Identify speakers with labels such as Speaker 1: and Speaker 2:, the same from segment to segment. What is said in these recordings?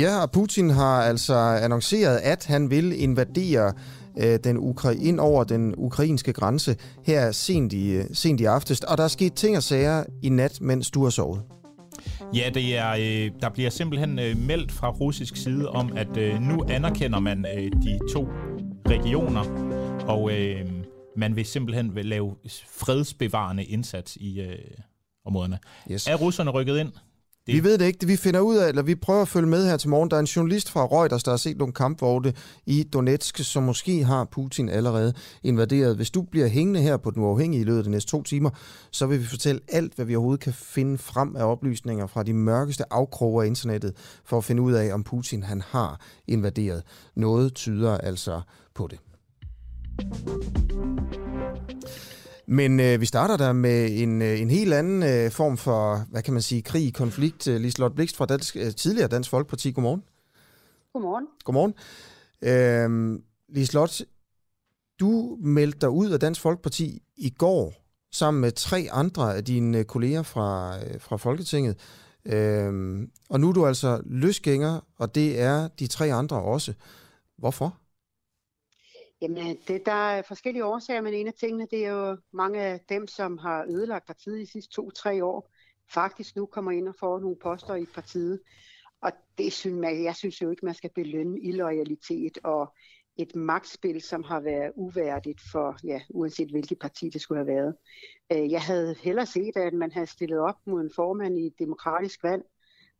Speaker 1: Ja, og Putin har altså annonceret, at han vil invadere øh, den Ukra- ind over den ukrainske grænse her sent i, sent i aftes. Og der er sket ting og sager i nat, mens du har sovet.
Speaker 2: Ja, det er, øh, der bliver simpelthen øh, meldt fra russisk side om, at øh, nu anerkender man øh, de to regioner, og øh, man vil simpelthen vil lave fredsbevarende indsats i øh, områderne. Yes. Er russerne rykket ind?
Speaker 1: Det... Vi ved det ikke. Vi finder ud af, eller vi prøver at følge med her til morgen. Der er en journalist fra Reuters, der har set nogle kampvogne i Donetsk, som måske har Putin allerede invaderet. Hvis du bliver hængende her på den uafhængige i løbet af de næste to timer, så vil vi fortælle alt, hvad vi overhovedet kan finde frem af oplysninger fra de mørkeste afkroge af internettet, for at finde ud af, om Putin han har invaderet. Noget tyder altså på det. Men øh, vi starter der med en, øh, en helt anden øh, form for, hvad kan man sige, krig, konflikt. Øh, Liselotte Blikst fra Dansk, øh, tidligere Dansk Folkeparti. Godmorgen.
Speaker 3: Godmorgen.
Speaker 1: Godmorgen. Øh, Liselotte, du meldte dig ud af Dansk Folkeparti i går sammen med tre andre af dine kolleger fra, øh, fra Folketinget. Øh, og nu er du altså løsgænger, og det er de tre andre også. Hvorfor?
Speaker 3: Jamen, det, der er forskellige årsager, men en af tingene, det er jo mange af dem, som har ødelagt partiet de sidste to-tre år, faktisk nu kommer ind og får nogle poster i partiet. Og det synes man, jeg synes jo ikke, man skal belønne illoyalitet og et magtspil, som har været uværdigt for, ja, uanset hvilket parti det skulle have været. Øh, jeg havde hellere set, at man havde stillet op mod en formand i et demokratisk valg,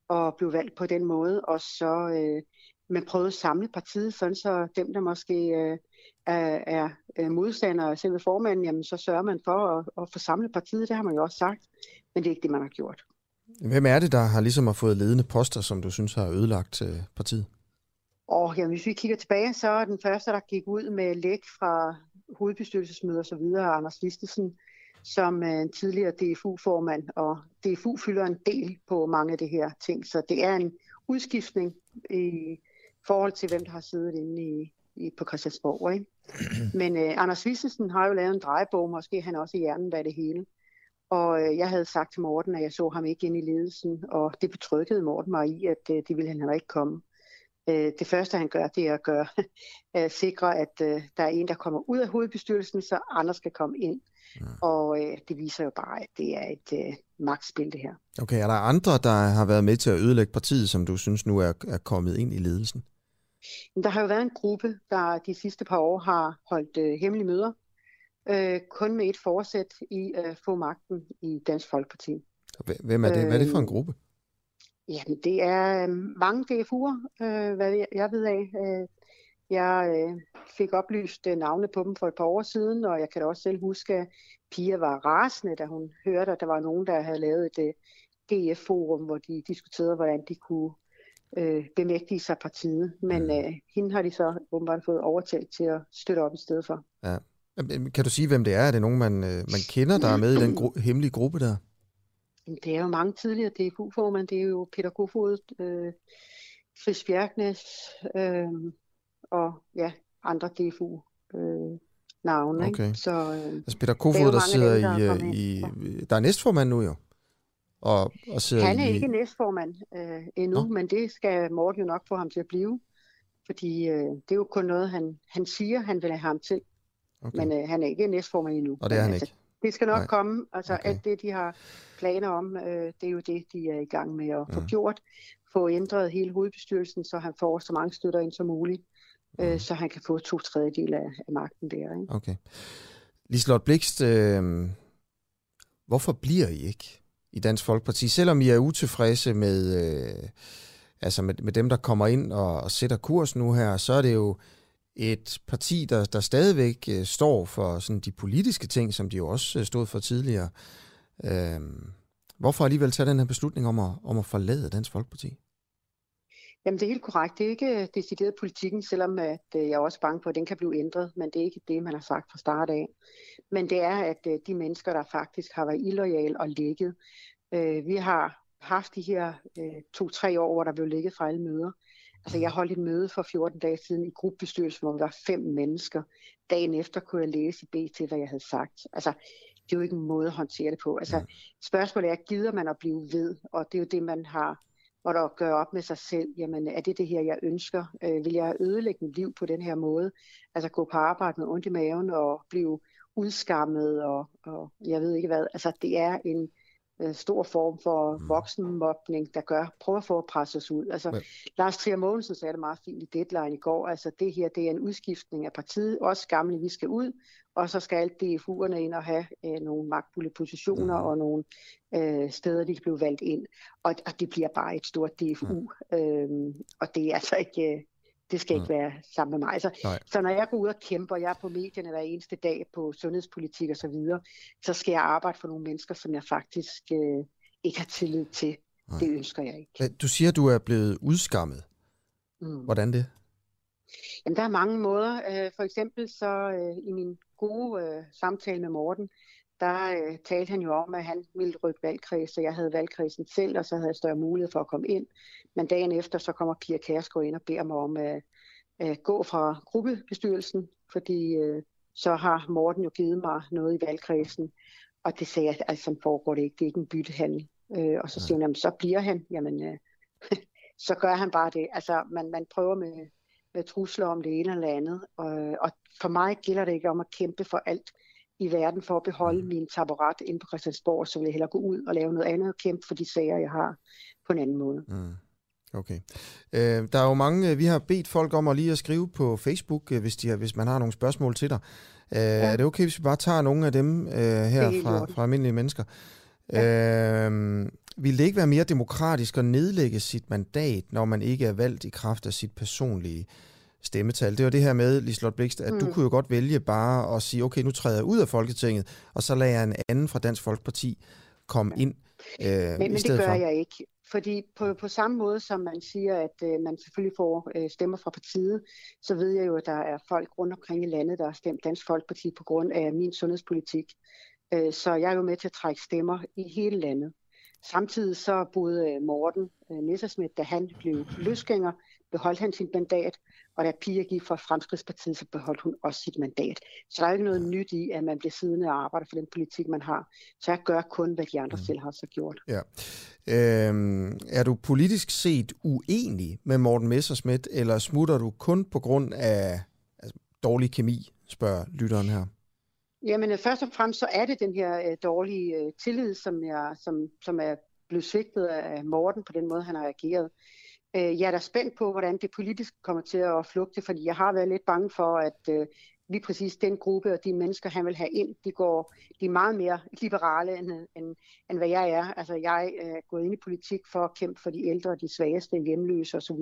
Speaker 3: og blev valgt på den måde, og så øh, man prøvede at samle partiet, sådan så dem, der måske øh, er, er modstandere af selve formanden, jamen så sørger man for at, at få samlet partiet. Det har man jo også sagt, men det er ikke det, man har gjort.
Speaker 1: Hvem er det, der har ligesom har fået ledende poster, som du synes har ødelagt øh, partiet?
Speaker 3: Og jamen, hvis vi kigger tilbage, så er den første, der gik ud med læg fra hovedbestyrelsesmøder og så videre, Anders Vistesen, som en tidligere DFU-formand, og DFU fylder en del på mange af det her ting, så det er en udskiftning i forhold til, hvem der har siddet inde i, i, på Christiansborg. Ikke? Men øh, Anders Vissesen har jo lavet en drejebog, måske han også i hjernen bag det hele. Og øh, jeg havde sagt til Morten, at jeg så ham ikke ind i ledelsen, og det betrykkede Morten mig i, at øh, det ville han heller ikke komme. Øh, det første, han gør, det er at gøre, at sikre, at øh, der er en, der kommer ud af hovedbestyrelsen, så andre skal komme ind. Ja. Og øh, det viser jo bare, at det er et øh, magtspil, det her.
Speaker 1: Okay, er der andre, der har været med til at ødelægge partiet, som du synes nu er, er kommet ind i ledelsen?
Speaker 3: Der har jo været en gruppe, der de sidste par år har holdt øh, hemmelige møder, øh, kun med et forsæt i at øh, få magten i Dansk Folkeparti.
Speaker 1: Hvem er det? Hvad er det for en øh, gruppe?
Speaker 3: Jamen, det er øh, mange DFU'er, øh, hvad jeg ved af. Øh, jeg øh, fik oplyst øh, navne på dem for et par år siden, og jeg kan da også selv huske, at Pia var rasende, da hun hørte, at der var nogen, der havde lavet et øh, DF-forum, hvor de diskuterede, hvordan de kunne øh, bemægtige sig partiet. Men mm. øh, hende har de så åbenbart fået overtalt til at støtte op i stedet for.
Speaker 1: Ja. Kan du sige, hvem det er? Er det nogen, man, øh, man kender, der er med i den gru- hemmelige gruppe der?
Speaker 3: Det er jo mange tidligere DFU-formand. Det er jo Peter Kofod, øh, Chris Bjergnes øh, og ja, andre DFU øh, navne.
Speaker 1: Okay.
Speaker 3: Ikke? Så,
Speaker 1: øh, altså Peter Kofod, der sidder dem, der i, i... Der er næstformand nu jo.
Speaker 3: Og, og sidder han er i... ikke næstformand øh, endnu, Nå. men det skal Morten jo nok få ham til at blive. Fordi øh, det er jo kun noget, han, han siger, han vil have ham til. Okay. Men øh, han er ikke næstformand endnu.
Speaker 1: Og det er han altså, ikke?
Speaker 3: Det skal nok Nej. komme. Altså okay. alt det, de har planer om, øh, det er jo det, de er i gang med at få mm. gjort. Få ændret hele hovedbestyrelsen, så han får så mange støtter ind som muligt. Øh, mm. så han kan få to tredjedel af, af magten der. Ikke?
Speaker 1: Okay. Liselotte Blikst, øh, hvorfor bliver I ikke i Dansk Folkeparti, selvom I er utilfredse med, øh, altså med, med dem, der kommer ind og, og sætter kurs nu her, så er det jo et parti, der, der stadigvæk øh, står for sådan de politiske ting, som de jo også øh, stod for tidligere. Øh, hvorfor alligevel tage den her beslutning om at, om at forlade Dansk Folkeparti?
Speaker 3: Jamen det er helt korrekt. Det er ikke øh, decideret politikken, selvom at øh, jeg er også bange på, at den kan blive ændret, men det er ikke det, man har sagt fra start af. Men det er, at de mennesker, der faktisk har været illoyale og ligget, øh, vi har haft de her øh, to-tre år, hvor der blev ligget fra alle møder. Altså jeg holdt et møde for 14 dage siden i gruppebestyrelsen, hvor der var fem mennesker. Dagen efter kunne jeg læse i BT, hvad jeg havde sagt. Altså det er jo ikke en måde at håndtere det på. Altså spørgsmålet er, gider man at blive ved? Og det er jo det, man har og der gør op med sig selv, jamen er det det her, jeg ønsker? Øh, vil jeg ødelægge mit liv på den her måde? Altså gå på arbejde med ondt i maven og blive udskammet og, og jeg ved ikke hvad. Altså det er en øh, stor form for mm. voksenmobning, der gør, prøver for at presse os ud. Altså, Men... Lars Trier Mogensen sagde det meget fint i Deadline i går, altså det her, det er en udskiftning af partiet, også gamle, vi skal ud, og så skal alt DFU'erne ind og have øh, nogle magtfulde positioner mm. og nogle øh, steder, de kan blive valgt ind. Og, og det bliver bare et stort DFU, mm. øhm, og det er altså ikke... Øh, det skal ikke være sammen med mig. Så, så når jeg går ud og kæmper, jeg er på medierne hver eneste dag på sundhedspolitik og så videre, så skal jeg arbejde for nogle mennesker, som jeg faktisk øh, ikke har tillid til. Nej. Det ønsker jeg ikke.
Speaker 1: Du siger, at du er blevet udskammet. Mm. Hvordan det?
Speaker 3: Jamen, der er mange måder. Øh, for eksempel så øh, i min gode øh, samtale med Morten, der øh, talte han jo om, at han ville rykke valgkreds, så jeg havde valgkredsen selv, og så havde jeg større mulighed for at komme ind. Men dagen efter, så kommer Pia Kærsgaard ind og beder mig om at, at gå fra gruppebestyrelsen, fordi øh, så har Morten jo givet mig noget i valgkredsen. Og det sagde jeg, at altså, foregår det ikke, det er ikke en byttehandel. Øh, og så siger han, jamen så bliver han, jamen øh, så gør han bare det. Altså man, man prøver med, med trusler om det ene eller andet. Og, og for mig gælder det ikke om at kæmpe for alt i verden for at beholde mm. min taburet inde på Christiansborg, så vil jeg hellere gå ud og lave noget andet og kæmpe for de sager, jeg har på en anden måde. Mm.
Speaker 1: Okay. Øh, der er jo mange, øh, vi har bedt folk om at lige at skrive på Facebook, øh, hvis, de har, hvis man har nogle spørgsmål til dig. Øh, ja. Er det okay, hvis vi bare tager nogle af dem øh, her fra, fra almindelige mennesker? Ja. Øh, vil det ikke være mere demokratisk at nedlægge sit mandat, når man ikke er valgt i kraft af sit personlige stemmetal? Det var det her med, Liselotte Blikst, at mm. du kunne jo godt vælge bare at sige, okay, nu træder jeg ud af Folketinget, og så lader jeg en anden fra Dansk Folkeparti komme ind
Speaker 3: øh, men, men det gør for. jeg ikke. Fordi på, på samme måde som man siger, at øh, man selvfølgelig får øh, stemmer fra partiet, så ved jeg jo, at der er folk rundt omkring i landet, der har stemt Dansk Folkeparti på grund af min sundhedspolitik. Øh, så jeg er jo med til at trække stemmer i hele landet. Samtidig så både øh, Morten øh, Messersmith, da han blev løsgænger, beholdt han sit mandat, og da Pia gik fra Fremskridspartiet, så beholdt hun også sit mandat. Så der er ikke noget nyt i, at man bliver siddende og arbejder for den politik, man har. Så jeg gør kun, hvad de andre mm. selv har så gjort.
Speaker 1: Ja. Øhm, er du politisk set uenig med Morten Messersmith, eller smutter du kun på grund af altså, dårlig kemi, spørger lytteren her?
Speaker 3: Jamen øh, først og fremmest så er det den her øh, dårlige øh, tillid, som, jeg, som, som er blevet svigtet af Morten på den måde, han har ageret. Øh, jeg er da spændt på, hvordan det politisk kommer til at flugte, fordi jeg har været lidt bange for, at øh, lige præcis den gruppe og de mennesker, han vil have ind, de, går, de er meget mere liberale, end, end, end hvad jeg er. Altså, jeg er gået ind i politik for at kæmpe for de ældre, de svageste, hjemløse osv.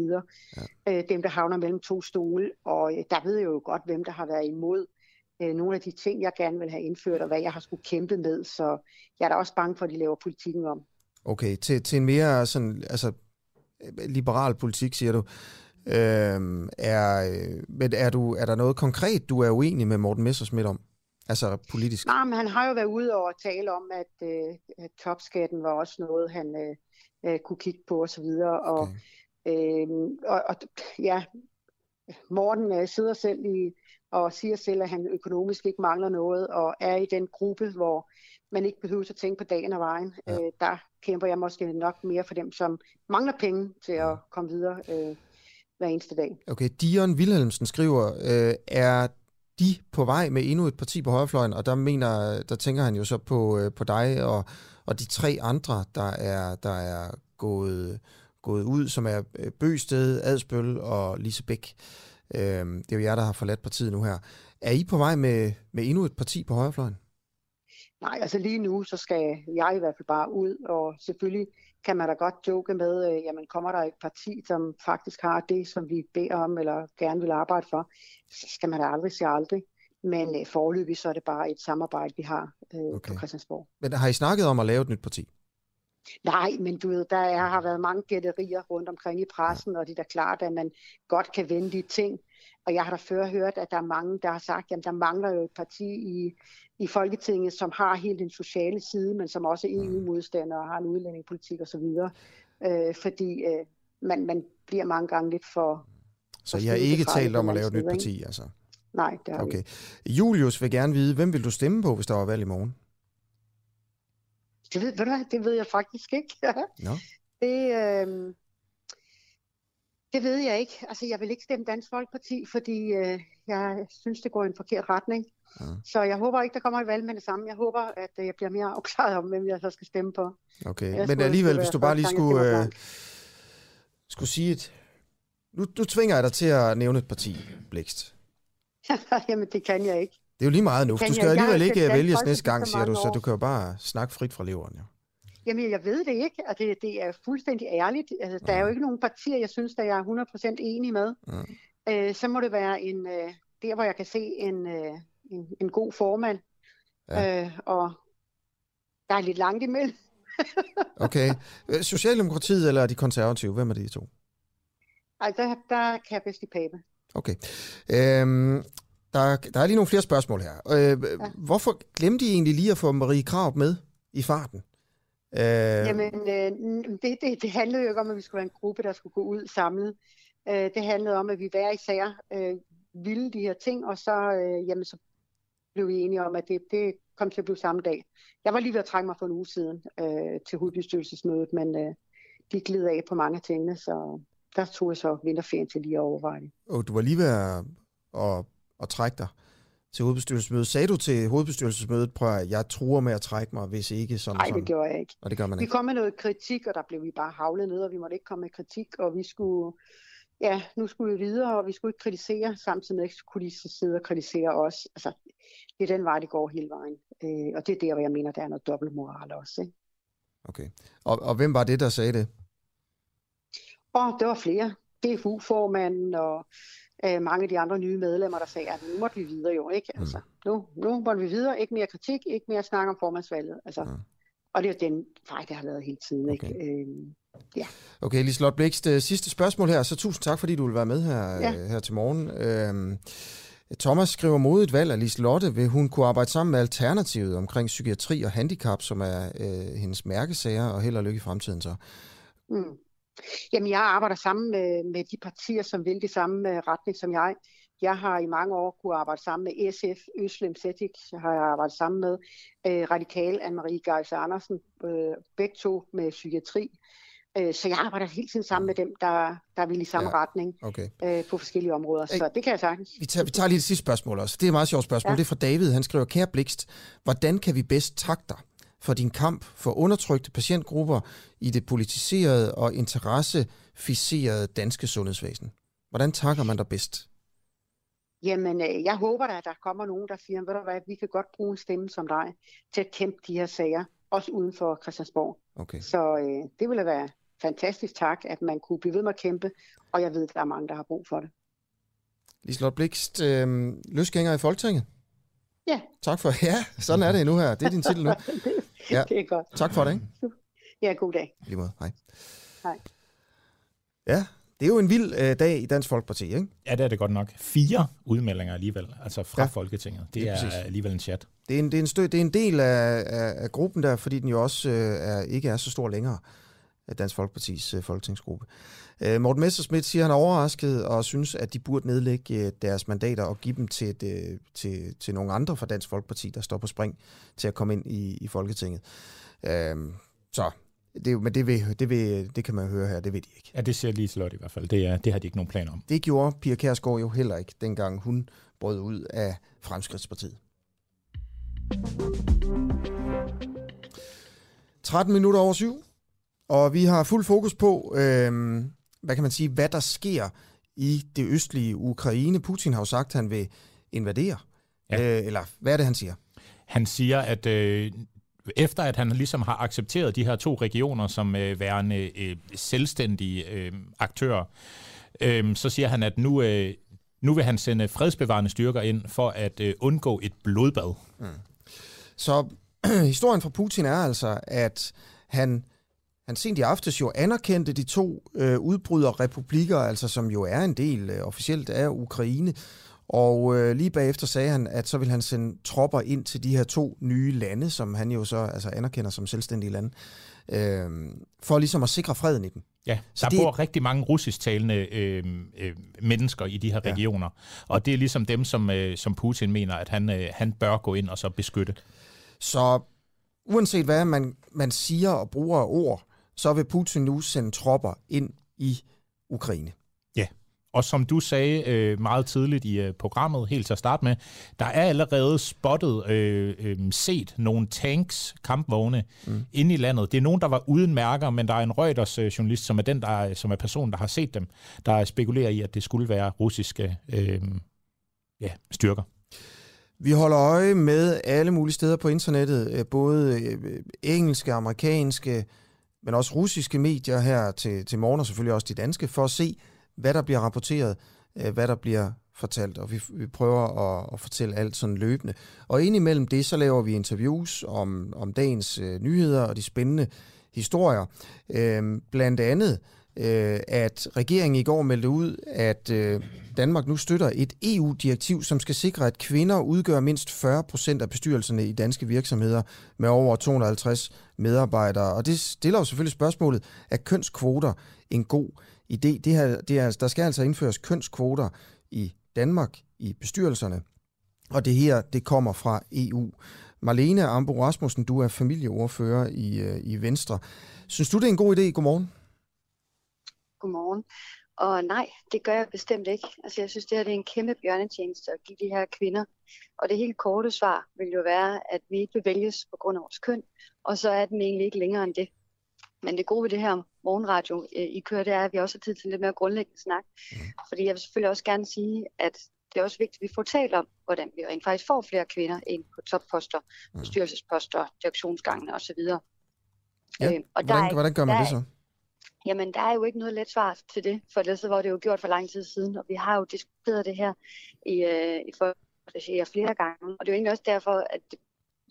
Speaker 3: Ja. Øh, dem, der havner mellem to stole. Og øh, der ved jeg jo godt, hvem der har været imod øh, nogle af de ting, jeg gerne vil have indført, og hvad jeg har skulle kæmpe med. Så jeg er da også bange for, at de laver politikken om.
Speaker 1: Okay, til, til en mere sådan, altså liberal politik, siger du. Øhm, er, men er, du, er der noget konkret, du er uenig med Morten Messersmith om? Altså politisk?
Speaker 3: Nej, men han har jo været ude og tale om, at, øh, at topskatten var også noget, han øh, øh kunne kigge på osv. Og, okay. øh, og, og ja, Morten øh, sidder selv i og siger selv, at han økonomisk ikke mangler noget, og er i den gruppe, hvor man ikke behøver at tænke på dagen og vejen. Ja. Øh, der kæmper jeg måske nok mere for dem, som mangler penge til at komme videre øh, hver eneste dag.
Speaker 1: Okay, Dion Wilhelmsen skriver, øh, er de på vej med endnu et parti på højrefløjen, og der mener, der tænker han jo så på, øh, på dig og, og de tre andre, der er, der er gået, gået ud, som er øh, Bøsted, Adsbøl og Lise Bæk. Øh, det er jo jer, der har forladt partiet nu her. Er I på vej med, med endnu et parti på højrefløjen?
Speaker 3: Nej, altså lige nu, så skal jeg i hvert fald bare ud, og selvfølgelig kan man da godt joke med, øh, jamen kommer der et parti, som faktisk har det, som vi beder om, eller gerne vil arbejde for, så skal man da aldrig sige aldrig. Men øh, forløbig så er det bare et samarbejde, vi har øh, okay. på Christiansborg.
Speaker 1: Men har I snakket om at lave et nyt parti?
Speaker 3: Nej, men du ved, der er, har været mange gætterier rundt omkring i pressen, og det er da klart, at man godt kan vende de ting. Og jeg har da før hørt, at der er mange, der har sagt, at der mangler jo et parti i, i Folketinget, som har helt den sociale side, men som også er mm. EU-modstander og har en udlændingepolitik osv. Øh, fordi øh, man, man bliver mange gange lidt for...
Speaker 1: Så jeg har ikke talt om at lave et nyt parti, altså?
Speaker 3: Nej, det har
Speaker 1: okay. Vi. Julius vil gerne vide, hvem vil du stemme på, hvis der var valg i morgen?
Speaker 3: Det ved, ved du det ved jeg faktisk ikke. no. det, øh, Det ved jeg ikke. Altså, jeg vil ikke stemme Dansk Folkeparti, fordi øh, jeg synes, det går i en forkert retning. Ja. Så jeg håber ikke, der kommer et valg med det samme. Jeg håber, at øh, jeg bliver mere afklaret om, hvem jeg så skal stemme på.
Speaker 1: Okay, jeg men alligevel, hvis du bare lige skulle, øh, skulle sige et... Nu, nu tvinger jeg dig til at nævne et parti, Blikst.
Speaker 3: Jamen, det kan jeg ikke.
Speaker 1: Det er jo lige meget nu. Du skal alligevel ikke vælges næste gang, siger du, så du kan jo bare snakke frit fra leveren. Jo.
Speaker 3: Jamen, jeg ved det ikke, og det, det er fuldstændig ærligt. Altså, der er jo ikke nogen partier, jeg synes, der jeg er 100% enig med. Ja. Øh, så må det være en, øh, der, hvor jeg kan se en, øh, en, en god formand, ja. øh, og der er lidt langt imellem.
Speaker 1: okay. Socialdemokratiet eller de konservative, hvem er de to?
Speaker 3: Ej, der, der kan jeg bedst i pape.
Speaker 1: Okay. Øhm, der, der er lige nogle flere spørgsmål her. Øh, ja. Hvorfor glemte I egentlig lige at få Marie Krav med i farten?
Speaker 3: Øh... Jamen, øh, det, det, det handlede jo ikke om, at vi skulle være en gruppe, der skulle gå ud samlet. Øh, det handlede om, at vi hver især øh, ville de her ting, og så, øh, jamen, så blev vi enige om, at det, det kom til at blive samme dag. Jeg var lige ved at trække mig for en uge siden øh, til hovedbestyrelsesmødet, men øh, de gled af på mange af tingene, så der tog jeg så vinterferien til lige at overveje det.
Speaker 1: Og du var lige ved at, at, at trække dig til hovedbestyrelsesmødet. Sagde du til hovedbestyrelsesmødet, prøv at jeg truer med at trække mig, hvis ikke sådan
Speaker 3: Nej, det gjorde jeg ikke.
Speaker 1: Og det gør man
Speaker 3: ikke. Vi kom med noget kritik, og der blev vi bare havlet ned, og vi måtte ikke komme med kritik, og vi skulle, ja, nu skulle vi videre, og vi skulle ikke kritisere, samtidig med, at kunne de sidde og kritisere os. Altså, det er den vej, det går hele vejen. Øh, og det er der, hvor jeg mener, der er noget dobbeltmoral også. Ikke?
Speaker 1: Okay. Og, og hvem var det, der sagde det?
Speaker 3: Og det var flere. DFU-formanden og øh, mange af de andre nye medlemmer, der sagde, at nu måtte vi videre jo, ikke? Altså, mm. nu, nu måtte vi videre, ikke mere kritik, ikke mere snak om formandsvalget. Altså, mm. Og det er den vej, det har været hele tiden, okay. ikke? Øh, ja.
Speaker 1: Okay, Liselotte Blikst, øh, sidste spørgsmål her, så tusind tak, fordi du vil være med her, ja. Øh, her til morgen. Øh, Thomas skriver mod et valg af Liselotte, vil hun kunne arbejde sammen med Alternativet omkring psykiatri og handicap, som er øh, hendes mærkesager, og held og lykke i fremtiden så.
Speaker 3: Mm. Jamen, jeg arbejder sammen med, med de partier, som vil det samme øh, retning som jeg. Jeg har i mange år kunne arbejde sammen med SF, Øslem Cetic, har jeg arbejdet sammen med, øh, Radikal Anne-Marie Geis Andersen, øh, begge to med psykiatri. Øh, så jeg arbejder hele tiden sammen med dem, der, der vil i samme ja, retning okay. øh, på forskellige områder. Så det kan jeg sagtens.
Speaker 1: Vi tager, vi tager lige det sidste spørgsmål også. Det er et meget sjovt spørgsmål. Ja. Det er fra David. Han skriver, kære Blikst, hvordan kan vi bedst takke dig for din kamp for undertrykte patientgrupper i det politiserede og interesseficerede danske sundhedsvæsen. Hvordan takker man dig bedst?
Speaker 3: Jamen, øh, jeg håber da, at der kommer nogen, der siger, ved du hvad, vi kan godt bruge en stemme som dig til at kæmpe de her sager, også uden for Christiansborg.
Speaker 1: Okay.
Speaker 3: Så øh, det ville være fantastisk tak, at man kunne blive ved med at kæmpe, og jeg ved, at der er mange, der har brug for det.
Speaker 1: Liselotte Blikst, øh, løsgænger i Folketinget.
Speaker 3: Ja.
Speaker 1: Tak for, ja, sådan er det nu her. Det er din titel nu.
Speaker 3: Ja. det er godt.
Speaker 1: Tak for det, ikke?
Speaker 3: Ja, god dag.
Speaker 1: Lige måde. Hej.
Speaker 3: Hej.
Speaker 1: Ja, det er jo en vild øh, dag i Dansk Folkeparti, ikke?
Speaker 2: Ja, det er det godt nok. Fire udmeldinger alligevel, altså fra ja. Folketinget. Det, det er, er alligevel en chat.
Speaker 1: Det er en, det er en, stø, det er en del af, af, af gruppen der, fordi den jo også øh, er, ikke er så stor længere Dansk Folkepartis øh, folketingsgruppe. Øh, Morten Messerschmidt siger, at han er overrasket og synes, at de burde nedlægge øh, deres mandater og give dem til, et, øh, til, til nogle andre fra Dansk Folkeparti, der står på spring til at komme ind i, i Folketinget. Øh, så det, men det, vil, det, vil, det kan man høre her, det ved de ikke.
Speaker 2: Ja, det siger lige slot i hvert fald. Det, er, det har de ikke nogen planer om.
Speaker 1: Det gjorde Pia Kærsgaard jo heller ikke, dengang hun brød ud af Fremskridtspartiet. 13 minutter over syv, og vi har fuld fokus på, øh, hvad kan man sige, hvad der sker i det østlige Ukraine. Putin har jo sagt, at han vil invadere. Ja. Øh, eller hvad er det, han siger?
Speaker 2: Han siger, at øh, efter at han ligesom har accepteret de her to regioner som øh, værende øh, selvstændige øh, aktører, øh, så siger han, at nu, øh, nu vil han sende fredsbevarende styrker ind for at øh, undgå et blodbad. Mm.
Speaker 1: Så historien fra Putin er altså, at han han sent i aftes jo anerkendte de to øh, udbryderrepublikker, altså som jo er en del øh, officielt af Ukraine. Og øh, lige bagefter sagde han, at så vil han sende tropper ind til de her to nye lande, som han jo så altså anerkender som selvstændige lande, øh, for ligesom at sikre freden i dem.
Speaker 2: Ja, så der det... bor rigtig mange russisktalende øh, øh, mennesker i de her regioner, ja. og det er ligesom dem, som, øh, som Putin mener, at han, øh, han bør gå ind og så beskytte.
Speaker 1: Så uanset hvad man, man siger og bruger af ord, så vil Putin nu sende tropper ind i Ukraine.
Speaker 2: Ja, og som du sagde øh, meget tidligt i øh, programmet, helt til at starte med, der er allerede spottet, øh, øh, set nogle tanks, kampvogne, mm. inde i landet. Det er nogen, der var uden mærker, men der er en Reuters øh, journalist, som er den, der, som er personen, der har set dem, der spekulerer i, at det skulle være russiske øh, ja, styrker.
Speaker 1: Vi holder øje med alle mulige steder på internettet, øh, både øh, engelske, amerikanske, men også russiske medier her til, til morgen, og selvfølgelig også de danske, for at se, hvad der bliver rapporteret, øh, hvad der bliver fortalt, og vi, vi prøver at, at fortælle alt sådan løbende. Og indimellem det, så laver vi interviews om, om dagens øh, nyheder og de spændende historier. Øh, blandt andet, øh, at regeringen i går meldte ud, at øh, Danmark nu støtter et EU-direktiv, som skal sikre, at kvinder udgør mindst 40 procent af bestyrelserne i danske virksomheder med over 250 medarbejdere. Og det stiller jo selvfølgelig spørgsmålet, er kønskvoter en god idé? Det her, det er, der skal altså indføres kønskvoter i Danmark i bestyrelserne, og det her, det kommer fra EU. Marlene Ambo Rasmussen, du er familieordfører i, øh, i Venstre. Synes du, det er en god idé? Godmorgen.
Speaker 4: Godmorgen. Og nej, det gør jeg bestemt ikke. Altså jeg synes, det her det er en kæmpe bjørnetjeneste at give de her kvinder. Og det helt korte svar vil jo være, at vi ikke vil vælges på grund af vores køn, og så er den egentlig ikke længere end det. Men det gode ved det her morgenradio, øh, I kører, det er, at vi også har tid til lidt mere grundlæggende snak. Mm. Fordi jeg vil selvfølgelig også gerne sige, at det er også vigtigt, at vi får talt om, hvordan vi rent faktisk får flere kvinder ind på topposter, mm. bestyrelsesposter, direktionsgangene osv.
Speaker 1: Ja, øh, og hvordan, der hvordan gør man der, det så?
Speaker 4: Jamen, der er jo ikke noget let svar til det, for ellers var det jo gjort for lang tid siden, og vi har jo diskuteret det her i, øh, i for flere gange, og det er jo egentlig også derfor, at det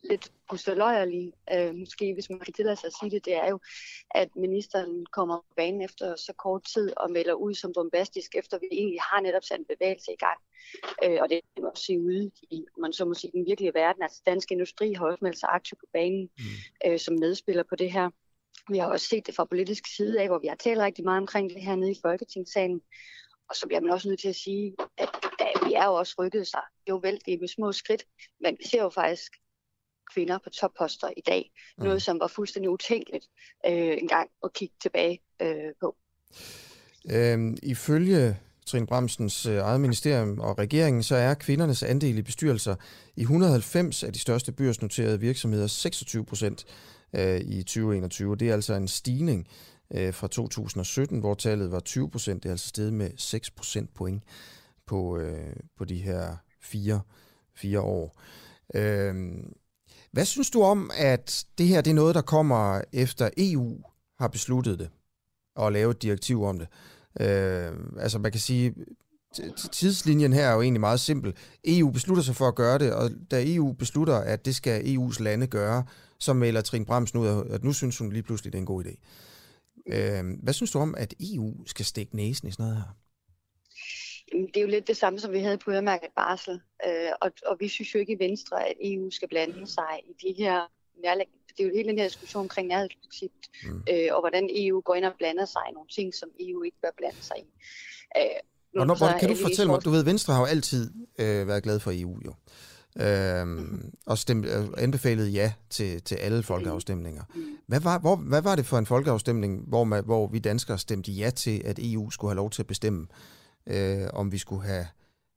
Speaker 4: lidt pusleløjerlige, øh, måske hvis man kan tillade sig at sige det, det er jo, at ministeren kommer på banen efter så kort tid og melder ud som bombastisk, efter vi egentlig har netop sat en bevægelse i gang. Øh, og det må også se ude i, man så må sige, den virkelige verden. Altså dansk industri har også meldt sig aktivt på banen mm. øh, som medspiller på det her. Vi har også set det fra politisk side af, hvor vi har talt rigtig meget omkring det her nede i Folketingssalen. Og så bliver man også nødt til at sige, at vi er jo også rykket sig. Jo vel, det er med små skridt, men vi ser jo faktisk kvinder på topposter i dag. Mm. Noget, som var fuldstændig utænkeligt øh, engang at kigge tilbage øh, på.
Speaker 1: Øhm, ifølge Trine Bremsens øh, eget ministerium og regeringen, så er kvindernes andel i bestyrelser i 190 af de største børsnoterede virksomheder 26 procent øh, i 2021. Det er altså en stigning øh, fra 2017, hvor tallet var 20 procent. Det er altså steget med 6 procent point på, øh, på de her fire, fire år. Øh, hvad synes du om, at det her det er noget, der kommer efter EU har besluttet det, og lave et direktiv om det? Øh, altså man kan sige, tidslinjen her er jo egentlig meget simpel. EU beslutter sig for at gøre det, og da EU beslutter, at det skal EU's lande gøre, så melder Trine Bremsen ud, at nu synes hun lige pludselig, det er en god idé. Øh, hvad synes du om, at EU skal stikke næsen i sådan noget her?
Speaker 4: det er jo lidt det samme, som vi havde på øremærket barsel. Øh, og, og vi synes jo ikke i Venstre, at EU skal blande sig i de her nærlæggende det er jo hele den her diskussion omkring nærhedspolitik, mm. øh, og hvordan EU går ind og blander sig i nogle ting, som EU ikke bør blande sig i.
Speaker 1: Øh, og når, kan du fortælle mig, du ved, Venstre har jo altid øh, været glad for EU, jo. Øhm, og stemt, øh, anbefalet ja til, til alle folkeafstemninger. Hvad, var, hvor, hvad var det for en folkeafstemning, hvor, man, hvor vi danskere stemte ja til, at EU skulle have lov til at bestemme, øh, om vi skulle have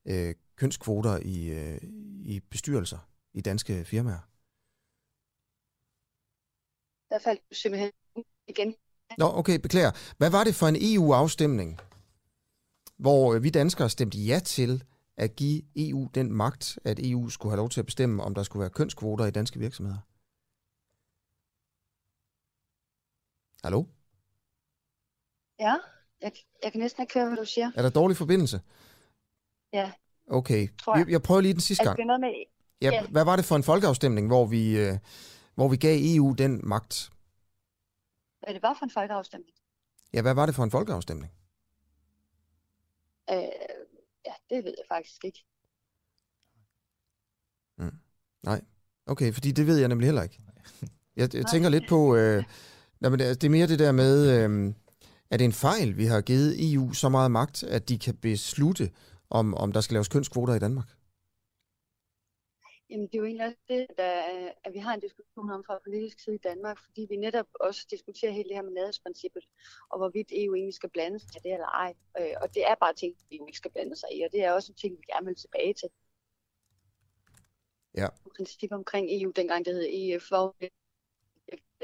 Speaker 1: øh, kønskvoter i, øh, i bestyrelser i danske firmaer?
Speaker 4: Der faldt du simpelthen igen.
Speaker 1: Nå, okay, beklager. Hvad var det for en EU-afstemning, hvor vi danskere stemte ja til at give EU den magt, at EU skulle have lov til at bestemme, om der skulle være kønskvoter i danske virksomheder? Hallo?
Speaker 4: Ja, jeg, jeg kan næsten ikke høre, hvad du siger.
Speaker 1: Er der dårlig forbindelse?
Speaker 4: Ja.
Speaker 1: Okay, jeg. jeg prøver lige den sidste gang.
Speaker 4: noget med...
Speaker 1: Ja, ja, hvad var det for en folkeafstemning, hvor vi, øh, hvor vi gav EU den magt?
Speaker 4: Hvad det var for en folkeafstemning?
Speaker 1: Ja, hvad var det for en folkeafstemning?
Speaker 4: Øh, ja, det ved jeg faktisk ikke.
Speaker 1: Mm. Nej, okay, fordi det ved jeg nemlig heller ikke. Jeg, jeg tænker lidt på, øh, jamen, det er mere det der med, øh, er det en fejl, vi har givet EU så meget magt, at de kan beslutte, om, om der skal laves kønskvoter i Danmark?
Speaker 4: Jamen, det er jo egentlig også det, der, at vi har en diskussion om fra politisk side i Danmark, fordi vi netop også diskuterer hele det her med nærhedsprincippet, og hvorvidt EU egentlig skal blande sig i det eller ej. Øh, og det er bare ting, vi ikke skal blande sig i, og det er også en ting, vi gerne vil tilbage til.
Speaker 1: Ja.
Speaker 4: Princip omkring EU, dengang det hed EF, hvor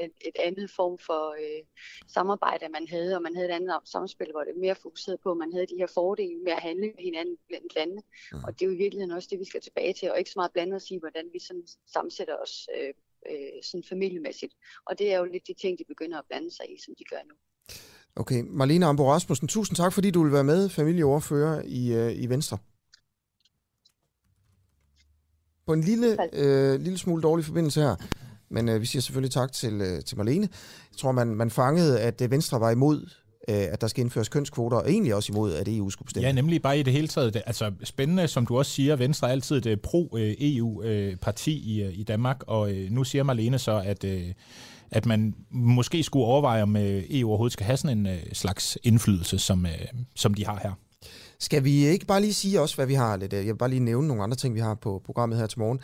Speaker 4: et, et andet form for øh, samarbejde, man havde, og man havde et andet samspil, hvor det mere fokuseret på, at man havde de her fordele med at handle med hinanden blandt landene. Mm. Og det er jo i virkeligheden også det, vi skal tilbage til, og ikke så meget blande os i, hvordan vi sådan sammensætter os øh, øh, sådan familiemæssigt. Og det er jo lidt de ting, de begynder at blande sig i, som de gør nu.
Speaker 1: Okay, Marlene Ambo Rasmussen, tusind tak, fordi du vil være med, familieordfører i, øh, i Venstre. På en lille, øh, lille smule dårlig forbindelse her. Men øh, vi siger selvfølgelig tak til, øh, til Marlene. Jeg tror, man, man fangede, at øh, Venstre var imod, øh, at der skal indføres kønskvoter, og egentlig også imod, at EU skulle bestemme.
Speaker 2: Ja, nemlig bare i det hele taget. Det, altså spændende, som du også siger, Venstre er altid et øh, pro-EU-parti i, i Danmark, og nu siger Marlene så, at... At man måske skulle overveje, om EU overhovedet skal have sådan en slags indflydelse, som, som de har her.
Speaker 1: Skal vi ikke bare lige sige også, hvad vi har lidt? Jeg vil bare lige nævne nogle andre ting, vi har på programmet her til morgen.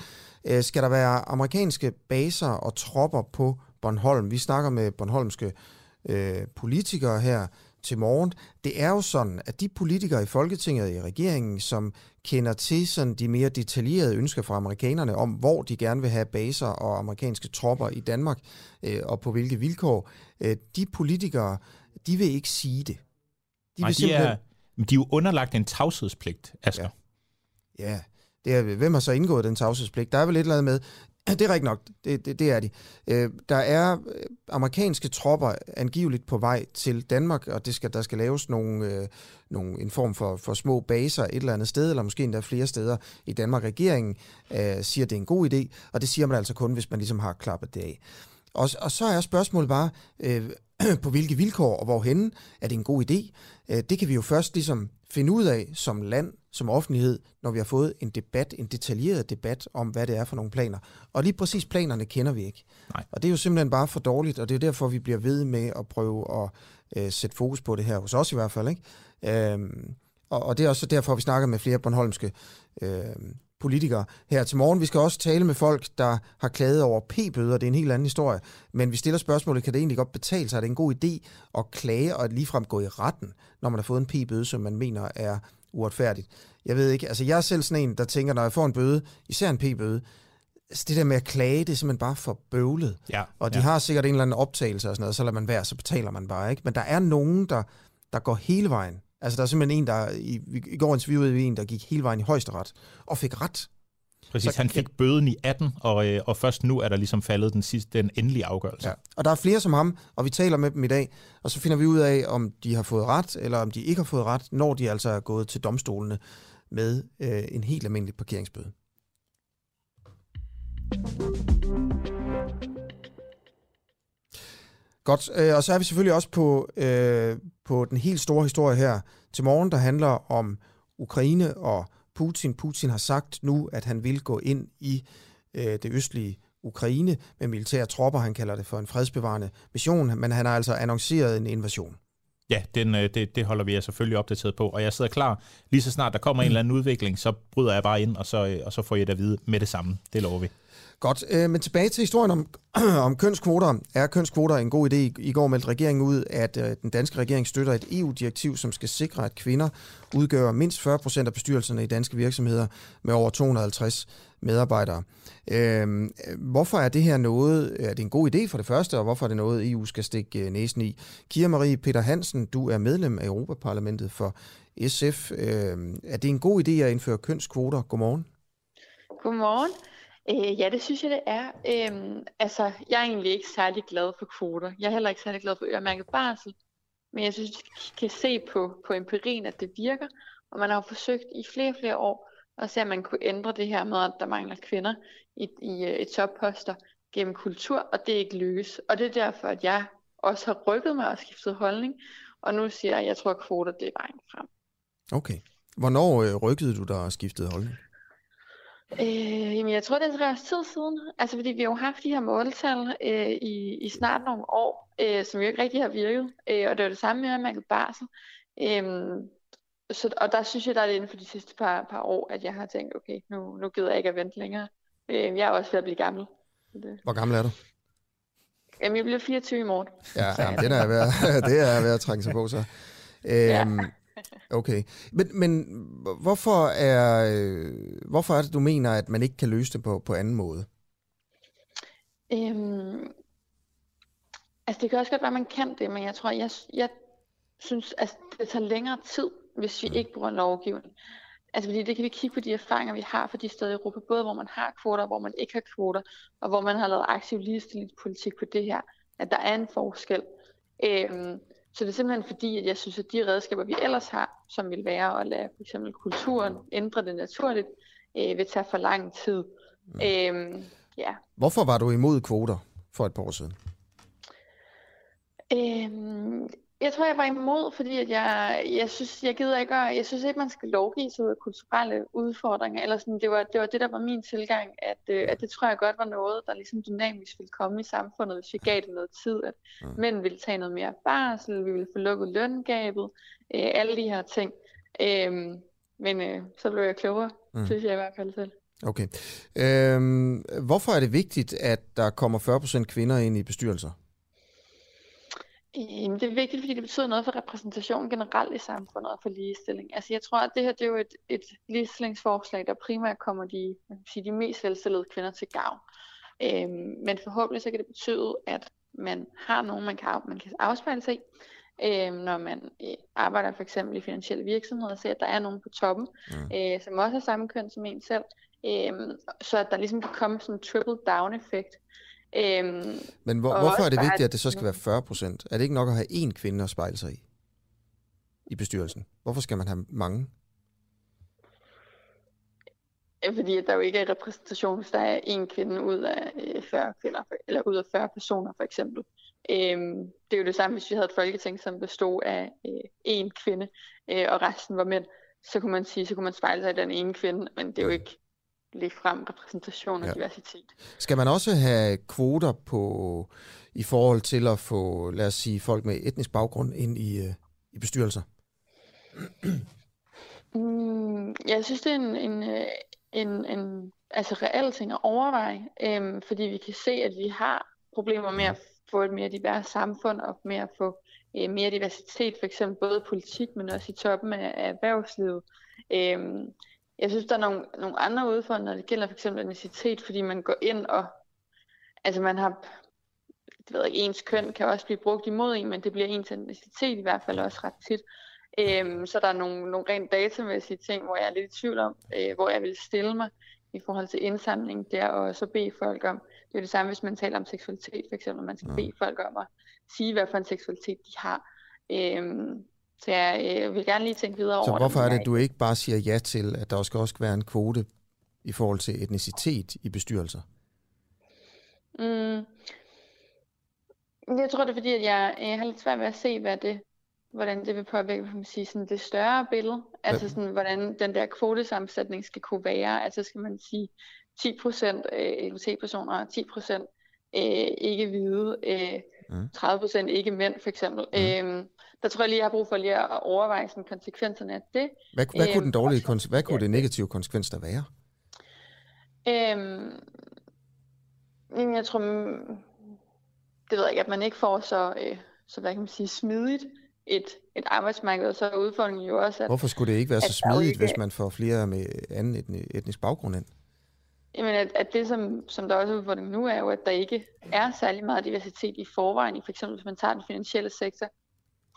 Speaker 1: Øh, skal der være amerikanske baser og tropper på Bornholm? Vi snakker med bornholmske øh, politikere her til morgen. Det er jo sådan, at de politikere i Folketinget og i regeringen, som kender til sådan de mere detaljerede ønsker fra amerikanerne om, hvor de gerne vil have baser og amerikanske tropper i Danmark, øh, og på hvilke vilkår, øh, de politikere, de vil ikke sige det.
Speaker 2: De, Nej, vil simpelthen... de, er, de er jo underlagt en tavshedspligt, Asger.
Speaker 1: Ja. ja. Det er, hvem har så indgået den tavshedspligt? Der er vel et eller andet med, det er rigtigt nok, det, det, det er de. Øh, der er øh, amerikanske tropper angiveligt på vej til Danmark, og det skal, der skal laves nogle, øh, nogle, en form for, for små baser et eller andet sted, eller måske endda flere steder i Danmark. Regeringen øh, siger, det er en god idé, og det siger man altså kun, hvis man ligesom har klappet det af. Og, og så er spørgsmålet bare, øh, på hvilke vilkår og hvorhenne er det en god idé. Øh, det kan vi jo først ligesom finde ud af som land, som offentlighed, når vi har fået en debat, en detaljeret debat om, hvad det er for nogle planer. Og lige præcis planerne kender vi ikke. Nej. Og det er jo simpelthen bare for dårligt, og det er derfor, vi bliver ved med at prøve at øh, sætte fokus på det her, hos os i hvert fald. Ikke? Øhm, og, og det er også derfor, vi snakker med flere Bornholmske øh, politikere her til morgen. Vi skal også tale med folk, der har klaget over p-bøder. Det er en helt anden historie. Men vi stiller spørgsmålet, kan det egentlig godt betale sig? Er det en god idé at klage og ligefrem gå i retten, når man har fået en p-bøde, som man mener er uretfærdigt? Jeg ved ikke. Altså, jeg er selv sådan en, der tænker, når jeg får en bøde, især en p-bøde, altså det der med at klage, det er simpelthen bare for bøvlet.
Speaker 2: Ja,
Speaker 1: og de
Speaker 2: ja.
Speaker 1: har sikkert en eller anden optagelse og sådan noget, så lader man være, så betaler man bare, ikke? Men der er nogen, der, der går hele vejen. Altså, der er simpelthen en, der... I, I går interviewede vi en, der gik hele vejen i højesteret og fik ret.
Speaker 2: Præcis, så, han fik bøden i 18, og, øh, og først nu er der ligesom faldet den sidste, den endelige afgørelse. Ja.
Speaker 1: Og der er flere som ham, og vi taler med dem i dag, og så finder vi ud af, om de har fået ret, eller om de ikke har fået ret, når de altså er gået til domstolene med øh, en helt almindelig parkeringsbøde. Godt, øh, og så er vi selvfølgelig også på, øh, på den helt store historie her til morgen, der handler om Ukraine og Putin. Putin har sagt nu, at han vil gå ind i øh, det østlige Ukraine med militære tropper. Han kalder det for en fredsbevarende mission, men han har altså annonceret en invasion.
Speaker 2: Ja, den, øh, det, det holder vi jer selvfølgelig opdateret på, og jeg sidder klar. Lige så snart der kommer en eller anden udvikling, så bryder jeg bare ind, og så, øh, og så får jeg det at vide med det samme. Det lover vi.
Speaker 1: Godt, øh, men tilbage til historien om, om kønskvoter. Er kønskvoter en god idé? I går meldte regeringen ud, at øh, den danske regering støtter et EU-direktiv, som skal sikre, at kvinder udgør mindst 40 procent af bestyrelserne i danske virksomheder med over 250 medarbejdere. Øh, hvorfor er det her noget, er det en god idé for det første, og hvorfor er det noget, EU skal stikke øh, næsen i? Kira Marie Peter Hansen, du er medlem af Europaparlamentet for SF. Øh, er det en god idé at indføre kønskvoter? Godmorgen.
Speaker 5: Godmorgen. Øh, ja, det synes jeg, det er. Øhm, altså, jeg er egentlig ikke særlig glad for kvoter. Jeg er heller ikke særlig glad for øremærket barsel. Men jeg synes, vi kan se på, på empirien, at det virker. Og man har jo forsøgt i flere og flere år at se, at man kunne ændre det her med, at der mangler kvinder i, i øh, i topposter gennem kultur, og det er ikke lykkes. Og det er derfor, at jeg også har rykket mig og skiftet holdning. Og nu siger jeg, at jeg tror, at kvoter det er vejen frem.
Speaker 1: Okay. Hvornår øh, rykkede du dig og skiftede holdning?
Speaker 5: Øh, jamen, jeg tror, det er tre års tid siden. Altså, fordi vi har jo haft de her måltal øh, i, i snart nogle år, øh, som jo ikke rigtig har virket. Øh, og det var det samme med, at man kan barsel. Øh, så, og der synes jeg, der er det inden for de sidste par, par år, at jeg har tænkt, okay, nu, nu gider jeg ikke at vente længere. Øh, jeg er også ved at blive gammel.
Speaker 1: Det. Hvor gammel er du?
Speaker 5: Jamen, jeg bliver 24 i morgen.
Speaker 1: Ja, jamen, det, er ved at, det er ved at trænge sig på, så. Øhm, okay. Men, men hvorfor, er, hvorfor er det, du mener, at man ikke kan løse det på, på anden måde?
Speaker 5: Øhm, altså, det kan også godt være, at man kan det, men jeg tror, jeg, jeg synes, at altså, det tager længere tid, hvis vi mm. ikke bruger lovgivning. Altså fordi det kan vi kigge på de erfaringer, vi har fra de steder i Europa, både hvor man har kvoter, hvor man ikke har kvoter, og hvor man har lavet aktiv ligestillingspolitik på det her, at der er en forskel. Øhm, så det er simpelthen fordi, at jeg synes, at de redskaber, vi ellers har, som vil være at lade for eksempel kulturen ændre det naturligt, øh, vil tage for lang tid. Mm. Øhm, ja.
Speaker 1: Hvorfor var du imod kvoter for et par år siden?
Speaker 5: Øhm, jeg tror, jeg var imod, fordi at jeg, jeg synes, jeg gider ikke, jeg synes ikke, man skal lovgive sig ud af kulturelle udfordringer. Eller sådan, det, var, det var det, der var min tilgang, at, øh, at det tror jeg godt var noget, der ligesom dynamisk ville komme i samfundet, hvis vi gav det noget tid. At mm. mænd ville tage noget mere barsel, vi ville få lukket løngabet, øh, alle de her ting. Øh, men øh, så blev jeg klogere, mm. synes jeg i hvert fald selv.
Speaker 1: Okay. Øhm, hvorfor er det vigtigt, at der kommer 40% kvinder ind i bestyrelser?
Speaker 5: Jamen, det er vigtigt, fordi det betyder noget for repræsentation generelt i samfundet og for ligestilling. Altså, jeg tror, at det her det er jo et, et ligestillingsforslag, der primært kommer de, man kan sige, de mest velstillede kvinder til gavn. Øhm, men forhåbentlig så kan det betyde, at man har nogen, man kan, man kan afspejle sig i, øhm, når man øh, arbejder for eksempel i finansielle virksomheder, og ser, at der er nogen på toppen, mm. øh, som også har samme køn som en selv, øhm, så at der ligesom kan komme sådan en triple down effekt,
Speaker 1: Øhm, Men hvor, hvorfor er det vigtigt, at det så skal være 40 procent? Er det ikke nok at have én kvinde at spejle sig i? I bestyrelsen? Hvorfor skal man have mange?
Speaker 5: Fordi der jo ikke er repræsentation, hvis der er en kvinde ud af 40 øh, kvinder, eller ud af 40 personer for eksempel. Øhm, det er jo det samme, hvis vi havde et folketing, som bestod af én øh, kvinde, øh, og resten var mænd. Så kunne man sige, så kunne man spejle sig i den ene kvinde, men det er jo ikke frem repræsentation og ja. diversitet.
Speaker 1: Skal man også have kvoter på i forhold til at få, lad os sige, folk med etnisk baggrund ind i, øh, i bestyrelser?
Speaker 5: mm, jeg synes, det er en, en, øh, en, en altså reel ting at overveje, øhm, fordi vi kan se, at vi har problemer med at få et mere divers samfund og med at få øh, mere diversitet, for eksempel både politik, men også i toppen af, af erhvervslivet. Øhm, jeg synes, der er nogle, nogle andre udfordringer, når det gælder for eksempel etnicitet, fordi man går ind og, altså man har, det ved ikke, ens køn kan også blive brugt imod en, men det bliver ens etnicitet i hvert fald også ret tit. Øhm, så der er nogle, nogle rent datamæssige ting, hvor jeg er lidt i tvivl om, øh, hvor jeg vil stille mig i forhold til indsamling der, og så bede folk om, det er det samme, hvis man taler om seksualitet, for eksempel, man skal bede folk om at sige, hvad for en seksualitet de har. Øhm, så jeg øh, vil gerne lige tænke videre over
Speaker 1: Så hvorfor er det, at du ikke bare siger ja til, at der skal også være en kvote i forhold til etnicitet i bestyrelser?
Speaker 5: Mm. Jeg tror, det er fordi, at jeg, jeg har lidt svært ved at se, hvad det, hvordan det vil påvirke man sige, sådan det større billede. Altså sådan, hvordan den der kvotesammensætning skal kunne være. Altså skal man sige 10% øh, LGBT-personer og 10% øh, ikke hvide, øh, mm. 30% ikke mænd for eksempel. Mm. Øhm, der tror jeg lige, jeg har brug for lige at overveje sådan konsekvenserne af det.
Speaker 1: Hvad, hvad kunne den øhm, dårlige konse- hvad kunne ja. det negative konsekvens der være?
Speaker 5: Øhm, jeg tror, det ved jeg ikke, at man ikke får så, øh, så hvad kan man sige, smidigt et, et arbejdsmarked, og så er udfordringen jo også, at...
Speaker 1: Hvorfor skulle det ikke være så smidigt, ikke, hvis man får flere med anden etnisk baggrund ind?
Speaker 5: Jamen, at, at det, som, som der også er udfordringen nu, er jo, at der ikke er særlig meget diversitet i forvejen. For eksempel, hvis man tager den finansielle sektor,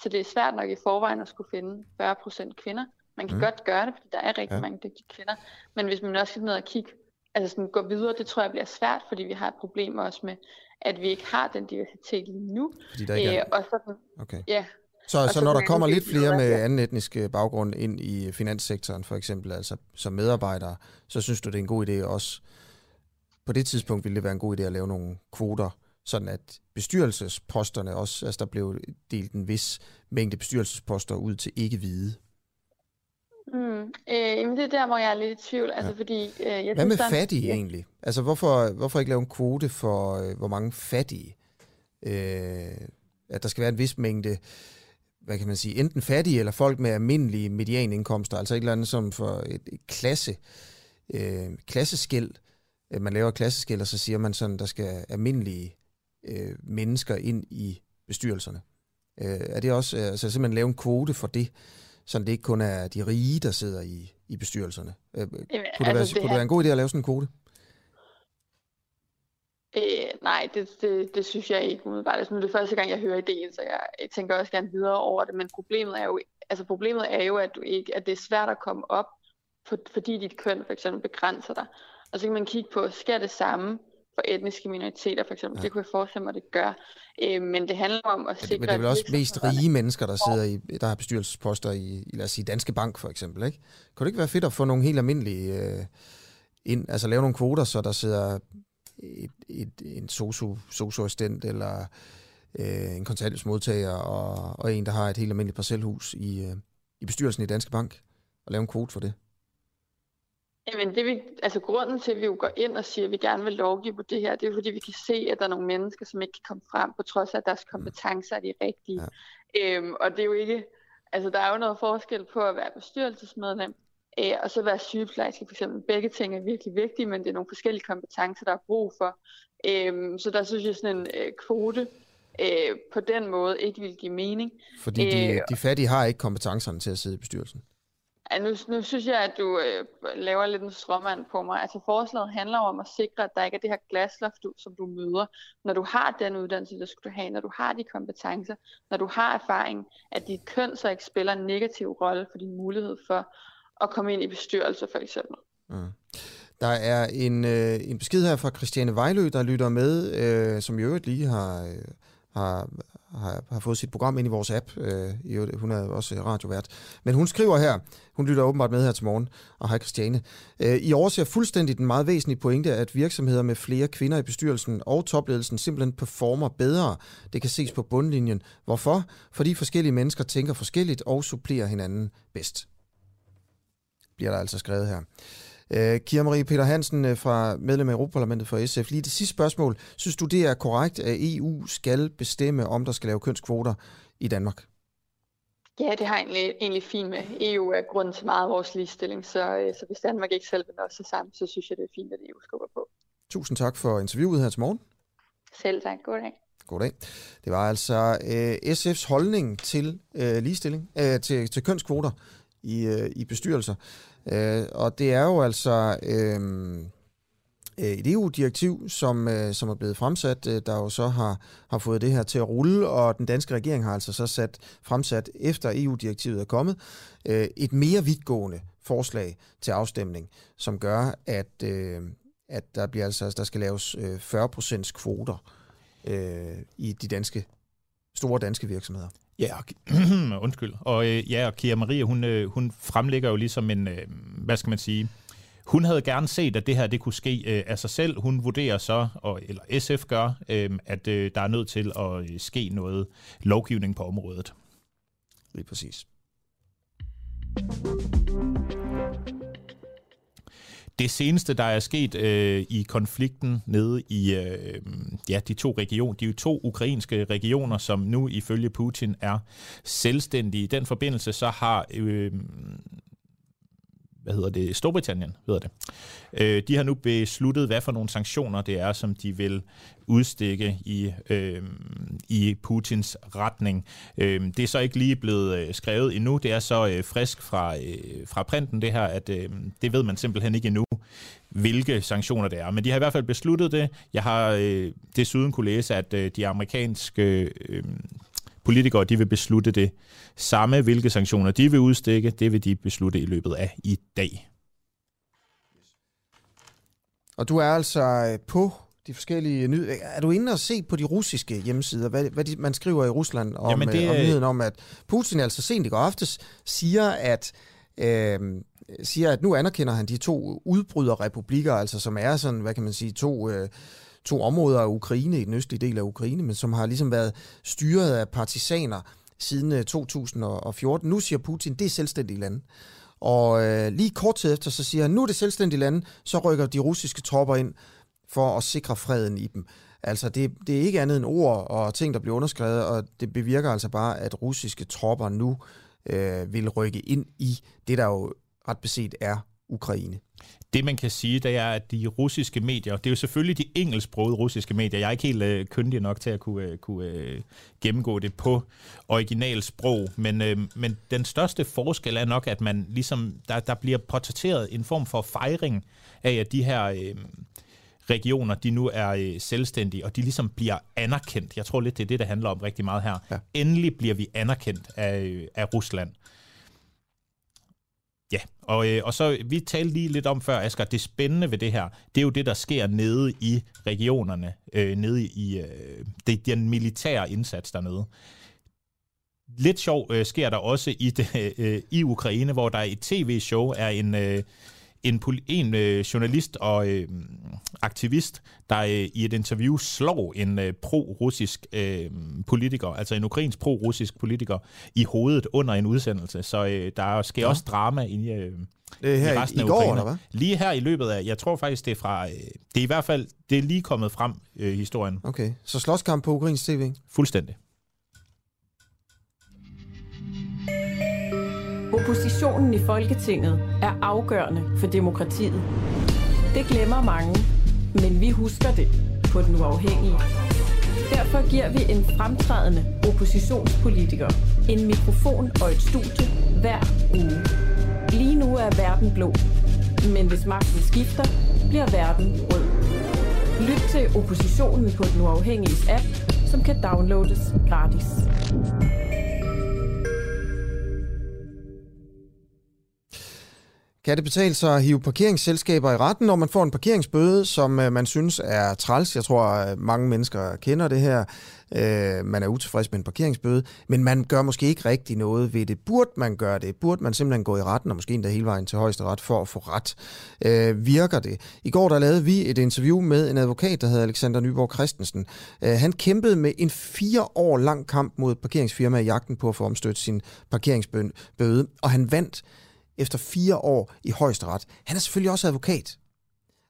Speaker 5: så det er svært nok i forvejen at skulle finde 40% kvinder. Man kan mm. godt gøre det, fordi der er rigtig ja. mange dygtige kvinder. Men hvis man også skal ned og kigge, altså sådan gå videre, det tror jeg bliver svært, fordi vi har et problem også med, at vi ikke har den diversitet lige nu.
Speaker 1: Fordi der ikke er...
Speaker 5: Øh, og sådan,
Speaker 1: okay.
Speaker 5: ja,
Speaker 1: så, så, så når der kommer lidt flere med anden etnisk øh, baggrund ind i finanssektoren for eksempel, altså som medarbejdere, så synes du, det er en god idé også. På det tidspunkt ville det være en god idé at lave nogle kvoter sådan at bestyrelsesposterne også, altså der blev delt en vis mængde bestyrelsesposter ud til ikke-hvide.
Speaker 5: Mm, øh, det er der, hvor jeg er lidt i tvivl, altså ja. fordi... Øh, jeg
Speaker 1: Hvad med fattige ja. egentlig? Altså hvorfor, hvorfor ikke lave en kvote for, øh, hvor mange fattige? Øh, at der skal være en vis mængde, hvad kan man sige, enten fattige eller folk med almindelige medianindkomster, altså et eller andet som for et, et klasse, øh, klasseskæld, øh, man laver klasseskæld, og så siger man sådan, der skal almindelige øh, mennesker ind i bestyrelserne. Øh, er det også, øh, altså simpelthen lave en kvote for det, så det ikke kun er de rige, der sidder i, i bestyrelserne? Øh, kunne, det, altså, være, det, kunne det være en god idé at lave sådan en kvote?
Speaker 5: Nej, det, det, det synes jeg ikke umiddelbart. Altså, nu er det første gang, jeg hører ideen, så jeg, jeg tænker også gerne videre over det. Men problemet er jo, altså, problemet er jo at, du ikke, at det er svært at komme op, for, fordi dit køn for eksempel begrænser dig. Og så kan man kigge på, skal det samme for etniske minoriteter for eksempel? Ja. Det kunne jeg forestille mig, det gør. Øh, men det handler om at sikre...
Speaker 1: Men det er vel også mest rige mennesker, der sidder i, der har bestyrelsesposter i, lad os sige, Danske Bank for eksempel, ikke? Kunne det ikke være fedt at få nogle helt almindelige... Øh, ind, altså lave nogle kvoter, så der sidder et, et, en sosu, sosu-assistent eller øh, en kontanthjælpsmodtager og, og en, der har et helt almindeligt parcelhus i, øh, i bestyrelsen i Danske Bank, og lave en kvote for det?
Speaker 5: Jamen, det vi, altså grunden til, at vi jo går ind og siger, at vi gerne vil lovgive på det her, det er fordi, vi kan se, at der er nogle mennesker, som ikke kan komme frem, på trods af, at deres kompetencer er de rigtige. Ja. Øhm, og det er jo ikke, altså der er jo noget forskel på at være bestyrelsesmedlem, øh, og så være sygeplejerske for eksempel. Begge ting er virkelig vigtige, men det er nogle forskellige kompetencer, der er brug for. Øhm, så der synes jeg sådan en øh, kvote øh, på den måde ikke vil give mening.
Speaker 1: Fordi de, øh, de fattige har ikke kompetencerne til at sidde i bestyrelsen.
Speaker 5: Ja, nu, nu synes jeg, at du øh, laver lidt en strømmand på mig. Altså forslaget handler om at sikre, at der ikke er det her glasloft, som du møder. Når du har den uddannelse, der skal du have, når du har de kompetencer, når du har erfaring, at dit køn så ikke spiller en negativ rolle for din mulighed for at komme ind i bestyrelser for eksempel. Mm.
Speaker 1: Der er en, øh, en besked her fra Christiane Vejlø, der lytter med, øh, som i øvrigt lige har, øh, har, har, har fået sit program ind i vores app. Øh, hun er også radiovært. Men hun skriver her, hun lytter åbenbart med her til morgen, og hej Christiane. Øh, I overser fuldstændig den meget væsentlige pointe, at virksomheder med flere kvinder i bestyrelsen og topledelsen simpelthen performer bedre. Det kan ses på bundlinjen. Hvorfor? Fordi forskellige mennesker tænker forskelligt og supplerer hinanden bedst bliver der altså skrevet her. Øh, Kira Marie Peter Hansen øh, fra medlem af Europaparlamentet for SF. Lige det sidste spørgsmål. Synes du, det er korrekt, at EU skal bestemme, om der skal lave kønskvoter i Danmark?
Speaker 5: Ja, det har egentlig, egentlig fint med. EU er grunden til meget af vores ligestilling, så, øh, så hvis Danmark ikke selv vil nå sig sammen, så synes jeg, det er fint, at EU skubber på.
Speaker 1: Tusind tak for interviewet her til morgen.
Speaker 5: Selv tak. God dag.
Speaker 1: God dag. Det var altså øh, SF's holdning til øh, ligestilling, øh, til, til kønskvoter i, øh, i bestyrelser. Øh, og det er jo altså øh, øh et EU-direktiv, som, øh, som er blevet fremsat, øh, der jo så har, har fået det her til at rulle, og den danske regering har altså så sat fremsat, efter EU-direktivet er kommet, øh, et mere vidtgående forslag til afstemning, som gør, at, øh, at der bliver altså der skal laves øh, 40% kvoter øh, i de danske store danske virksomheder.
Speaker 2: Ja, undskyld. Og øh, ja, og Kira Maria, hun, øh, hun fremlægger jo ligesom en, øh, hvad skal man sige, hun havde gerne set, at det her det kunne ske øh, af sig selv. Hun vurderer så, og, eller SF gør, øh, at øh, der er nødt til at ske noget lovgivning på området.
Speaker 1: Lige præcis.
Speaker 2: Det seneste, der er sket øh, i konflikten nede i øh, ja, de to regioner, de to ukrainske regioner, som nu ifølge Putin er selvstændige. I den forbindelse så har øh, hvad hedder det, Storbritannien, hedder det. Øh, de har nu besluttet, hvad for nogle sanktioner det er, som de vil udstikke i, øh, i Putins retning. Øh, det er så ikke lige blevet øh, skrevet endnu. Det er så øh, frisk fra, øh, fra printen, det her, at øh, det ved man simpelthen ikke endnu, hvilke sanktioner det er. Men de har i hvert fald besluttet det. Jeg har øh, desuden kunne læse, at øh, de amerikanske øh, politikere de vil beslutte det samme, hvilke sanktioner de vil udstikke, det vil de beslutte i løbet af i dag.
Speaker 1: Og du er altså øh, på de forskellige nyheder. Er du inde og se på de russiske hjemmesider, hvad, hvad de, man skriver i Rusland om, Jamen det, øh, om nyheden om, at Putin altså sent i går aftes siger, at øh, siger, at nu anerkender han de to udbryderrepublikker, altså som er sådan, hvad kan man sige, to øh, to områder af Ukraine, i den østlige del af Ukraine, men som har ligesom været styret af partisaner siden øh, 2014. Nu siger Putin, det er selvstændige lande. Og øh, lige kort tid efter, så siger han, nu er det selvstændige lande, så rykker de russiske tropper ind for at sikre freden i dem. Altså, det, det er ikke andet end ord og ting, der bliver underskrevet, og det bevirker altså bare, at russiske tropper nu øh, vil rykke ind i det, der jo ret beset er Ukraine.
Speaker 2: Det man kan sige, det er, at de russiske medier, det er jo selvfølgelig de engelsksprogede russiske medier, jeg er ikke helt øh, kyndig nok til at kunne, øh, kunne øh, gennemgå det på originalsprog, men, øh, men den største forskel er nok, at man ligesom, der, der bliver portrætteret en form for fejring af, at de her... Øh, regioner, de nu er øh, selvstændige, og de ligesom bliver anerkendt. Jeg tror lidt, det er det, der handler om rigtig meget her. Ja. Endelig bliver vi anerkendt af, øh, af Rusland. Ja, og, øh, og så vi talte lige lidt om før, Asger, det spændende ved det her, det er jo det, der sker nede i regionerne, øh, nede i øh, det, den militære indsats dernede. Lidt sjov øh, sker der også i, det, øh, i Ukraine, hvor der i tv-show er en... Øh, en, en øh, journalist og øh, aktivist, der øh, i et interview slår en øh, pro-russisk øh, politiker, altså en ukrainsk pro-russisk politiker, i hovedet under en udsendelse. Så øh, der sker ja. også drama i, øh,
Speaker 1: det er her i resten i, af i går, eller hvad?
Speaker 2: Lige her i løbet af, jeg tror faktisk, det er fra, øh, det er i hvert fald, det er lige kommet frem, øh, historien.
Speaker 1: Okay, så slåskamp på ukrainsk tv?
Speaker 2: Fuldstændig.
Speaker 6: Oppositionen i Folketinget er afgørende for demokratiet. Det glemmer mange, men vi husker det på den uafhængige. Derfor giver vi en fremtrædende oppositionspolitiker en mikrofon og et studie hver uge. Lige nu er verden blå, men hvis magten skifter, bliver verden rød. Lyt til oppositionen på den uafhængige app, som kan downloades gratis.
Speaker 1: Kan det betale sig at hive parkeringsselskaber i retten, når man får en parkeringsbøde, som øh, man synes er træls? Jeg tror, at mange mennesker kender det her. Øh, man er utilfreds med en parkeringsbøde, men man gør måske ikke rigtig noget ved det. Burde man gøre det? Burde man simpelthen gå i retten, og måske endda hele vejen til højeste ret, for at få ret? Øh, virker det? I går der lavede vi et interview med en advokat, der hedder Alexander Nyborg Christensen. Øh, han kæmpede med en fire år lang kamp mod et parkeringsfirma i jagten på at få omstødt sin parkeringsbøde, og han vandt efter fire år i højesteret. Han er selvfølgelig også advokat,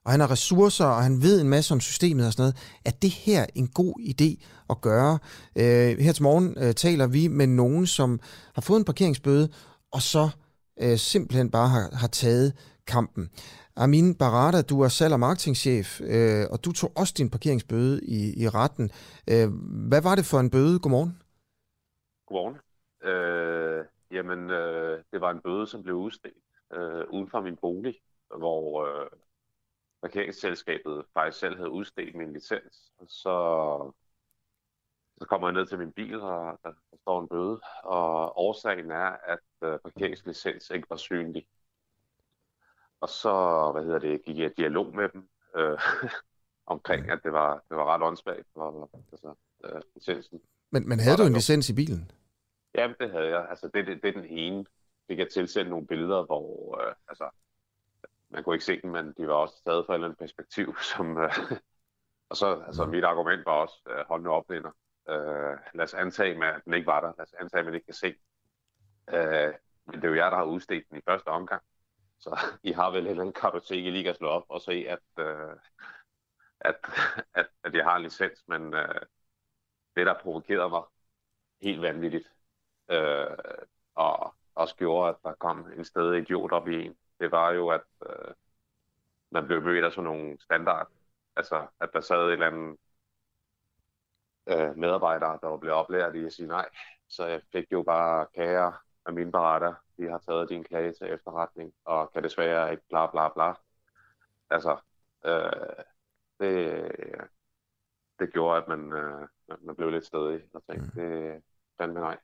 Speaker 1: og han har ressourcer, og han ved en masse om systemet og sådan noget. Er det her en god idé at gøre? Øh, her til morgen øh, taler vi med nogen, som har fået en parkeringsbøde, og så øh, simpelthen bare har, har taget kampen. Amin Barada, du er salg- og marketingchef, øh, og du tog også din parkeringsbøde i, i retten. Øh, hvad var det for en bøde? Godmorgen.
Speaker 7: Godmorgen. Øh, Jamen, øh, det var en bøde, som blev udstedt øh, uden for min bolig, hvor øh, parkeringsselskabet faktisk selv havde udstedt min licens. Og så, så kommer jeg ned til min bil, og der, der står en bøde. Og årsagen er, at øh, parkeringslicens ikke var synlig. Og så, hvad hedder det, gik jeg i dialog med dem øh, omkring, at det var, det var ret åndssvagt for altså, øh, licensen.
Speaker 1: Men, men havde du en licens i bilen?
Speaker 7: Ja, det havde jeg. Altså, det, det, det er den ene. Det kan tilsende nogle billeder, hvor øh, altså, man kunne ikke se dem, men de var også taget fra et eller andet perspektiv. Som, øh, og så, altså, mit argument var også, øh, hold nu op, venner. Øh, lad os antage, med, at den ikke var der. Lad os antage, at man ikke kan se. Øh, men det er jo jer, der har udstedt den i første omgang. Så I har vel en eller anden kartotek, I lige kan slå op og se, at, øh, at, at, at jeg har en licens, men øh, det, der provokerede mig helt vanvittigt, øh, og også gjorde, at der kom en sted idiot op i en, det var jo, at øh, man blev mødt af sådan nogle standard. Altså, at der sad en eller anden øh, medarbejder, der var blevet oplært i at sige nej. Så jeg fik jo bare kære af mine beretter, de har taget din klage til efterretning, og kan desværre ikke bla bla bla. Altså, øh, det, det gjorde, at man, øh, man blev lidt stedig og tænkte, mm. det fandme nej.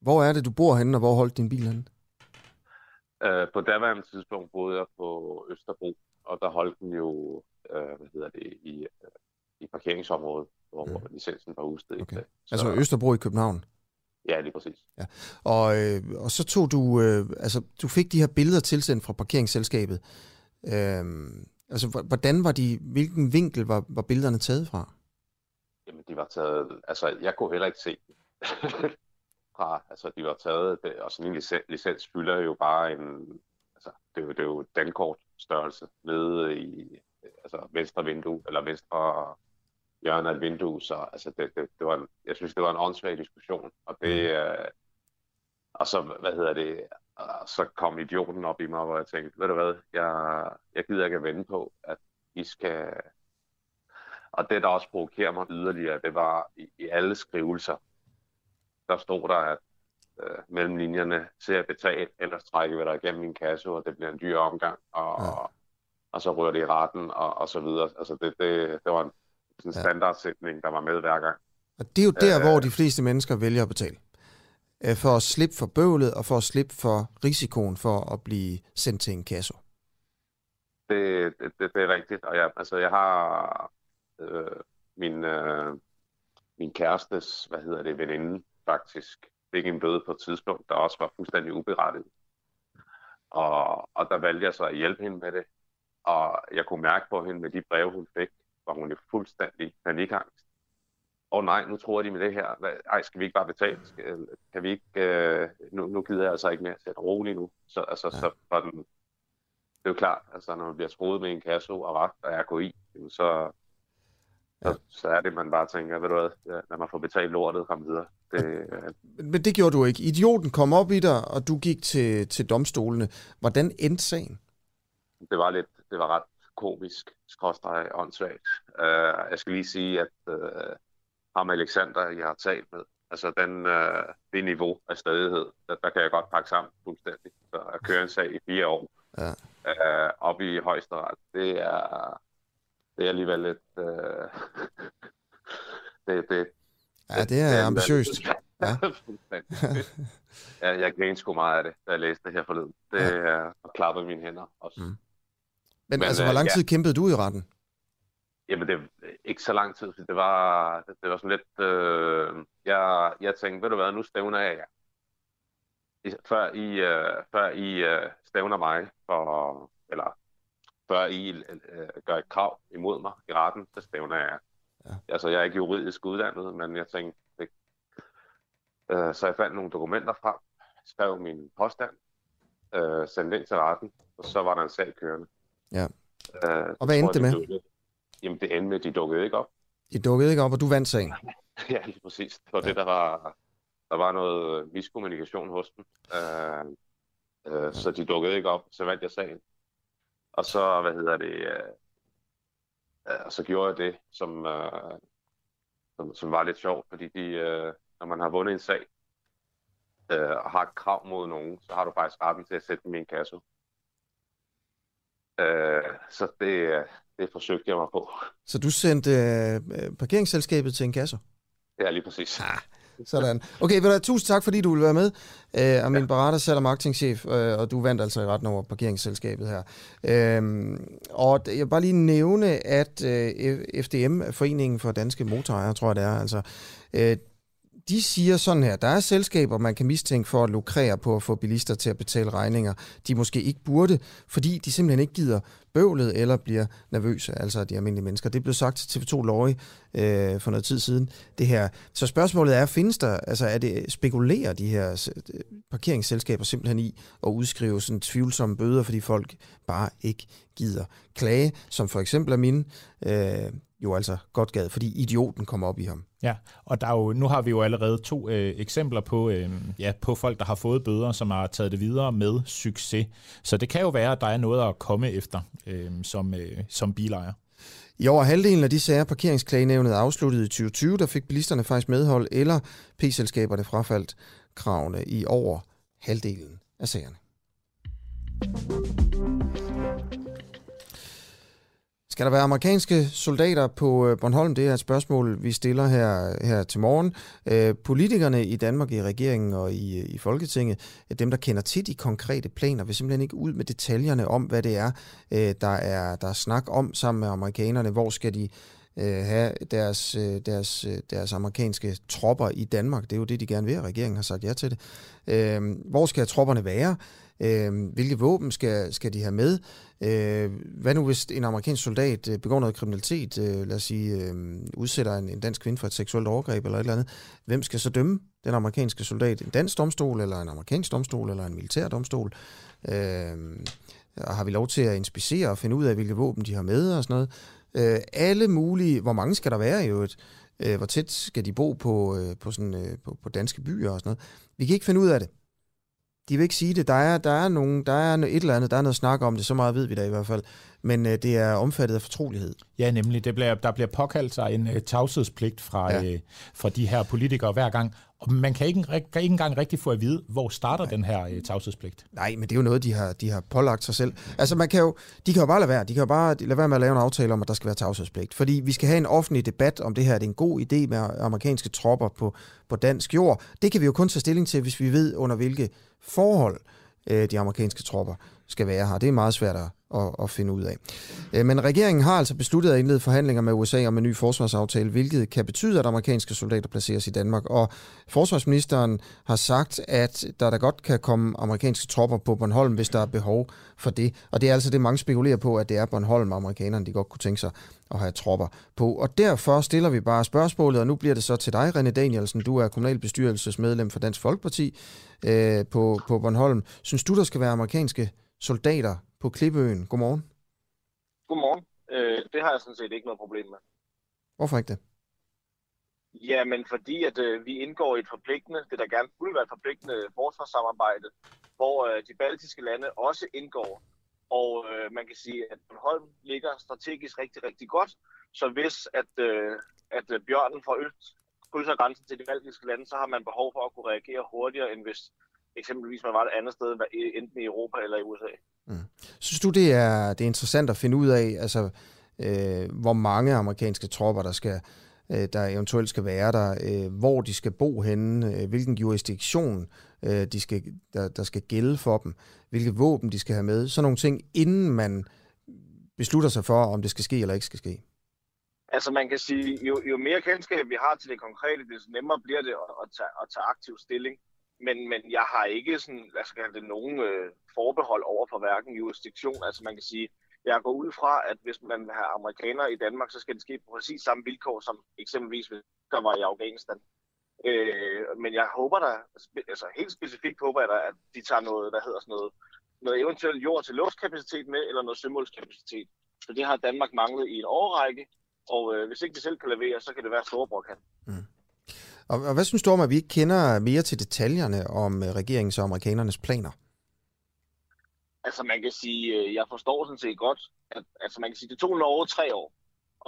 Speaker 1: Hvor er det, du bor henne, og hvor holdt din bil henne?
Speaker 7: Uh, på daværende tidspunkt boede jeg på Østerbro, og der holdt den jo, uh, hvad hedder det, i, uh, i parkeringsområdet, hvor mm. licensen var udstedt. Okay.
Speaker 1: Så, altså Østerbro i København?
Speaker 7: Ja, lige præcis. Ja.
Speaker 1: Og, øh, og så tog du, øh, altså du fik de her billeder tilsendt fra parkeringsselskabet. Øh, altså hvordan var de, hvilken vinkel var, var billederne taget fra?
Speaker 7: Jamen de var taget, altså jeg kunne heller ikke se fra, altså de var taget, det, og sådan en licens, licens fylder jo bare en, altså det er jo, det er jo dankort størrelse nede i altså venstre vindue, eller venstre hjørne af et vindue, så altså det, det, det var en, jeg synes, det var en åndssvag diskussion, og det, mm. øh, og så, hvad hedder det, og så kom idioten op i mig, hvor jeg tænkte, ved du hvad, jeg, jeg gider ikke at vende på, at I skal... Og det, der også provokerer mig yderligere, det var i, i alle skrivelser, der stod der, at øh, mellem linjerne ser jeg betale, ellers trækker vi dig igennem min kasse, og det bliver en dyr omgang, og, ja. og, og så rører det i retten, og, og så videre. Altså det, det, det var en, en standardsætning, der var med hver gang.
Speaker 1: Og det er jo der, øh, hvor de fleste mennesker vælger at betale. Øh, for at slippe for bøvlet, og for at slippe for risikoen for at blive sendt til en kasse.
Speaker 7: Det, det, det, det er rigtigt, og jeg, altså, jeg har øh, min, øh, min kærestes, hvad hedder det, veninde, faktisk fik en bøde på et tidspunkt, der også var fuldstændig uberettiget. Og, og der valgte jeg så at hjælpe hende med det. Og jeg kunne mærke på hende med de breve, hun fik, hvor hun er fuldstændig panikangst. Åh oh, nej, nu tror de med det her. Ej, skal vi ikke bare betale? Skal, kan vi ikke... Øh, nu, nu gider jeg altså ikke mere sætte rolig nu. Så, altså, ja. så for den, det er jo klart, altså når man bliver troet med en kasse og ret og RKI, så, ja. så, så er det, man bare tænker, ved du hvad, lad mig få betalt lortet, kom videre.
Speaker 1: Øh... Men det gjorde du ikke. Idioten kom op i dig, og du gik til, til domstolene. Hvordan endte sagen?
Speaker 7: Det var lidt, det var ret komisk, skråstrej åndssvagt. Uh, jeg skal lige sige, at uh, ham Alexander, jeg har talt med, altså den, uh, det niveau af stadighed, der, der kan jeg godt pakke sammen fuldstændig. Så at køre en sag i fire år ja. uh, op i højesteret, det er, det er alligevel lidt... Uh, det, det,
Speaker 1: Ja, det er ambitiøst. Ja.
Speaker 7: ja, jeg grinede sgu meget af det, da jeg læste det her forleden. Det ja. uh, klappede mine hænder også. Mm.
Speaker 1: Men, Men altså, hvor lang tid ja. kæmpede du i retten?
Speaker 7: Jamen, det er ikke så lang tid. Det var, det var sådan lidt... Øh, jeg, jeg tænkte, ved du hvad, nu stævner jeg jer. Før I, øh, før I øh, stævner mig, for, eller før I øh, gør et krav imod mig i retten, så stævner jeg Ja. Altså, jeg er ikke juridisk uddannet, men jeg tænkte, det, øh, så jeg fandt nogle dokumenter frem, skrev min påstand, øh, sendte ind til retten, og så var der en sag kørende.
Speaker 1: Ja. Øh, og hvad endte det med? Dukkede,
Speaker 7: jamen, det endte med, at de dukkede ikke op.
Speaker 1: De dukkede ikke op, og du vandt sagen?
Speaker 7: ja, lige præcis. Det var ja. det, der var... Der var noget miskommunikation hos dem. Øh, øh, ja. Så de dukkede ikke op, så vandt jeg sagen. Og så, hvad hedder det... Øh, og så gjorde jeg det, som, øh, som, som var lidt sjovt, fordi de, øh, når man har vundet en sag, øh, og har et krav mod nogen, så har du faktisk retten til at sætte dem i en kasse. Øh, så det, det forsøgte jeg mig på.
Speaker 1: Så du sendte øh, parkeringsselskabet til en kasse?
Speaker 7: Ja, lige præcis.
Speaker 1: Ah, sådan. Okay, vel, tusind tak, fordi du vil være med. Øh, Amin ja. Barata, salg- og marketingchef, øh, og du vandt altså i retten over parkeringsselskabet her. Øh, og jeg vil bare lige nævne, at øh, FDM, Foreningen for Danske Motorejere, tror jeg det er, altså, øh, de siger sådan her, der er selskaber, man kan mistænke for at lukrere på at få bilister til at betale regninger, de måske ikke burde, fordi de simpelthen ikke gider bøvlet eller bliver nervøse, altså de almindelige mennesker. Det blev sagt til TV2 Løje øh, for noget tid siden, det her. Så spørgsmålet er, findes der, altså er det, spekulerer de her øh, parkeringsselskaber simpelthen i at udskrive sådan tvivlsomme bøder, fordi folk bare ikke gider klage, som for eksempel er mine, øh, jo altså godt gad, fordi idioten kommer op i ham.
Speaker 2: Ja, og der er jo, nu har vi jo allerede to øh, eksempler på, øh, ja, på folk, der har fået bøder, som har taget det videre med succes. Så det kan jo være, at der er noget at komme efter øh, som, øh, som bilejer.
Speaker 1: I over halvdelen af de sager, parkeringsklagenævnet afsluttede i 2020, der fik bilisterne faktisk medhold, eller P-selskaberne frafaldt kravene i over halvdelen af sagerne. Skal der være amerikanske soldater på øh, Bornholm? Det er et spørgsmål, vi stiller her, her til morgen. Øh, politikerne i Danmark, i regeringen og i, øh, i Folketinget, dem der kender til de konkrete planer, vil simpelthen ikke ud med detaljerne om, hvad det er, øh, der er, der er snak om sammen med amerikanerne. Hvor skal de øh, have deres, deres, deres amerikanske tropper i Danmark? Det er jo det, de gerne vil, regeringen har sagt ja til det. Hvor skal tropperne være? Øh, hvilke våben skal, skal de have med? Øh, hvad nu hvis en amerikansk soldat øh, begår noget kriminalitet, øh, lad os sige, øh, udsætter en, en dansk kvinde for et seksuelt overgreb eller et eller andet, hvem skal så dømme den amerikanske soldat? En dansk domstol, eller en amerikansk domstol, eller en militær domstol? Øh, har vi lov til at inspicere og finde ud af, hvilke våben de har med og sådan noget? Øh, alle mulige, hvor mange skal der være i øvrigt? Øh, hvor tæt skal de bo på, øh, på, sådan, øh, på, på danske byer og sådan noget? Vi kan ikke finde ud af det de vil ikke sige det. Der er, der er, nogen, der er et eller andet, der er noget snak om det, så meget ved vi da i hvert fald. Men øh, det er omfattet af fortrolighed.
Speaker 2: Ja, nemlig. Det bliver, der bliver påkaldt sig en øh, tavshedspligt fra, ja. øh, fra de her politikere hver gang. Og man kan ikke, kan ikke engang rigtig få at vide, hvor starter Nej. den her øh, tavshedspligt.
Speaker 1: Nej, men det er jo noget, de har, de har pålagt sig selv. Altså, man kan jo, de kan jo bare lade være. De kan jo bare lade være med at lave en aftale om, at der skal være tavshedspligt. Fordi vi skal have en offentlig debat om det her. Det er en god idé med amerikanske tropper på, på dansk jord. Det kan vi jo kun tage stilling til, hvis vi ved, under hvilke forhold øh, de amerikanske tropper skal være her. Det er meget svært at, at, at finde ud af. Øh, men regeringen har altså besluttet at indlede forhandlinger med USA om en ny forsvarsaftale, hvilket kan betyde, at amerikanske soldater placeres i Danmark. Og forsvarsministeren har sagt, at der da godt kan komme amerikanske tropper på Bornholm, hvis der er behov for det. Og det er altså det, mange spekulerer på, at det er Bornholm, amerikanerne de godt kunne tænke sig at have tropper på. Og derfor stiller vi bare spørgsmålet, og nu bliver det så til dig, René Danielsen. Du er kommunalbestyrelsesmedlem for Dansk Folkeparti øh, på, på Bornholm. Synes du, der skal være amerikanske soldater på Klippeøen. Godmorgen.
Speaker 8: Godmorgen. Øh, det har jeg sådan set ikke noget problem med.
Speaker 1: Hvorfor ikke det?
Speaker 8: Ja, men fordi at øh, vi indgår i et forpligtende, det der gerne skulle være et forpligtende forsvarssamarbejde, hvor øh, de baltiske lande også indgår. Og øh, man kan sige, at Bornholm ligger strategisk rigtig, rigtig godt. Så hvis at, øh, at øh, bjørnen fra øst krydser grænsen til de baltiske lande, så har man behov for at kunne reagere hurtigere, end hvis eksempelvis man var et andet sted, enten i Europa eller i USA. Mm.
Speaker 1: Synes du, det er, det er interessant at finde ud af, altså, øh, hvor mange amerikanske tropper, der skal øh, der eventuelt skal være der, øh, hvor de skal bo henne, øh, hvilken jurisdiktion øh, de skal, der, der skal gælde for dem, hvilke våben de skal have med, sådan nogle ting, inden man beslutter sig for, om det skal ske eller ikke skal ske?
Speaker 8: Altså man kan sige, jo, jo mere kendskab vi har til det konkrete, desto nemmere bliver det at, at, tage, at tage aktiv stilling. Men, men jeg har ikke sådan, hvad skal det, nogen øh, forbehold over for hverken jurisdiktion. Altså man kan sige, jeg går ud fra, at hvis man vil have amerikanere i Danmark, så skal det ske på præcis samme vilkår, som eksempelvis hvis der var i Afghanistan. Øh, men jeg håber da, altså helt specifikt håber jeg da, at de tager noget, der hedder sådan noget, noget eventuelt jord til luftkapacitet med, eller noget sømålskapacitet. Så det har Danmark manglet i en årrække, og øh, hvis ikke de selv kan levere, så kan det være Storebror kan. Mm.
Speaker 1: Og, og hvad synes du om, at vi ikke kender mere til detaljerne om øh, regeringens og amerikanernes planer?
Speaker 8: Altså man kan sige, øh, jeg forstår sådan set godt, at altså, man kan sige, det tog Norge tre år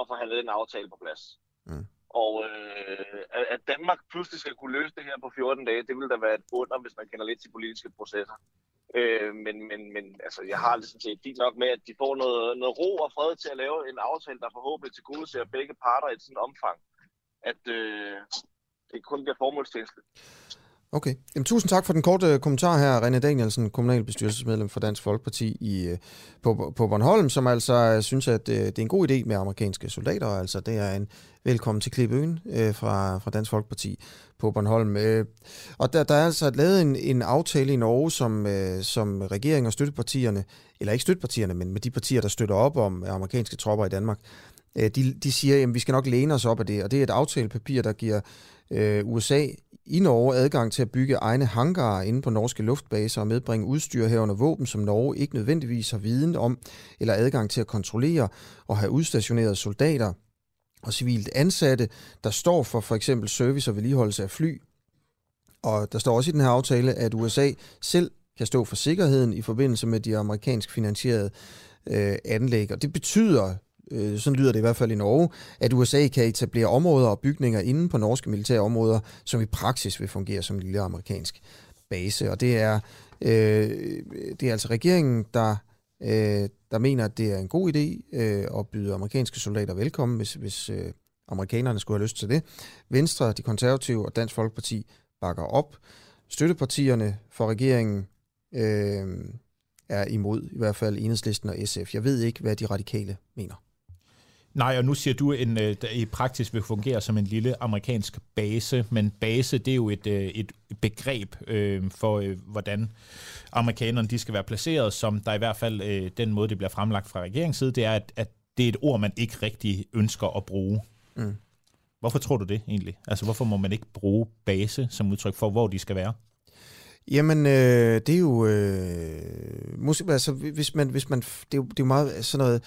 Speaker 8: at forhandle den aftale på plads. Mm. Og øh, at Danmark pludselig skal kunne løse det her på 14 dage, det ville da være et under, hvis man kender lidt til politiske processer. Øh, men, men, men altså, jeg har sådan set fint nok med, at de får noget, noget ro og fred til at lave en aftale, der forhåbentlig til gode ser begge parter i et sådan omfang, at, øh, det kun bliver formålstjenestligt.
Speaker 1: Okay. Jamen, tusind tak for den korte øh, kommentar her, René Danielsen, kommunalbestyrelsesmedlem for Dansk Folkeparti i, øh, på, på Bornholm, som altså øh, synes, at det er en god idé med amerikanske soldater. Altså, det er en velkommen til Klipøen øh, fra, fra Dansk Folkeparti på Bornholm. Øh, og der, der er altså lavet en, en aftale i Norge, som, øh, som regeringen og støttepartierne, eller ikke støttepartierne, men med de partier, der støtter op om amerikanske tropper i Danmark, øh, de, de siger, at vi skal nok læne os op af det, og det er et aftalepapir, der giver øh, USA i Norge adgang til at bygge egne hangarer inde på norske luftbaser og medbringe udstyr herunder våben, som Norge ikke nødvendigvis har viden om eller adgang til at kontrollere og have udstationerede soldater og civilt ansatte, der står for for eksempel service og vedligeholdelse af fly. Og der står også i den her aftale, at USA selv kan stå for sikkerheden i forbindelse med de amerikansk finansierede øh, anlæg. Og det betyder øh, sådan lyder det i hvert fald i Norge, at USA kan etablere områder og bygninger inden på norske militære områder, som i praksis vil fungere som en lille amerikansk base. Og det er, øh, det er altså regeringen, der, øh, der mener, at det er en god idé øh, at byde amerikanske soldater velkommen, hvis, hvis øh, amerikanerne skulle have lyst til det. Venstre, de konservative og Dansk Folkeparti bakker op. Støttepartierne for regeringen øh, er imod, i hvert fald enhedslisten og SF. Jeg ved ikke, hvad de radikale mener.
Speaker 2: Nej, og nu siger du, at øh, i praktisk vil fungere som en lille amerikansk base, men base det er jo et, øh, et begreb øh, for, øh, hvordan amerikanerne de skal være placeret, som der i hvert fald øh, den måde, det bliver fremlagt fra regeringens side, det er, at, at det er et ord, man ikke rigtig ønsker at bruge. Mm. Hvorfor tror du det egentlig? Altså, hvorfor må man ikke bruge base som udtryk for, hvor de skal være?
Speaker 1: Jamen, øh, det er jo... Øh, altså, hvis man, hvis man, det, er jo, det er jo meget sådan noget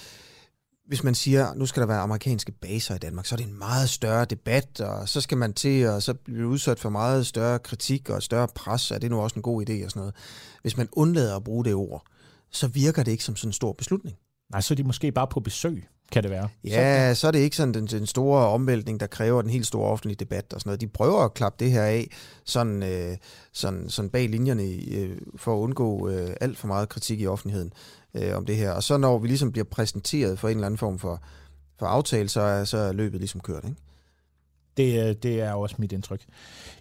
Speaker 1: hvis man siger, nu skal der være amerikanske baser i Danmark, så er det en meget større debat, og så skal man til, og så bliver udsat for meget større kritik og større pres, er det nu også en god idé og sådan noget. Hvis man undlader at bruge det ord, så virker det ikke som sådan en stor beslutning.
Speaker 2: Nej, så er de måske bare på besøg, kan det være.
Speaker 1: Ja, så er det ikke sådan den, den store omvæltning, der kræver den helt store offentlige debat og sådan noget. De prøver at klappe det her af sådan, øh, sådan, sådan bag linjerne øh, for at undgå øh, alt for meget kritik i offentligheden øh, om det her. Og så når vi ligesom bliver præsenteret for en eller anden form for, for aftale, så er, så er løbet ligesom kørt, ikke?
Speaker 2: Det, øh, det er også mit indtryk.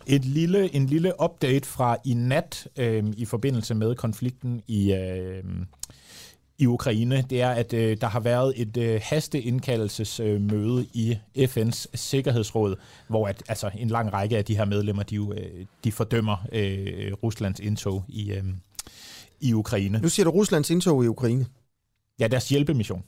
Speaker 2: Et lille, en lille update fra i nat øh, i forbindelse med konflikten i, øh, i Ukraine, det er, at øh, der har været et øh, hasteindkaldelsesmøde øh, i FN's Sikkerhedsråd, hvor at, altså, en lang række af de her medlemmer, de, jo, øh, de fordømmer øh, Ruslands indtog i, øh, i Ukraine.
Speaker 1: Nu siger du Ruslands indtog i Ukraine.
Speaker 2: Ja, deres hjælpemission.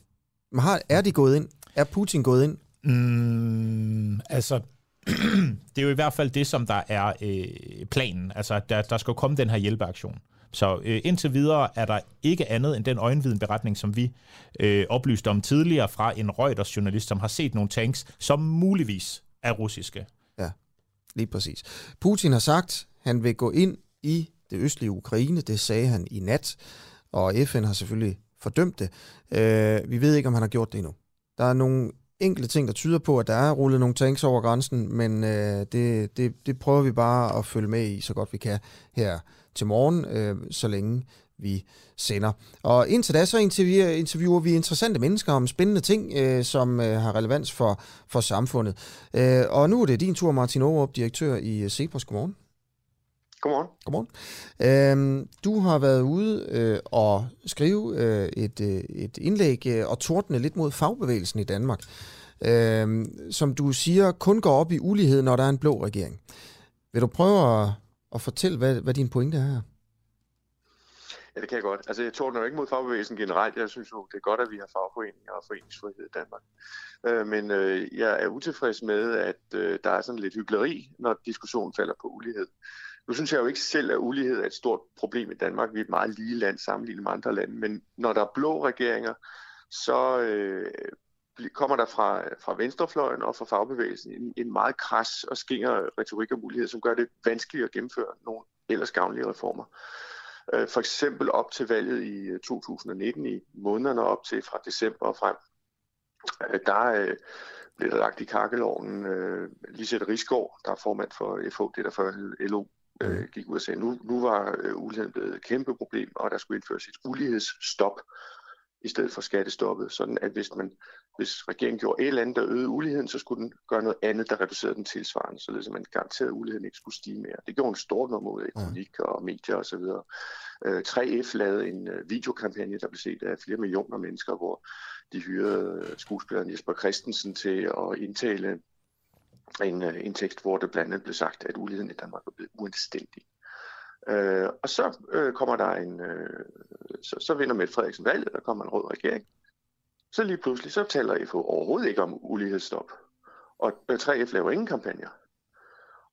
Speaker 1: Men har, er de gået ind? Er Putin gået ind?
Speaker 2: Mm, altså, det er jo i hvert fald det, som der er øh, planen. Altså, der, der skal komme den her hjælpeaktion. Så øh, indtil videre er der ikke andet end den øjenvidenberetning, som vi øh, oplyste om tidligere fra en Reuters journalist, som har set nogle tanks, som muligvis er russiske.
Speaker 1: Ja, lige præcis. Putin har sagt, han vil gå ind i det østlige Ukraine. Det sagde han i nat, og FN har selvfølgelig fordømt det. Øh, vi ved ikke, om han har gjort det endnu. Der er nogle enkelte ting, der tyder på, at der er rullet nogle tanks over grænsen, men øh, det, det, det prøver vi bare at følge med i, så godt vi kan her til morgen, øh, så længe vi sender. Og indtil da, så interviewer, interviewer vi interessante mennesker om spændende ting, øh, som øh, har relevans for, for samfundet. Øh, og nu er det din tur, Martin Aarup, direktør i Cepos. Godmorgen.
Speaker 9: Godmorgen.
Speaker 1: Godmorgen. Øhm, du har været ude øh, og skrive øh, et, øh, et indlæg øh, og tordne lidt mod fagbevægelsen i Danmark, øh, som du siger kun går op i ulighed, når der er en blå regering. Vil du prøve at, at fortælle, hvad, hvad din pointe er her?
Speaker 9: Ja, det kan jeg godt. Altså, jeg tordner jo ikke mod fagbevægelsen generelt. Jeg synes jo, det er godt, at vi har fagforeninger og foreningsfrihed i Danmark. Øh, men øh, jeg er utilfreds med, at øh, der er sådan lidt hyggeleri, når diskussionen falder på ulighed. Nu synes jeg jo ikke selv, at ulighed er et stort problem i Danmark. Vi er et meget lige land sammenlignet med andre lande. Men når der er blå regeringer, så øh, kommer der fra, fra venstrefløjen og fra fagbevægelsen en, en meget kras og skinger retorik og mulighed, som gør det vanskeligt at gennemføre nogle ellers gavnlige reformer. Øh, for eksempel op til valget i øh, 2019, i månederne op til fra december og frem, øh, der øh, blev der lagt i kakkeloven øh, Lisette Rigsgaard, der er formand for FH, det der før hed LO, øh, mm. gik ud og sagde, nu, nu var øh, uligheden blevet et kæmpe problem, og der skulle indføres et ulighedsstop i stedet for skattestoppet, sådan at hvis, man, hvis regeringen gjorde et eller andet, der øgede uligheden, så skulle den gøre noget andet, der reducerede den tilsvarende, således at man garanterede, at uligheden ikke skulle stige mere. Det gjorde en stor nummer ud af kronik og medier osv. Øh, 3F lavede en øh, videokampagne, der blev set af flere millioner mennesker, hvor de hyrede skuespilleren Jesper Christensen til at indtale en, øh, en tekst, hvor det blandt andet blev sagt, at uligheden i Danmark var blevet uanstændig. Øh, og så øh, kommer der en, øh, så, så vinder Mette Frederiksen valget, der kommer en rød regering. Så lige pludselig, så taler FH overhovedet ikke om ulighedsstop. Og øh, 3F laver ingen kampagner.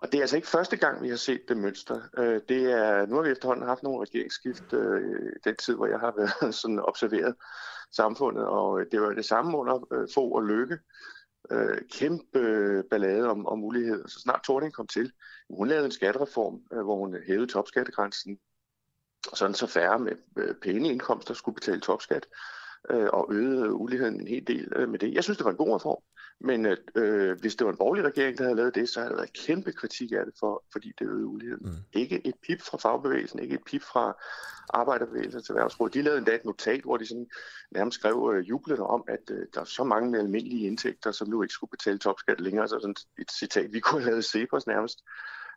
Speaker 9: Og det er altså ikke første gang, vi har set det mønster. Øh, det er, nu har vi efterhånden haft nogle regeringsskift øh, den tid, hvor jeg har været sådan observeret samfundet, og øh, det var det samme under øh, få og lykke øh, kæmpe øh, ballade om, om muligheder. Så snart Thorning kom til, hun lavede en skattereform, øh, hvor hun hævede topskattegrænsen, sådan så færre med øh, pæne indkomster skulle betale topskat, øh, og øgede uligheden en hel del øh, med det. Jeg synes, det var en god reform. Men øh, hvis det var en borgerlig regering, der havde lavet det, så havde der været kæmpe kritik af det, for, fordi det øgede uligheden. Mm. Ikke et pip fra fagbevægelsen, ikke et pip fra arbejderbevægelsen til erhvervsråd. De lavede endda et notat, hvor de sådan nærmest skrev øh, jublende om, at øh, der er så mange med almindelige indtægter, som nu ikke skulle betale topskat længere. Så sådan et citat, vi kunne have lavet Cepos nærmest.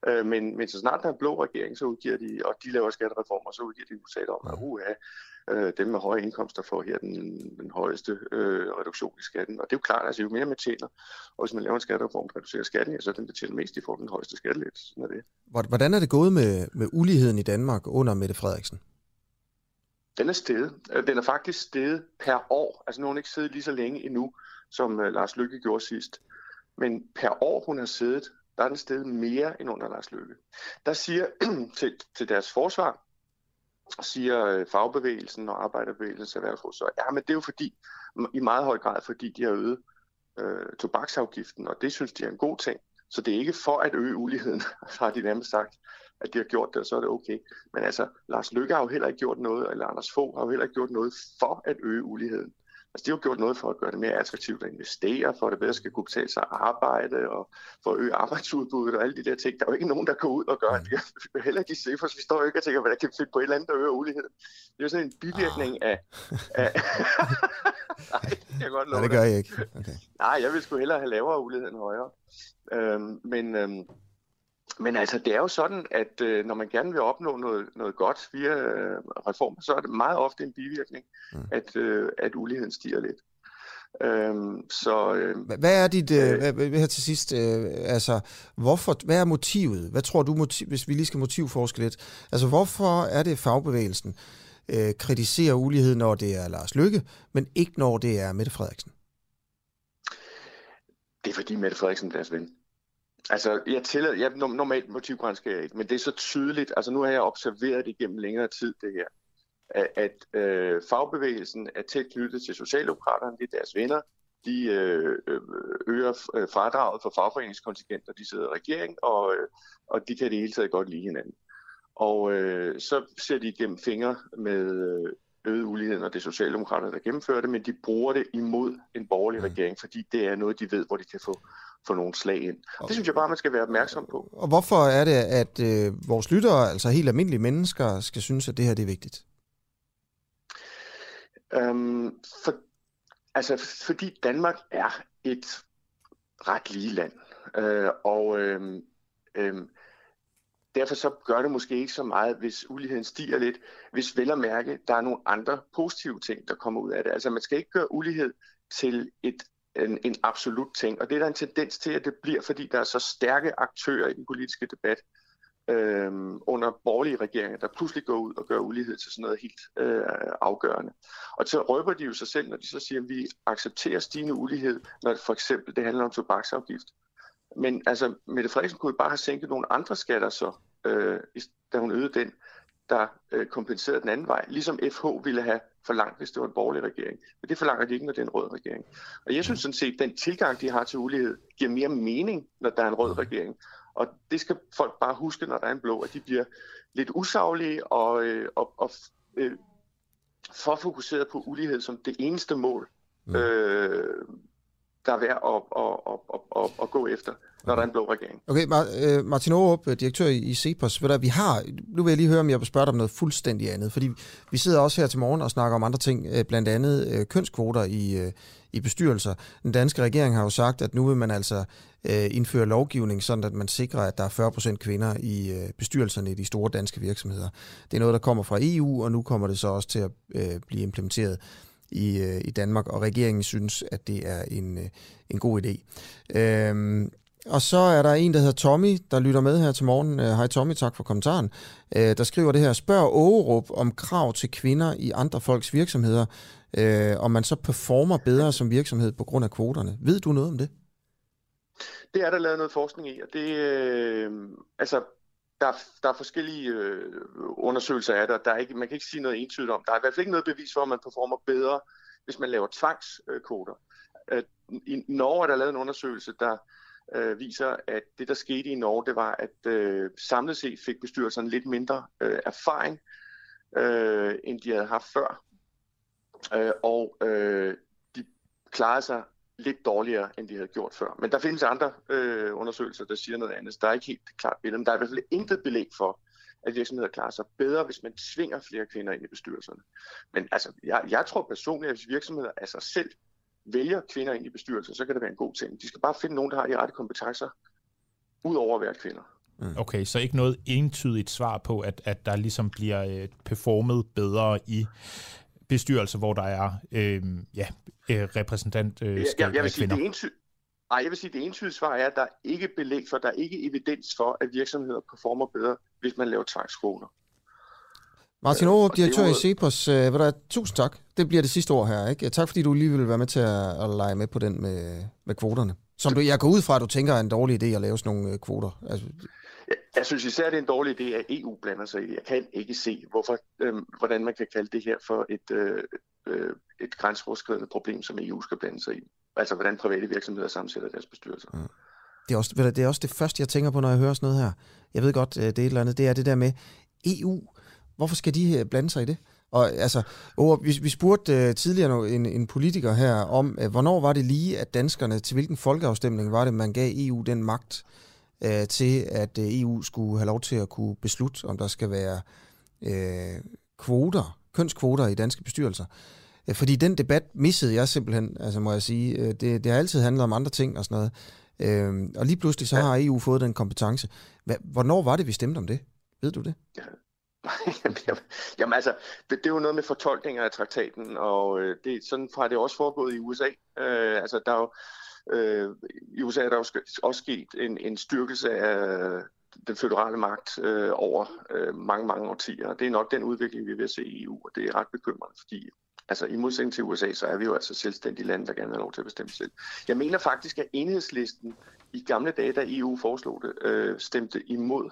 Speaker 9: Øh, men, men så snart der er en blå regering, så udgiver de, og de laver skattereformer, så udgiver de notat om, at uha, øh, dem med høje indkomster får her den, den højeste øh, reduktion i skatten. Og det er jo klart, altså jo mere man tjener, og hvis man laver en skattereform, der reducerer skatten, så den, der tjener mest, de får den højeste skattelet. Sådan er det.
Speaker 1: Hvordan er det gået med, med uligheden i Danmark under Mette Frederiksen?
Speaker 9: Den er steget. Øh, den er faktisk steget per år. Altså nu har hun ikke siddet lige så længe endnu, som uh, Lars Lykke gjorde sidst. Men per år, hun har siddet, der er den steget mere end under Lars Løkke. Der siger til, til deres forsvar, siger øh, fagbevægelsen og arbejderbevægelsens erhvervsråd så, ja, men det er jo fordi, i meget høj grad, fordi de har øget øh, tobaksafgiften, og det synes de er en god ting. Så det er ikke for at øge uligheden, har de nærmest sagt, at de har gjort det, og så er det okay. Men altså, Lars Løkke har jo heller ikke gjort noget, eller Anders Fogh har jo heller ikke gjort noget for at øge uligheden. Altså, de har gjort noget for at gøre det mere attraktivt at investere, for at det bedre skal kunne betale sig at arbejde, og for at øge arbejdsudbuddet og alle de der ting. Der er jo ikke nogen, der går ud og gør det. Heller ikke i for vi står jo ikke og tænker, hvordan kan vi finde på et eller andet, der øger uligheden. Det er jo sådan en bivirkning af... af Nej, det kan jeg godt love
Speaker 1: Nej, det gør jeg ikke. Okay.
Speaker 9: Nej, jeg vil sgu hellere have lavere ulighed end højere. Øhm, men, øhm, men altså, det er jo sådan, at øh, når man gerne vil opnå noget, noget godt via øh, reformer, så er det meget ofte en bivirkning, mm. at, øh, at uligheden stiger lidt. Øhm, så, øh,
Speaker 1: hvad er dit, øh, hvad, her til sidst, øh, altså, hvorfor, hvad er motivet? Hvad tror du, motiv, hvis vi lige skal motivforske lidt, altså hvorfor er det fagbevægelsen øh, kritiserer ulighed, når det er Lars Lykke, men ikke når det er Mette Frederiksen?
Speaker 9: Det er fordi Mette Frederiksen er deres ven. Altså, jeg tillader, jeg, normalt motivgrænsker jeg ikke, men det er så tydeligt, altså nu har jeg observeret det igennem længere tid, det her, at, at øh, fagbevægelsen er tæt knyttet til Socialdemokraterne, det er deres venner, de øh, øh øger øh, fradraget for fagforeningskontingenter, de sidder i regering, og, øh, og de kan det hele taget godt lide hinanden. Og øh, så ser de igennem fingre med øget ulighed, og det er Socialdemokraterne, der gennemfører det, men de bruger det imod en borgerlig mm. regering, fordi det er noget, de ved, hvor de kan få, få nogle slag ind. Det synes jeg bare, man skal være opmærksom på.
Speaker 1: Og hvorfor er det, at øh, vores lyttere, altså helt almindelige mennesker, skal synes, at det her det er vigtigt?
Speaker 9: Øhm, for, altså, fordi Danmark er et ret lige land. Øh, og øh, øh, derfor så gør det måske ikke så meget, hvis uligheden stiger lidt, hvis vel at mærke, der er nogle andre positive ting, der kommer ud af det. Altså man skal ikke gøre ulighed til et, en, en absolut ting, og det er der en tendens til, at det bliver, fordi der er så stærke aktører i den politiske debat øh, under borgerlige regeringer, der pludselig går ud og gør ulighed til sådan noget helt øh, afgørende. Og så røber de jo sig selv, når de så siger, at vi accepterer stigende ulighed, når det for eksempel det handler om tobaksafgift. Men altså, Mette Frederiksen kunne jo bare have sænket nogle andre skatter så, øh, da hun øgede den, der øh, kompenserede den anden vej. Ligesom FH ville have forlangt, hvis det var en borgerlig regering. Men det forlanger de ikke, når det er en rød regering. Og jeg synes sådan set, at den tilgang, de har til ulighed, giver mere mening, når der er en rød regering. Og det skal folk bare huske, når der er en blå, at de bliver lidt usaglige og, øh, og, og øh, for fokuseret på ulighed som det eneste mål. Mm. Øh, der er værd at, at, at, at, at, at gå efter, når der er en blå regering.
Speaker 1: Okay, øh, Martin Aarup, øh, direktør i Cepos, ved du, vi har, nu vil jeg lige høre, om jeg vil spørge dig om noget fuldstændig andet, fordi vi sidder også her til morgen og snakker om andre ting, øh, blandt andet kønskvoter i, i bestyrelser. Den danske regering har jo sagt, at nu vil man altså indføre lovgivning, sådan at man sikrer, at der er 40% kvinder i bestyrelserne i de store danske virksomheder. Det er noget, der kommer fra EU, og nu kommer det så også til at blive implementeret i, øh, i Danmark, og regeringen synes, at det er en, øh, en god idé. Øhm, og så er der en, der hedder Tommy, der lytter med her til morgen. Øh, hej Tommy, tak for kommentaren. Øh, der skriver det her, spørg Ågerup om krav til kvinder i andre folks virksomheder, øh, om man så performer bedre som virksomhed på grund af kvoterne. Ved du noget om det?
Speaker 9: Det er der lavet noget forskning i, og det, øh, altså, der, der er forskellige øh, undersøgelser af det, der er ikke, man kan ikke sige noget entydigt om. Der er i hvert fald ikke noget bevis for, at man performer bedre, hvis man laver tvangskoder. Øh, I Norge er der lavet en undersøgelse, der øh, viser, at det, der skete i Norge, det var, at øh, samlet set fik bestyrelserne lidt mindre øh, erfaring, øh, end de havde haft før. Øh, og øh, de klarede sig lidt dårligere, end de havde gjort før. Men der findes andre øh, undersøgelser, der siger noget andet. Der er ikke helt klart billede, men der er i hvert fald intet belæg for, at virksomheder klarer sig bedre, hvis man tvinger flere kvinder ind i bestyrelserne. Men altså, jeg, jeg tror personligt, at hvis virksomheder af sig selv vælger kvinder ind i bestyrelser, så kan det være en god ting. De skal bare finde nogen, der har de rette kompetencer, ud over at være kvinder.
Speaker 2: Mm. Okay, så ikke noget entydigt svar på, at, at der ligesom bliver øh, performet bedre i bestyrelser, hvor der er øh, ja, repræsentant øh, jeg, jeg,
Speaker 9: jeg vil sige, det enty- Nej, jeg vil sige, det entydige svar er, at der er ikke belæg for, der er ikke evidens for, at virksomheder performer bedre, hvis man laver tvangskvoter.
Speaker 1: Martin Aarhus, øh, direktør i Cepos, øh, tusind tak. Det bliver det sidste ord her. Ikke? Tak fordi du lige vil være med til at, at lege med på den med, med kvoterne. Som du, jeg går ud fra, at du tænker er en dårlig idé at lave sådan nogle øh, kvoter. Altså,
Speaker 9: jeg, synes især, det er en dårlig idé, at EU blander sig i det. Jeg kan ikke se, hvorfor, øh, hvordan man kan kalde det her for et, øh, øh et grænseoverskridende problem, som EU skal blande sig i. Altså, hvordan private virksomheder sammensætter deres bestyrelser.
Speaker 1: Mm. Det er, også, det er også det første, jeg tænker på, når jeg hører sådan noget her. Jeg ved godt, øh, det er et eller andet. Det er det der med EU. Hvorfor skal de øh, blande sig i det? Og altså, oh, vi, vi spurgte uh, tidligere en, en politiker her om, uh, hvornår var det lige, at danskerne, til hvilken folkeafstemning var det, man gav EU den magt uh, til, at uh, EU skulle have lov til at kunne beslutte, om der skal være uh, kvoter, kønskvoter i danske bestyrelser. Uh, fordi den debat missede jeg simpelthen, altså må jeg sige. Uh, det, det har altid handlet om andre ting og sådan noget. Uh, og lige pludselig så har EU fået den kompetence. Hvornår var det, vi stemte om det? Ved du det?
Speaker 9: Ja. Jamen altså, det, det er jo noget med fortolkninger af traktaten, og øh, det, sådan har det også foregået i USA. Øh, altså, der er jo, øh, I USA er der også, også sket en, en styrkelse af den føderale magt øh, over øh, mange, mange årtier. Det er nok den udvikling, vi vil se i EU, og det er ret bekymrende, fordi altså, i modsætning til USA, så er vi jo altså selvstændige lande, der gerne vil have lov til at bestemme selv. Jeg mener faktisk, at enhedslisten i gamle dage, da EU foreslog det, øh, stemte imod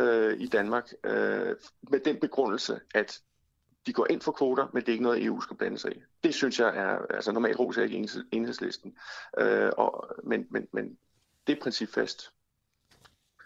Speaker 9: øh, i Danmark øh, med den begrundelse, at de går ind for kvoter, men det er ikke noget, EU skal blande sig i. Det synes jeg er, altså normalt roser jeg ikke enhedslisten, øh, og, men, men, men det er principfast.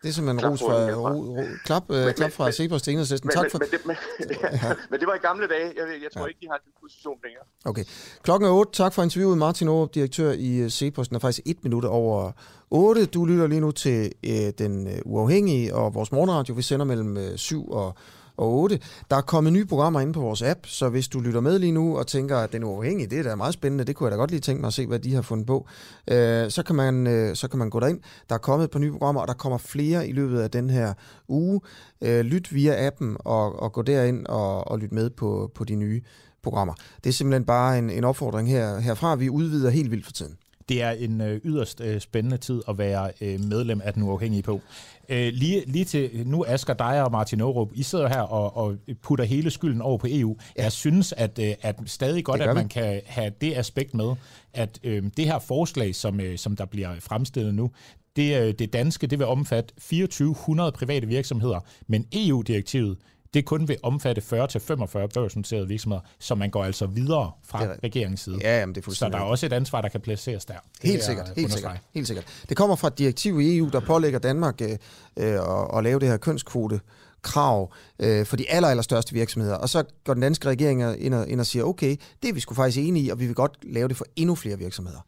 Speaker 1: Det er simpelthen ros fra, ro, ro, klap, øh, men, klap fra Cepos til enhedslisten. Tak for...
Speaker 9: Men, men, men, ja, men det var i gamle dage. Jeg, jeg tror ja. ikke, de har den position længere.
Speaker 1: Okay. Klokken er 8. Tak for interviewet. Martin Aarup, direktør i Cepos. Den er faktisk et minut over 8. Du lytter lige nu til øh, Den øh, Uafhængige og vores morgenradio. Vi sender mellem øh, 7 og og 8. Der er kommet nye programmer ind på vores app, så hvis du lytter med lige nu og tænker, at den er uafhængig, det er da meget spændende, det kunne jeg da godt lige tænke mig at se, hvad de har fundet på, øh, så, kan man, øh, så kan man gå derind. Der er kommet et par nye programmer, og der kommer flere i løbet af den her uge. Øh, lyt via appen og, og gå derind og, og lyt med på, på de nye programmer. Det er simpelthen bare en, en opfordring her, herfra. Vi udvider helt vildt for tiden.
Speaker 2: Det er en øh, yderst øh, spændende tid at være øh, medlem af den uafhængige på. Øh, lige, lige til nu, Asger, dig og Martin Aarup, I sidder her og, og putter hele skylden over på EU. Ja. Jeg synes, at, øh, at stadig godt, at man kan have det aspekt med, at øh, det her forslag, som, øh, som der bliver fremstillet nu, det, øh, det danske, det vil omfatte 2400 private virksomheder, men EU-direktivet, det kun vil omfatte 40-45 børsnoterede virksomheder, så man går altså videre fra det regeringens side.
Speaker 1: Ja, jamen, det er
Speaker 2: så der er også et ansvar, der kan placeres der.
Speaker 1: Helt sikkert, helt sikkert, helt sikkert. Det kommer fra et direktiv i EU, der pålægger Danmark øh, øh, at, at lave det her kønskvote krav øh, for de aller, aller største virksomheder. Og så går den danske regering ind og, ind og siger, okay, det er vi sgu faktisk enige i, og vi vil godt lave det for endnu flere virksomheder.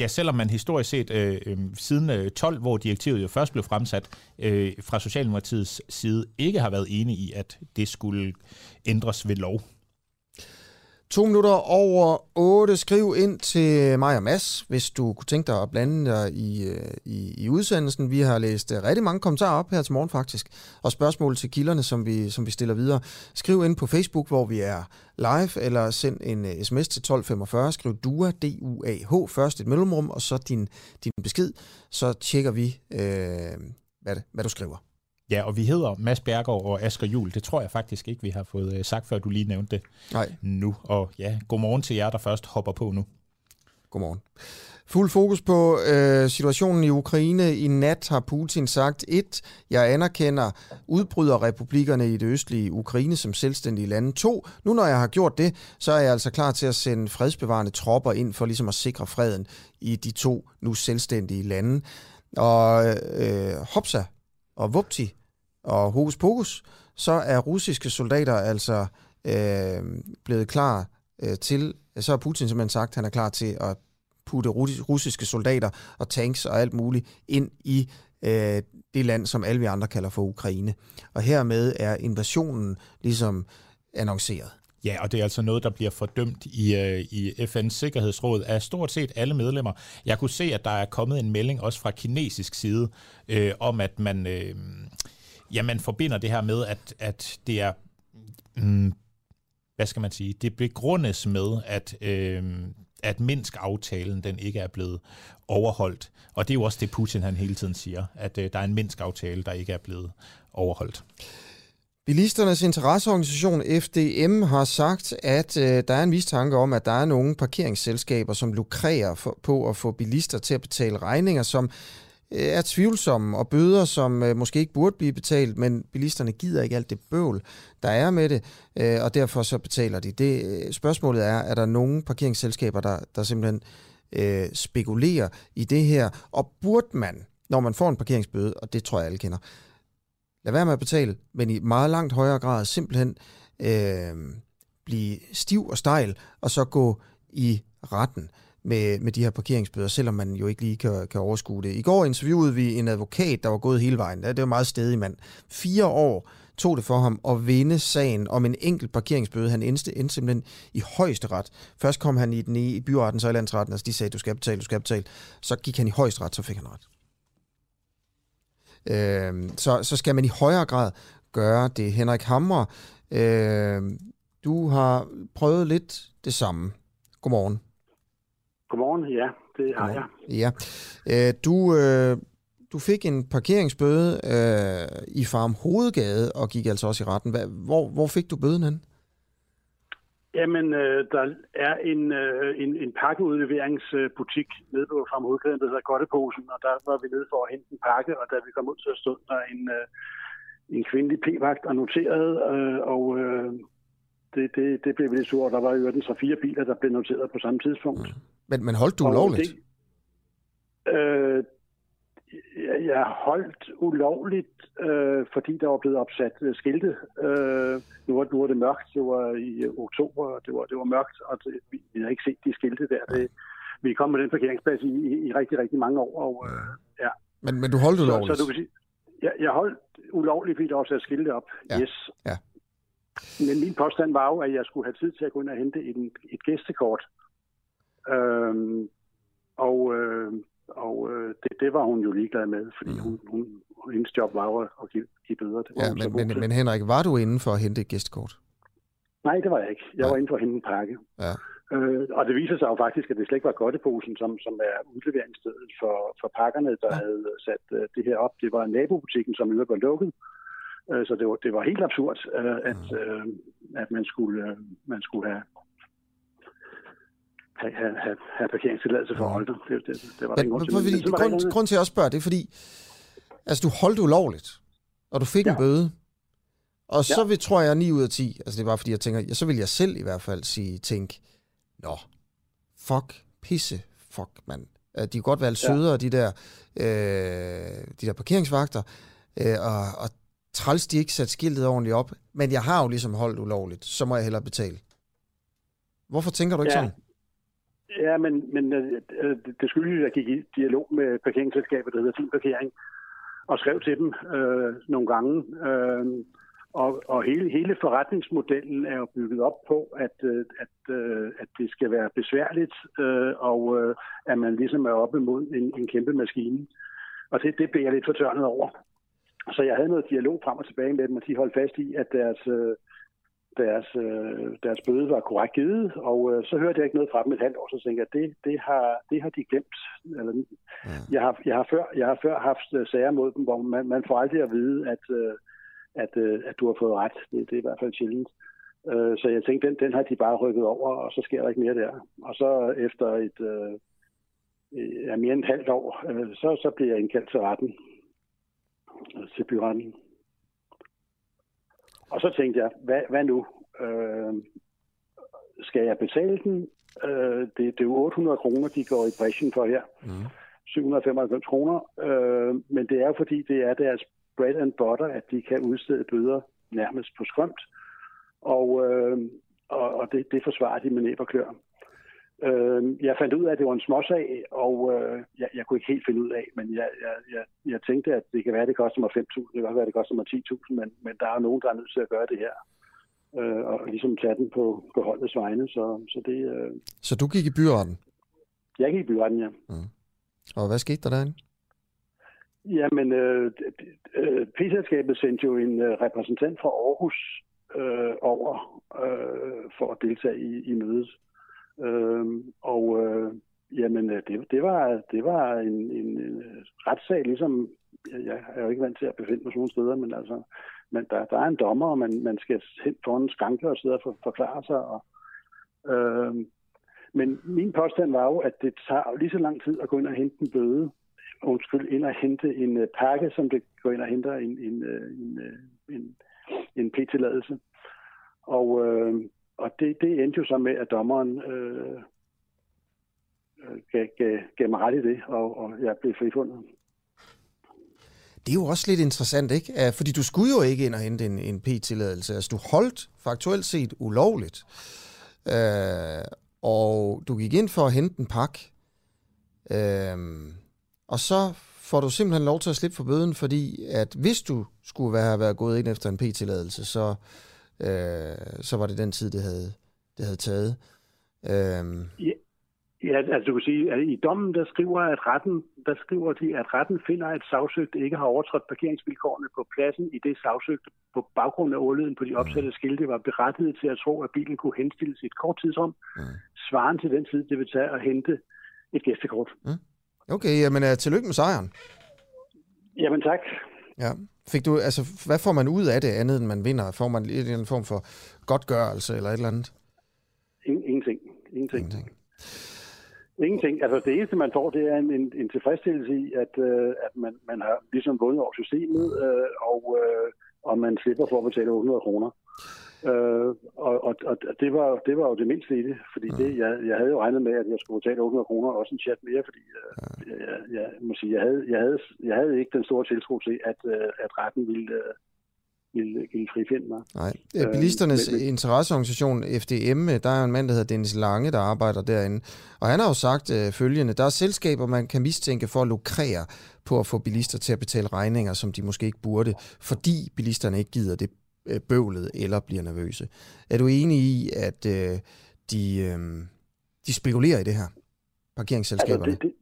Speaker 2: Ja, selvom man historisk set øh, øh, siden øh, 12, hvor direktivet jo først blev fremsat, øh, fra Socialdemokratiets side ikke har været enige i, at det skulle ændres ved lov.
Speaker 1: To minutter over otte. Skriv ind til mig og Mads, hvis du kunne tænke dig at blande dig i, øh, i, i udsendelsen. Vi har læst øh, rigtig mange kommentarer op her til morgen faktisk, og spørgsmål til kilderne, som vi, som vi stiller videre. Skriv ind på Facebook, hvor vi er live, eller send en øh, sms til 1245. Skriv DUA, D-U-A-H, først et mellemrum, og så din, din besked. Så tjekker vi, øh, hvad, det, hvad du skriver.
Speaker 2: Ja, og vi hedder Mads Bergaard og Asger Jul. Det tror jeg faktisk ikke, vi har fået øh, sagt, før du lige nævnte det
Speaker 1: Nej.
Speaker 2: nu. Og ja, godmorgen til jer, der først hopper på nu.
Speaker 1: Godmorgen. Fuld fokus på øh, situationen i Ukraine. I nat har Putin sagt, et, jeg anerkender udbryderrepublikkerne i det østlige Ukraine som selvstændige lande. To, nu når jeg har gjort det, så er jeg altså klar til at sende fredsbevarende tropper ind for ligesom at sikre freden i de to nu selvstændige lande. Og øh, hopsa og vupti, og hokus pokus, så er russiske soldater altså øh, blevet klar øh, til, så har Putin simpelthen sagt, at han er klar til at putte russiske soldater og tanks og alt muligt ind i øh, det land, som alle vi andre kalder for Ukraine. Og hermed er invasionen ligesom annonceret.
Speaker 2: Ja, og det er altså noget, der bliver fordømt i, øh, i FN's Sikkerhedsråd af stort set alle medlemmer. Jeg kunne se, at der er kommet en melding også fra kinesisk side øh, om, at man... Øh, ja, man forbinder det her med, at, at det er, mm, hvad skal man sige, det begrundes med, at, øh, at Minsk-aftalen den ikke er blevet overholdt. Og det er jo også det, Putin han hele tiden siger, at øh, der er en Minsk-aftale, der ikke er blevet overholdt.
Speaker 1: Bilisternes interesseorganisation FDM har sagt, at øh, der er en mistanke om, at der er nogle parkeringsselskaber, som lukrerer for, på at få bilister til at betale regninger, som Øh, er tvivlsomme, og bøder, som øh, måske ikke burde blive betalt, men bilisterne gider ikke alt det bøvl, der er med det, øh, og derfor så betaler de. Det, øh, spørgsmålet er, er der nogle parkeringsselskaber, der, der simpelthen øh, spekulerer i det her, og burde man, når man får en parkeringsbøde, og det tror jeg alle kender, lad være med at betale, men i meget langt højere grad simpelthen øh, blive stiv og stejl, og så gå i retten med, med de her parkeringsbøder, selvom man jo ikke lige kan, kan overskue det. I går interviewede vi en advokat, der var gået hele vejen. Det var meget stedig mand. Fire år tog det for ham at vinde sagen om en enkelt parkeringsbøde. Han endte, endte simpelthen i højesteret. Først kom han i den i byretten, så i landsretten, altså de sagde, du skal betale, du skal betale. Så gik han i højesteret, så fik han ret. Øh, så, så skal man i højere grad gøre det. Henrik Hammer, øh, du har prøvet lidt det samme. Godmorgen.
Speaker 10: Godmorgen, ja, det har jeg.
Speaker 1: Ja. Øh, du, øh, du fik en parkeringsbøde øh, i Farm Hovedgade og gik altså også i retten. Hvor, hvor fik du bøden hen?
Speaker 10: Jamen, øh, der er en, øh, en, en pakkeudleveringsbutik nede på Farm Hovedgade, der hedder Godteposen, og der var vi nede for at hente en pakke, og da vi kom ud, så stod der en, øh, en kvindelig p-vagt og noterede, øh, og øh, det, det, det blev lidt surt. Der var jo den så fire biler, der blev noteret på samme tidspunkt. Mm.
Speaker 1: Men, men holdt du ulovligt?
Speaker 10: Det, øh, jeg holdt ulovligt, øh, fordi der var blevet opsat øh, skilte. Øh, nu, var, nu var det mørkt, det var i oktober, det var, det var mørkt, og det, vi, vi havde ikke set de skilte der. Det, vi kom med den parkeringsplads i, i, i rigtig, rigtig mange år. Og, øh, ja.
Speaker 1: men, men du holdt ulovligt?
Speaker 10: Så, så du kan sige, jeg, jeg holdt ulovligt, fordi der også er skilte op.
Speaker 1: Ja.
Speaker 10: Yes.
Speaker 1: Ja.
Speaker 10: Men min påstand var jo, at jeg skulle have tid til at gå ind og hente et, et gæstekort. Øhm, og øh, og øh, det, det var hun jo ligeglad med, fordi mm. hun, hun, hendes job var jo at give, give bøder. Det
Speaker 1: ja, men, men, men Henrik, var du inde for at hente et gæstekort?
Speaker 10: Nej, det var jeg ikke. Jeg ja. var inde for at hente en pakke.
Speaker 1: Ja.
Speaker 10: Øh, og det viser sig jo faktisk, at det slet ikke var Godteposen, som, som er udleveringsstedet for, for pakkerne, der ja. havde sat uh, det her op. Det var nabobutikken, som jo var lukket. Uh, så det var, det var helt absurd, uh, at, uh, at man, skulle, man skulle have have, have, have parkeringstilladelse for at holde Det, det, det var men, grund til. Fordi,
Speaker 1: men, grund, grund til, at jeg spørger, det er fordi, altså du holdt ulovligt, og du fik ja. en bøde, og så ja. vil, tror jeg, 9 ud af 10, altså det er bare fordi, jeg tænker, ja, så vil jeg selv i hvert fald sige, tænk, nå, fuck, pisse, fuck, mand. De kan godt være lidt ja. sødere, de der, øh, de der parkeringsvagter, øh, og, og træls, de ikke sat skiltet ordentligt op, men jeg har jo ligesom holdt ulovligt, så må jeg hellere betale. Hvorfor tænker du ikke ja. sådan?
Speaker 10: Ja, men, men øh, øh, det skyldes, at jeg gik i dialog med parkeringsselskabet, der hedder Fin Parkering, og skrev til dem øh, nogle gange. Øh, og og hele, hele forretningsmodellen er jo bygget op på, at, øh, at, øh, at det skal være besværligt, øh, og øh, at man ligesom er oppe mod en, en kæmpe maskine. Og det, det blev jeg lidt fortørnet over. Så jeg havde noget dialog frem og tilbage med dem, og de holdt fast i, at deres... Øh, deres, øh, deres bøde var korrekt givet, og øh, så hørte jeg ikke noget fra dem et halvt år, så tænkte jeg, at det, det, har, det har de glemt. Eller, ja. jeg, har, jeg, har før, jeg har før haft sager mod dem, hvor man, man får aldrig at vide, at, at, at du har fået ret. Det, det er i hvert fald sjældent. Så jeg tænkte, den, den har de bare rykket over, og så sker der ikke mere der. Og så efter et øh, mere end et halvt år, øh, så, så bliver jeg indkaldt til retten, til byretten. Og så tænkte jeg, hvad, hvad nu? Øh, skal jeg betale den? Øh, det, det er jo 800 kroner, de går i bræschen for her. Mm. 795 kroner. Øh, men det er jo fordi, det er deres bread and butter, at de kan udstede bøder nærmest på skrømt. Og, øh, og, og det, det forsvarer de med næb og klør. Øh, jeg fandt ud af, at det var en småsag, og øh, jeg, jeg kunne ikke helt finde ud af, men jeg, jeg, jeg, jeg tænkte, at det kan være, at det koster mig 5.000, det kan være, at det koster mig 10.000, men, men der er nogen, der er nødt til at gøre det her, øh, og ligesom tage den på, på holdets vegne. Så, så, det, øh...
Speaker 1: så du gik i byretten?
Speaker 10: Jeg gik i byretten, ja.
Speaker 1: Mm. Og hvad skete der derinde?
Speaker 10: Jamen, øh, øh, P-selskabet sendte jo en øh, repræsentant fra Aarhus øh, over øh, for at deltage i, i mødet. Øh, og øh, jamen, øh, det, det, var, det var en, en, en retssag, ligesom jeg er jo ikke vant til at befinde mig sådan nogle steder, men altså, men der, der er en dommer, og man, man skal hen foran en skranke og sidde og for, forklare sig. Og, øh, men min påstand var jo, at det tager lige så lang tid at gå ind og hente en bøde, undskyld, ind og hente en uh, pakke, som det går ind og henter en, en, øh, en, en, en P-tilladelse. Og, øh, og det, det endte jo så med, at dommeren øh, øh, gav, gav, gav mig ret i det, og, og jeg blev frifundet.
Speaker 1: Det er jo også lidt interessant, ikke? Fordi du skulle jo ikke ind og hente en, en P-tilladelse. Altså, du holdt faktuelt set ulovligt. Øh, og du gik ind for at hente en pakke. Øh, og så får du simpelthen lov til at slippe for bøden, fordi at hvis du skulle have været gået ind efter en P-tilladelse, så, øh, så var det den tid, det havde, det havde taget. Øh,
Speaker 10: ja, Ja, altså du kan sige, at i dommen, der skriver, at retten, der skriver de, at retten finder, at sagsøgte ikke har overtrådt parkeringsvilkårene på pladsen, i det sagsøgte på baggrund af ordlyden på de opsatte skilte var berettiget til at tro, at bilen kunne henstilles i et kort tidsrum, mm. svaren til den tid, det vil tage at hente et gæstekort. Mm.
Speaker 1: Okay, jamen uh, tillykke med sejren.
Speaker 10: Jamen tak.
Speaker 1: Ja. Fik du, altså, hvad får man ud af det andet, end man vinder? Får man en en form for godtgørelse eller et eller andet?
Speaker 10: Ingenting. Ingenting. Ingenting. Ingenting. Altså det eneste, man får, det er en, en, en tilfredsstillelse i, at, øh, at man, man har ligesom vundet over systemet, øh, og, øh, og man slipper for at betale 800 kroner. Øh, og og, og det, var, det var jo det mindste i det, fordi det, jeg, jeg havde jo regnet med, at jeg skulle betale 800 kroner og også en chat mere, fordi øh, jeg, jeg, jeg, må sige, jeg, havde, jeg, havde, jeg havde ikke den store tiltro til, at, øh, at retten ville, øh, ville, ville frifinde mig.
Speaker 1: Nej. Øh, Bilisternes øh, men, interesseorganisation FDM, der er en mand, der hedder Dennis Lange, der arbejder derinde. Og han har jo sagt øh, følgende, der er selskaber, man kan mistænke for at lukrere på at få bilister til at betale regninger, som de måske ikke burde, fordi bilisterne ikke gider det øh, bøvlet eller bliver nervøse. Er du enig i, at øh, de, øh, de spekulerer i det her, parkeringsselskaberne? Altså det, det,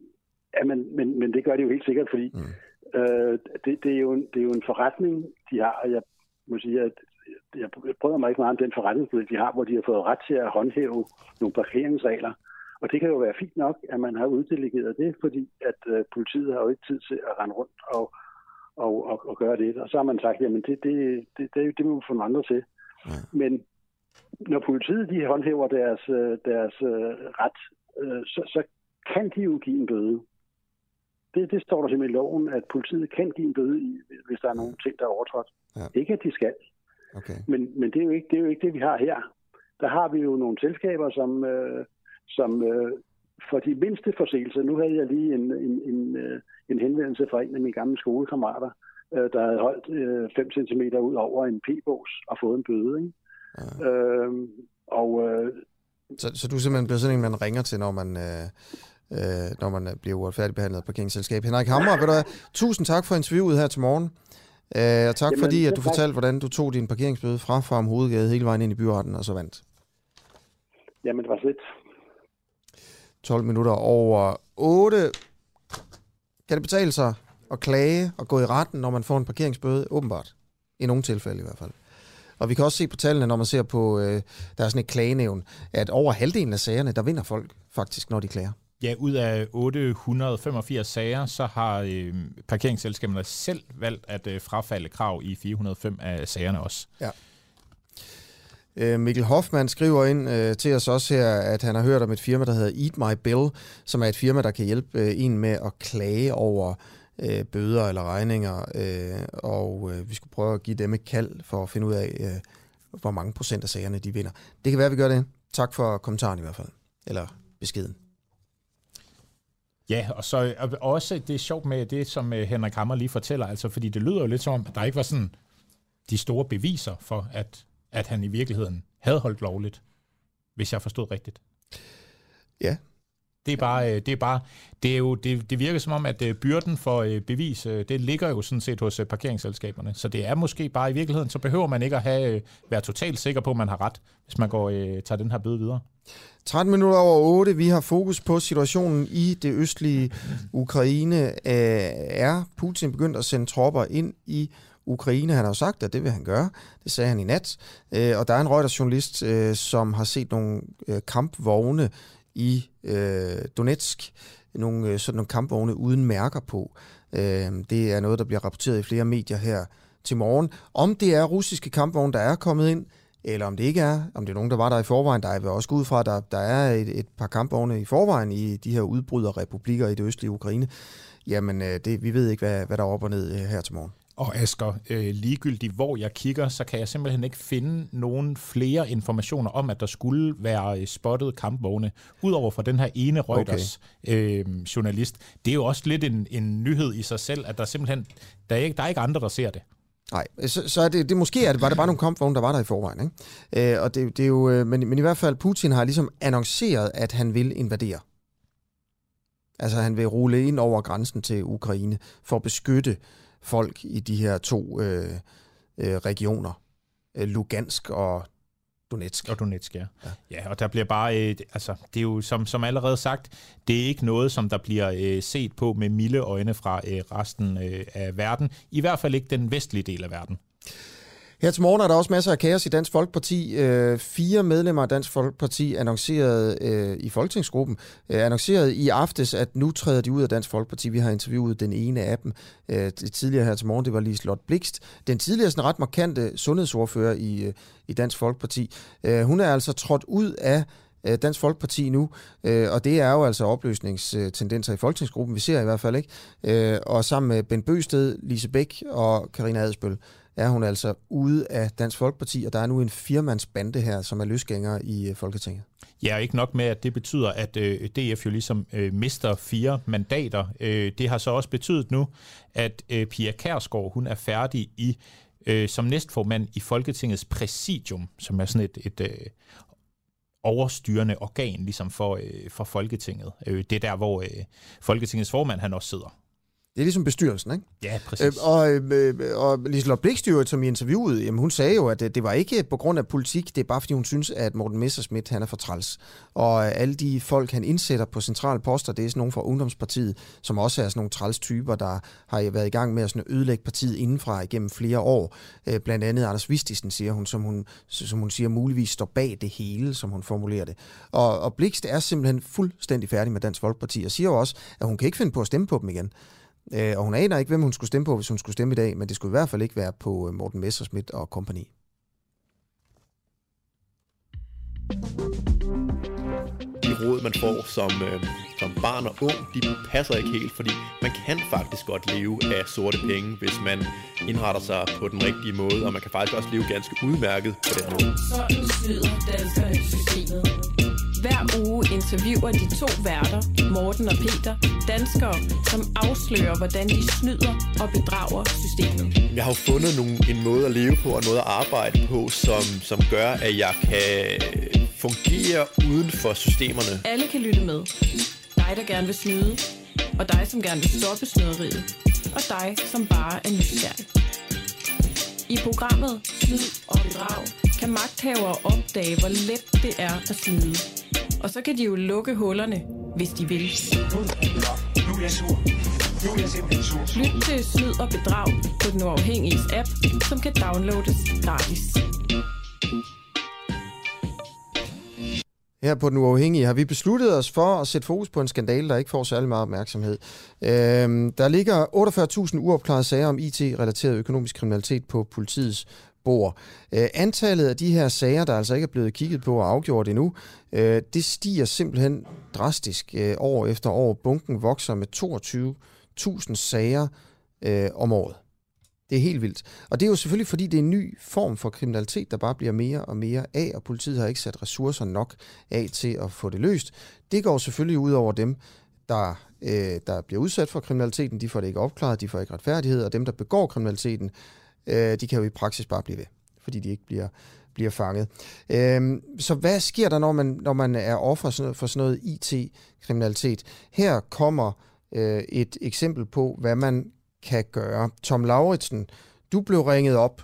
Speaker 10: ja, men, men, men det gør de jo helt sikkert, fordi mm. Øh, det, det, er jo en, det er jo en forretning, de har, og jeg må sige, at jeg prøver mig ikke meget om den forretningsmodel, de har, hvor de har fået ret til at håndhæve nogle parkeringsregler. Og det kan jo være fint nok, at man har uddelegeret det, fordi at uh, politiet har jo ikke tid til at rende rundt og, og, og, og gøre det. Og så har man sagt, jamen det, det, det, det, det må vi få nogle andre til. Ja. Men når politiet de håndhæver deres, øh, deres uh, ret, uh, så, så kan de jo give en bøde. Det, det står der simpelthen i loven, at politiet kan give en bøde, hvis der er nogle ting, der er overtrådt. Ja. Ikke at de skal. Okay. Men, men det, er jo ikke, det er jo ikke det, vi har her. Der har vi jo nogle selskaber, som, øh, som øh, for de mindste forseelser, nu havde jeg lige en, en, en, øh, en henvendelse fra en af mine gamle skolekammerater, øh, der havde holdt øh, 5 cm ud over en p-bås og fået en bøde. Ikke? Ja. Øh, og, øh,
Speaker 1: så, så du er simpelthen blevet sådan en, man ringer til, når man, øh, øh, når man bliver uretfærdigt behandlet på parkeringsselskab. Henrik Hammer, ved du hvad, tusind tak for interviewet her til morgen. Øh, og tak Jamen, fordi, at du tak. fortalte, hvordan du tog din parkeringsbøde fra Farm Hovedgade hele vejen ind i byretten og så vandt.
Speaker 10: Jamen, det var lidt.
Speaker 1: 12 minutter over 8. Kan det betale sig at klage og gå i retten, når man får en parkeringsbøde? Åbenbart. I nogle tilfælde i hvert fald. Og vi kan også se på tallene, når man ser på, øh, der er sådan et klagenævn, at over halvdelen af sagerne, der vinder folk faktisk, når de klager.
Speaker 2: Ja, ud af 885 sager, så har øh, parkeringsselskaberne selv valgt at øh, frafalde krav i 405 af sagerne også.
Speaker 1: Ja. Øh, Mikkel Hoffmann skriver ind øh, til os også her, at han har hørt om et firma, der hedder Eat My Bill, som er et firma, der kan hjælpe øh, en med at klage over øh, bøder eller regninger, øh, og øh, vi skulle prøve at give dem et kald for at finde ud af, øh, hvor mange procent af sagerne de vinder. Det kan være, at vi gør det. Tak for kommentaren i hvert fald, eller beskeden.
Speaker 2: Ja, og så og også det er sjovt med det, som øh, Henrik Hammer lige fortæller, altså fordi det lyder jo lidt som om, at der ikke var sådan de store beviser for, at, at han i virkeligheden havde holdt lovligt, hvis jeg forstod rigtigt.
Speaker 1: Ja.
Speaker 2: Det er bare, øh, det er bare, det er jo, det, det virker som om, at øh, byrden for bevis, det ligger jo sådan set hos parkeringsselskaberne. Så det er måske bare i virkeligheden, så behøver man ikke at have, være totalt sikker på, at man har ret, hvis man går, tager den her bøde videre.
Speaker 1: 13 minutter over 8. Vi har fokus på situationen i det østlige Ukraine. Øh, er Putin begyndt at sende tropper ind i Ukraine? Han har jo sagt, at det vil han gøre. Det sagde han i nat. Øh, og der er en Reuters-journalist, øh, som har set nogle øh, kampvogne i øh, Donetsk. Nogle, øh, sådan nogle kampvogne uden mærker på. Det er noget, der bliver rapporteret i flere medier her til morgen. Om det er russiske kampvogne, der er kommet ind, eller om det ikke er, om det er nogen, der var der i forvejen. Der er også ud fra, at der, der er et, et par kampvogne i forvejen i de her udbryderrepublikker i det østlige Ukraine. jamen det, vi ved ikke, hvad, hvad der er op og ned her til morgen.
Speaker 2: Og Asger, øh, ligegyldigt hvor jeg kigger, så kan jeg simpelthen ikke finde nogen flere informationer om, at der skulle være øh, spottet kampvogne, udover fra den her ene Reuters okay. øh, journalist. Det er jo også lidt en, en nyhed i sig selv, at der simpelthen, der er ikke, der er ikke andre, der ser det.
Speaker 1: Nej, så, så er det, det måske er det, var det bare nogle kampvogne, der var der i forvejen. Ikke? Øh, og det, det er jo, øh, men, men i hvert fald, Putin har ligesom annonceret, at han vil invadere. Altså han vil rulle ind over grænsen til Ukraine for at beskytte folk i de her to øh, øh, regioner, øh, Lugansk og Donetsk.
Speaker 2: Og Donetsk, ja. ja. Ja, og der bliver bare, øh, altså, det er jo som, som allerede sagt, det er ikke noget, som der bliver øh, set på med milde øjne fra øh, resten øh, af verden. I hvert fald ikke den vestlige del af verden.
Speaker 1: Her til morgen er der også masser af kaos i Dansk Folkeparti. Øh, fire medlemmer af Dansk Folkeparti annoncerede øh, i Folketingsgruppen, øh, annoncerede i aftes, at nu træder de ud af Dansk Folkeparti. Vi har interviewet den ene af dem øh, det tidligere her til morgen, det var Liselotte Blikst. Den tidligere sådan ret markante sundhedsordfører i, øh, i Dansk Folkeparti. Øh, hun er altså trådt ud af øh, Dansk Folkeparti nu, øh, og det er jo altså opløsningstendenser i Folketingsgruppen, vi ser i hvert fald ikke. Øh, og sammen med Ben Bøsted, Lise Bæk og Karina Adspøl, er hun altså ude af Dansk Folkeparti, og der er nu en firmandsbande her, som er løsgængere i øh, Folketinget.
Speaker 2: Ja, ikke nok med, at det betyder, at øh, DF jo ligesom øh, mister fire mandater. Øh, det har så også betydet nu, at øh, Pia Kærsgaard, hun er færdig i øh, som næstformand i Folketingets præsidium, som er sådan et, et øh, overstyrende organ ligesom for, øh, for Folketinget. Øh, det er der, hvor øh, Folketingets formand han også sidder.
Speaker 1: Det er ligesom bestyrelsen, ikke?
Speaker 2: Ja, præcis. Øh,
Speaker 1: og, øh, og Liselotte Blikstyret, som i interviewet, jamen, hun sagde jo, at det, det var ikke på grund af politik, det er bare fordi hun synes, at Morten Messerschmidt han er for træls. Og alle de folk, han indsætter på centrale poster, det er sådan nogle fra Ungdomspartiet, som også er sådan nogle træls typer, der har været i gang med at sådan ødelægge partiet indenfra igennem flere år. Øh, blandt andet Anders Vistisen, siger hun, som hun, som hun siger, muligvis står bag det hele, som hun formulerer det. Og, og Blikst er simpelthen fuldstændig færdig med Dansk Folkeparti, og siger jo også, at hun kan ikke finde på at stemme på dem igen. Øh, og hun aner ikke, hvem hun skulle stemme på, hvis hun skulle stemme i dag, men det skulle i hvert fald ikke være på øh, Morten Messerschmidt og kompagni.
Speaker 11: De råd, man får som, øh, som barn og ung, de passer ikke helt, fordi man kan faktisk godt leve af sorte penge, hvis man indretter sig på den rigtige måde, og man kan faktisk også leve ganske udmærket på den måde.
Speaker 6: Sådan snyder danskerne systemet. Hver uge interviewer de to værter, Morten og Peter, danskere, som afslører, hvordan de snyder og bedrager systemet.
Speaker 11: Jeg har jo fundet nogle, en måde at leve på og noget at arbejde på, som, som gør, at jeg kan fungere uden for systemerne.
Speaker 6: Alle kan lytte med. Dig, der gerne vil snyde, og dig, som gerne vil stoppe snyderiet, og dig, som bare er nysgerrig. I programmet Snyd og Bedrag kan magthavere opdage, hvor let det er at snyde. Og så kan de jo lukke hullerne, hvis de vil. Lyt til Snyd og Bedrag på den uafhængige app, som kan downloades gratis.
Speaker 1: Her på Den Uafhængige har vi besluttet os for at sætte fokus på en skandale, der ikke får særlig meget opmærksomhed. Øhm, der ligger 48.000 uopklarede sager om IT-relateret økonomisk kriminalitet på politiets bord. Øh, antallet af de her sager, der altså ikke er blevet kigget på og afgjort endnu, øh, det stiger simpelthen drastisk øh, år efter år. Bunken vokser med 22.000 sager øh, om året. Det er helt vildt. Og det er jo selvfølgelig, fordi det er en ny form for kriminalitet, der bare bliver mere og mere af, og politiet har ikke sat ressourcer nok af til at få det løst. Det går selvfølgelig ud over dem, der, øh, der bliver udsat for kriminaliteten. De får det ikke opklaret, de får ikke retfærdighed, og dem, der begår kriminaliteten, øh, de kan jo i praksis bare blive ved, fordi de ikke bliver, bliver fanget. Øh, så hvad sker der, når man, når man er offer for sådan noget IT-kriminalitet? Her kommer øh, et eksempel på, hvad man kan gøre. Tom Lauritsen, du blev ringet op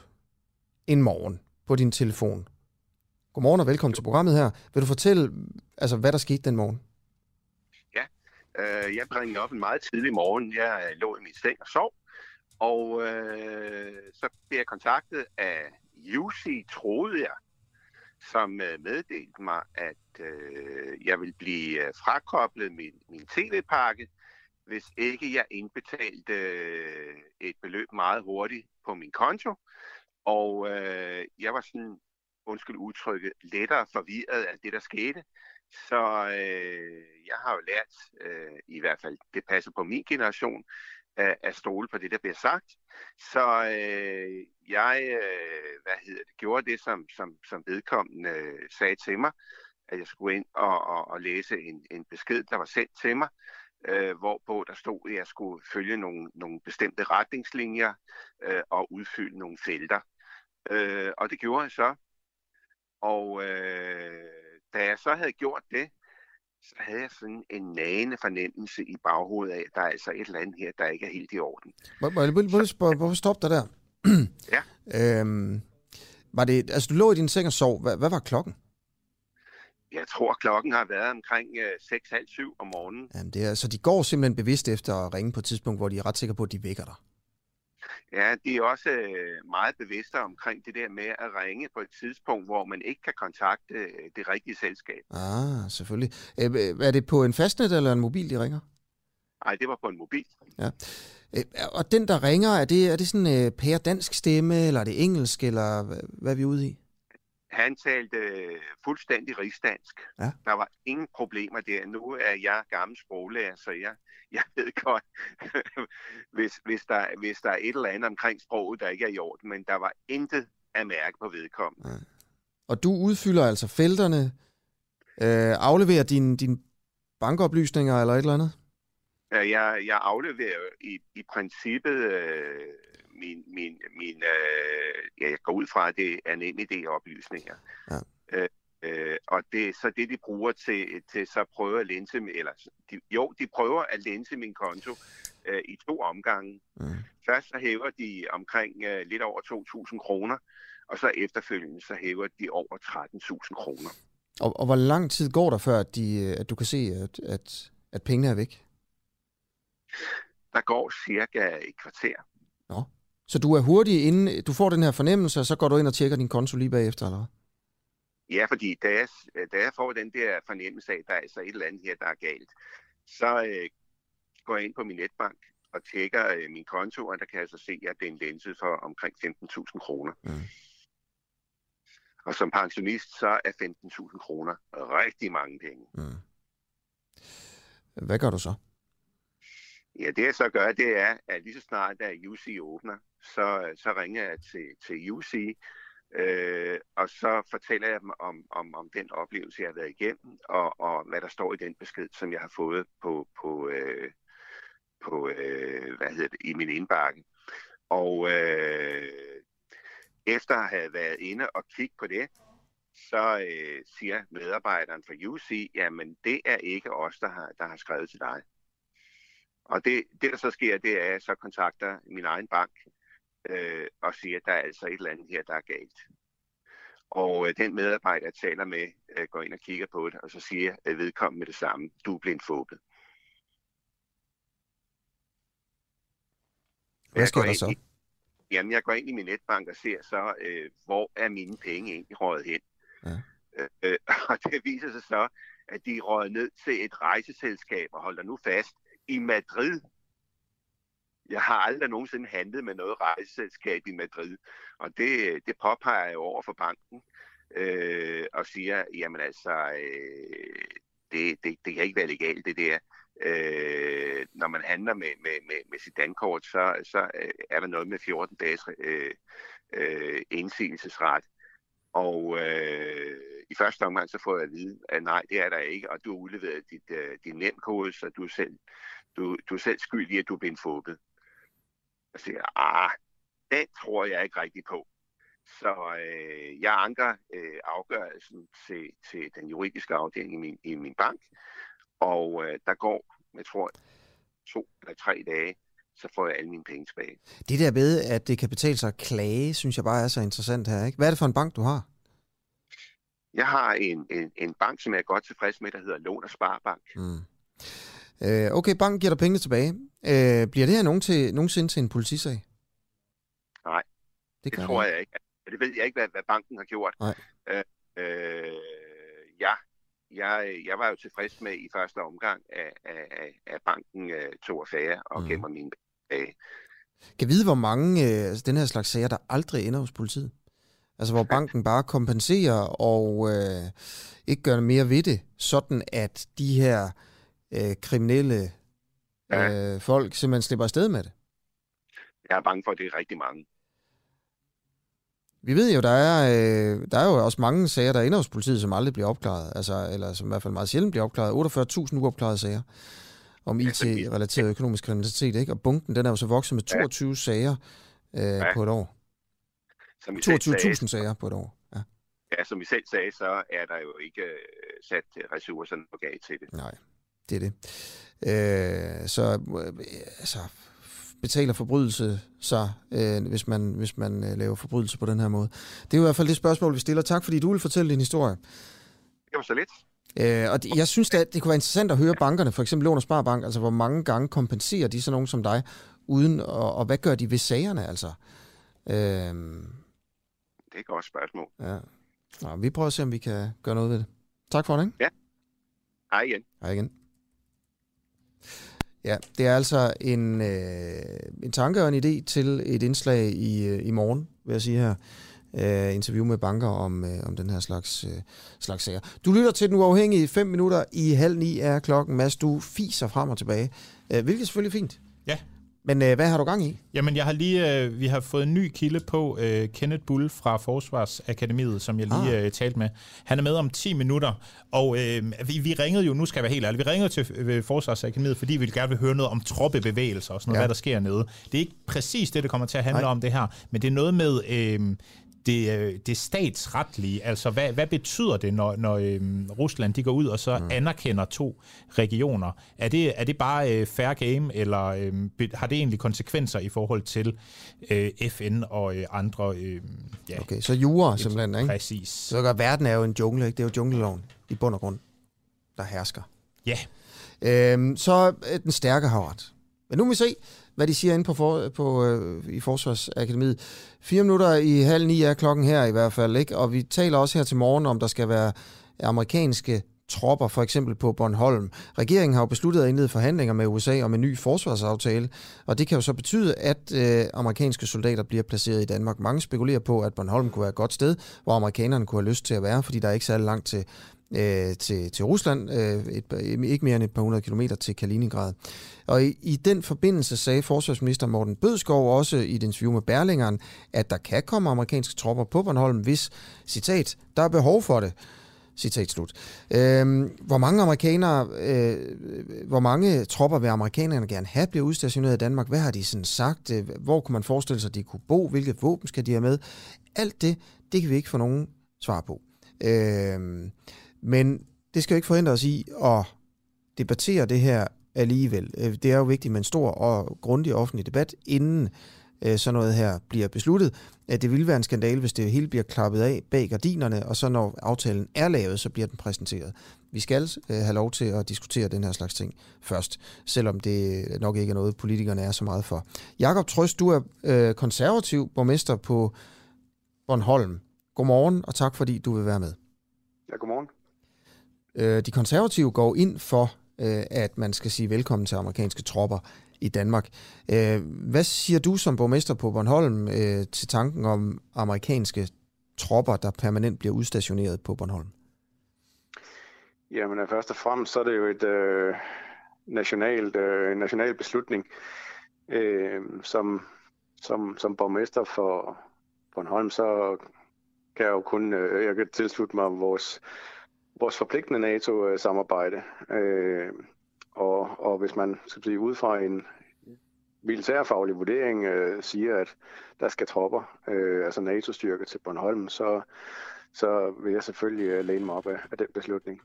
Speaker 1: en morgen på din telefon. Godmorgen og velkommen til programmet her. Vil du fortælle, altså, hvad der skete den morgen?
Speaker 12: Ja, øh, jeg blev ringet op en meget tidlig morgen. Jeg øh, lå i min seng og sov, og øh, så blev jeg kontaktet af Jussi, troede jeg, som øh, meddelte mig, at øh, jeg ville blive øh, frakoblet min, min tv-pakke, hvis ikke jeg indbetalte øh, et beløb meget hurtigt på min konto. Og øh, jeg var sådan, undskyld udtrykket, lettere forvirret af det, der skete. Så øh, jeg har jo lært, øh, i hvert fald det passer på min generation, at, at stole på det, der bliver sagt. Så øh, jeg øh, hvad hedder det, gjorde det, som, som, som vedkommende øh, sagde til mig, at jeg skulle ind og, og, og læse en, en besked, der var sendt til mig, øh, hvorpå der stod, at jeg skulle følge nogle, nogle bestemte retningslinjer øh, og udfylde nogle felter. Øh, og det gjorde jeg så. Og øh, da jeg så havde gjort det, så havde jeg sådan en nagende fornemmelse i baghovedet af, at der er altså et eller andet her, der ikke er helt i orden.
Speaker 1: Må, må, må, må, stoppe dig der?
Speaker 12: ja.
Speaker 1: Øhm, var det, altså, du lå i din seng og sov. Hvad, hvad var klokken?
Speaker 12: Jeg tror, klokken har været omkring øh, 6.30 om morgenen.
Speaker 1: Jamen, det er, så de går simpelthen bevidst efter at ringe på et tidspunkt, hvor de er ret sikre på, at de vækker dig.
Speaker 12: Ja, de er også øh, meget bevidste omkring det der med at ringe på et tidspunkt, hvor man ikke kan kontakte øh, det rigtige selskab.
Speaker 1: Ah, selvfølgelig. Øh, er det på en fastnet eller en mobil, de ringer?
Speaker 12: Nej, det var på en mobil.
Speaker 1: Ja. Og den, der ringer, er det, er det sådan øh, pære dansk stemme, eller er det engelsk, eller hvad, hvad er vi ude i?
Speaker 12: Han talte øh, fuldstændig rigsdansk.
Speaker 1: Ja.
Speaker 12: Der var ingen problemer der. Nu er jeg gammel sproglærer, så jeg, jeg ved godt, hvis, hvis, der, hvis der er et eller andet omkring sproget, der ikke er i orden, men der var intet at mærke på vedkommende.
Speaker 1: Ja. Og du udfylder altså felterne, øh, afleverer dine din bankoplysninger eller et eller andet?
Speaker 12: Ja, jeg, jeg afleverer i, i princippet øh, min, min, min øh, ja, jeg går ud fra, at det er nem idé-oplysninger.
Speaker 1: Ja.
Speaker 12: Øh, øh, og det så det, de bruger til, til så at prøve at lense, eller de, jo, de prøver at lense min konto øh, i to omgange.
Speaker 1: Mm.
Speaker 12: Først så hæver de omkring øh, lidt over 2.000 kroner, og så efterfølgende så hæver de over 13.000 kroner.
Speaker 1: Og, og hvor lang tid går der før, at, de, at du kan se, at, at, at pengene er væk?
Speaker 12: Der går cirka et kvarter.
Speaker 1: Nå. Så du er hurtig, inden du får den her fornemmelse, og så går du ind og tjekker din konto lige bagefter, eller hvad?
Speaker 12: Ja, fordi da jeg, da jeg får den der fornemmelse af, at der er altså et eller andet her, der er galt, så øh, går jeg ind på min netbank og tjekker øh, min konto, og der kan jeg så se, at det er en lense for omkring 15.000 kroner.
Speaker 1: Mm.
Speaker 12: Og som pensionist, så er 15.000 kroner rigtig mange penge.
Speaker 1: Mm. Hvad gør du så?
Speaker 12: Ja, det jeg så gør, det er, at lige så snart, at UC åbner, så, så ringer jeg til, til UC, øh, og så fortæller jeg dem om, om, om den oplevelse, jeg har været igennem, og, og hvad der står i den besked, som jeg har fået på, på, øh, på øh, hvad hedder det, i min indbakke. Og øh, efter at have været inde og kigge på det, så øh, siger medarbejderen fra UC, jamen det er ikke os, der har, der har skrevet til dig. Og det, det, der så sker, det er, at jeg så kontakter min egen bank øh, og siger, at der er altså et eller andet her, der er galt. Og øh, den medarbejder, jeg taler med, øh, går ind og kigger på det, og så siger at vedkommende med det samme, du er blevet fåbet.
Speaker 1: Hvad sker der så?
Speaker 12: I, jamen, jeg går ind i min netbank og ser så, øh, hvor er mine penge egentlig røget hen.
Speaker 1: Ja.
Speaker 12: Øh, og det viser sig så, at de er røget ned til et rejseselskab, og holder nu fast, i Madrid. Jeg har aldrig nogensinde handlet med noget rejseselskab i Madrid, og det, det påpeger jeg over for banken øh, og siger, jamen altså, øh, det, det, det kan ikke være legalt det der. Øh, når man handler med, med, med, med sit dankort, så, så øh, er der noget med 14 dages øh, øh, indsigelsesret. Og øh, i første omgang så får jeg at vide, at nej, det er der ikke, og du har udleveret dit, øh, din nemkode, så du er, selv, du, du er selv skyld i, at du er blevet fåbet. Jeg siger, ah, den tror jeg ikke rigtig på. Så øh, jeg anker øh, afgørelsen til, til den juridiske afdeling i min, i min bank, og øh, der går, jeg tror, to eller tre dage, så får jeg alle mine penge tilbage.
Speaker 1: Det der ved, at det kan betale sig at klage, synes jeg bare er så interessant her. Ikke? Hvad er det for en bank, du har?
Speaker 12: Jeg har en, en, en bank, som jeg er godt tilfreds med, der hedder Lån og Sparbank.
Speaker 1: Mm. Øh, okay, banken giver dig pengene tilbage. Øh, bliver det her nogen til, nogensinde til en politisag?
Speaker 12: Nej, det, det tror det. jeg ikke. Det ved jeg ikke, hvad, hvad banken har gjort.
Speaker 1: Nej.
Speaker 12: Øh, øh, ja, jeg, jeg var jo tilfreds med i første omgang, at, at, at banken uh, tog affære og mm. gemmer mine penge.
Speaker 1: Kan vide, hvor mange øh, altså, den her slags sager, der aldrig ender hos politiet? Altså hvor banken bare kompenserer og øh, ikke gør mere ved det, sådan at de her øh, kriminelle øh, folk simpelthen slipper afsted med det.
Speaker 12: Jeg er bange for, at det er rigtig mange.
Speaker 1: Vi ved jo, der er, øh, der er jo også mange sager, der ender hos politiet, som aldrig bliver opklaret, altså, eller som i hvert fald meget sjældent bliver opklaret. 48.000 uopklarede sager om IT-relateret økonomisk kriminalitet, ikke? Og bunken, den er jo så vokset med 22 ja. sager øh, ja. på et år. 22.000 sager på et år. Ja.
Speaker 12: ja, som vi selv sagde, så er der jo ikke øh, sat ressourcerne på gav til det.
Speaker 1: Nej, det er det. Øh, så øh, altså, betaler forbrydelse sig, øh, hvis man, hvis man øh, laver forbrydelse på den her måde? Det er i hvert fald det spørgsmål, vi stiller. Tak fordi du vil fortælle din historie.
Speaker 12: Det var så lidt.
Speaker 1: Øh, og det, jeg synes, at det kunne være interessant at høre bankerne, for eksempel Lån og Sparbank, altså hvor mange gange kompenserer de sådan nogen som dig, uden, og, og hvad gør de ved sagerne, altså? Øh, det
Speaker 12: er et godt spørgsmål.
Speaker 1: Ja. Nå, vi prøver at se, om vi kan gøre noget ved det. Tak for det. Ikke?
Speaker 12: Ja. Hej igen.
Speaker 1: Hej igen. Ja, det er altså en, øh, en tanke og en idé til et indslag i, øh, i morgen, vil jeg sige her. Øh, interview med banker om, øh, om den her slags, øh, slags sager. Du lytter til den uafhængige 5 minutter i halv ni er klokken. Mads, du fiser frem og tilbage, øh, hvilket er selvfølgelig fint. Men øh, hvad har du gang i?
Speaker 2: Jamen, jeg har lige, øh, vi har fået en ny kilde på, øh, Kenneth Bull fra Forsvarsakademiet, som jeg lige ah. øh, talte med. Han er med om 10 minutter, og øh, vi, vi ringede jo, nu skal jeg være helt ærlig, vi ringede til øh, Forsvarsakademiet, fordi vi gerne vil høre noget om troppebevægelser og sådan noget, ja. hvad der sker nede. Det er ikke præcis det, det kommer til at handle Nej. om det her, men det er noget med... Øh, det, øh, det statsretlige, altså hvad, hvad betyder det, når, når øhm, Rusland de går ud og så mm. anerkender to regioner? Er det, er det bare øh, fair game, eller øh, har det egentlig konsekvenser i forhold til øh, FN og øh, andre? Øh,
Speaker 1: ja, okay, så jura simpelthen, ikke?
Speaker 2: Præcis.
Speaker 1: Så gør verden er jo en jungle, ikke? Det er jo jungleloven i bund og grund, der hersker.
Speaker 2: Ja.
Speaker 1: Øhm, så øh, den stærke har ret. Men nu må vi se, hvad de siger inde på, for, på øh, i Forsvarsakademiet. Fire minutter i halv ni er klokken her i hvert fald, ikke? Og vi taler også her til morgen om, der skal være amerikanske tropper, for eksempel på Bornholm. Regeringen har jo besluttet at indlede forhandlinger med USA om en ny forsvarsaftale, og det kan jo så betyde, at øh, amerikanske soldater bliver placeret i Danmark. Mange spekulerer på, at Bornholm kunne være et godt sted, hvor amerikanerne kunne have lyst til at være, fordi der er ikke særlig langt til, øh, til, til Rusland, øh, et, ikke mere end et par hundrede kilometer til Kaliningrad. Og i, i den forbindelse sagde forsvarsminister Morten Bødskov også i et interview med Berlingeren, at der kan komme amerikanske tropper på Bornholm, hvis, citat, der er behov for det. Citat slut. Øhm, hvor mange amerikanere, øh, hvor mange tropper vil amerikanerne gerne have bliver udstationeret i Danmark? Hvad har de sådan sagt? Øh, hvor kunne man forestille sig, at de kunne bo? Hvilke våben skal de have med? Alt det, det kan vi ikke få nogen svar på. Øhm, men det skal jo ikke forhindre os i at debattere det her alligevel. Øh, det er jo vigtigt med en stor og grundig offentlig debat, inden øh, sådan noget her bliver besluttet. At det ville være en skandale, hvis det hele bliver klappet af bag gardinerne, og så når aftalen er lavet, så bliver den præsenteret. Vi skal øh, have lov til at diskutere den her slags ting først, selvom det nok ikke er noget, politikerne er så meget for. Jakob Trøst, du er konservativ borgmester på Bornholm. Godmorgen, og tak fordi du vil være med.
Speaker 13: Ja, godmorgen.
Speaker 1: Øh, de konservative går ind for øh, at man skal sige velkommen til amerikanske tropper i Danmark. Øh, hvad siger du som borgmester på Bornholm øh, til tanken om amerikanske tropper, der permanent bliver udstationeret på Bornholm?
Speaker 13: Jamen øh, først og fremmest så er det jo et øh, nationalt, øh, national beslutning, øh, som, som, som borgmester for Bornholm, så kan jeg jo kun øh, jeg kan tilslutte mig vores vores forpligtende NATO-samarbejde. Øh, og, og hvis man skal sige, ud fra en militærfaglig vurdering øh, siger, at der skal tropper, øh, altså NATO-styrker til Bornholm, så, så vil jeg selvfølgelig øh, læne mig op af, af den beslutning.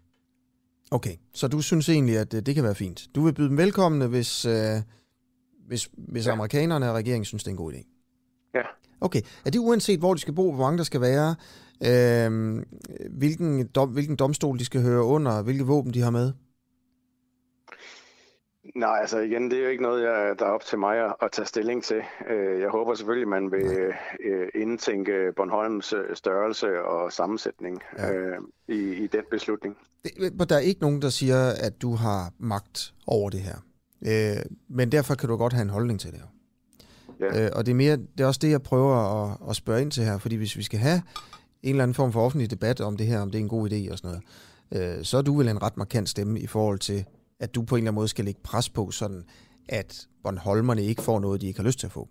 Speaker 1: Okay, så du synes egentlig, at det, det kan være fint. Du vil byde dem velkomne, hvis, øh, hvis, hvis ja. amerikanerne og regeringen synes, det er en god idé?
Speaker 13: Ja.
Speaker 1: Okay, er det uanset, hvor de skal bo, hvor mange der skal være, øh, hvilken, dom, hvilken domstol de skal høre under, hvilke våben de har med?
Speaker 13: Nej, altså igen, det er jo ikke noget, jeg, der er op til mig at, at tage stilling til. Øh, jeg håber selvfølgelig, man vil øh, indtænke Bornholms øh, størrelse og sammensætning ja. øh, i, i den beslutning.
Speaker 1: Det, der er ikke nogen, der siger, at du har magt over det her. Øh, men derfor kan du godt have en holdning til det her. Ja. Øh, og det er, mere, det er også det, jeg prøver at, at spørge ind til her, fordi hvis vi skal have en eller anden form for offentlig debat om det her, om det er en god idé og sådan noget, øh, så er du vel en ret markant stemme i forhold til, at du på en eller anden måde skal lægge pres på, sådan at Bornholmerne ikke får noget, de ikke har lyst til at få.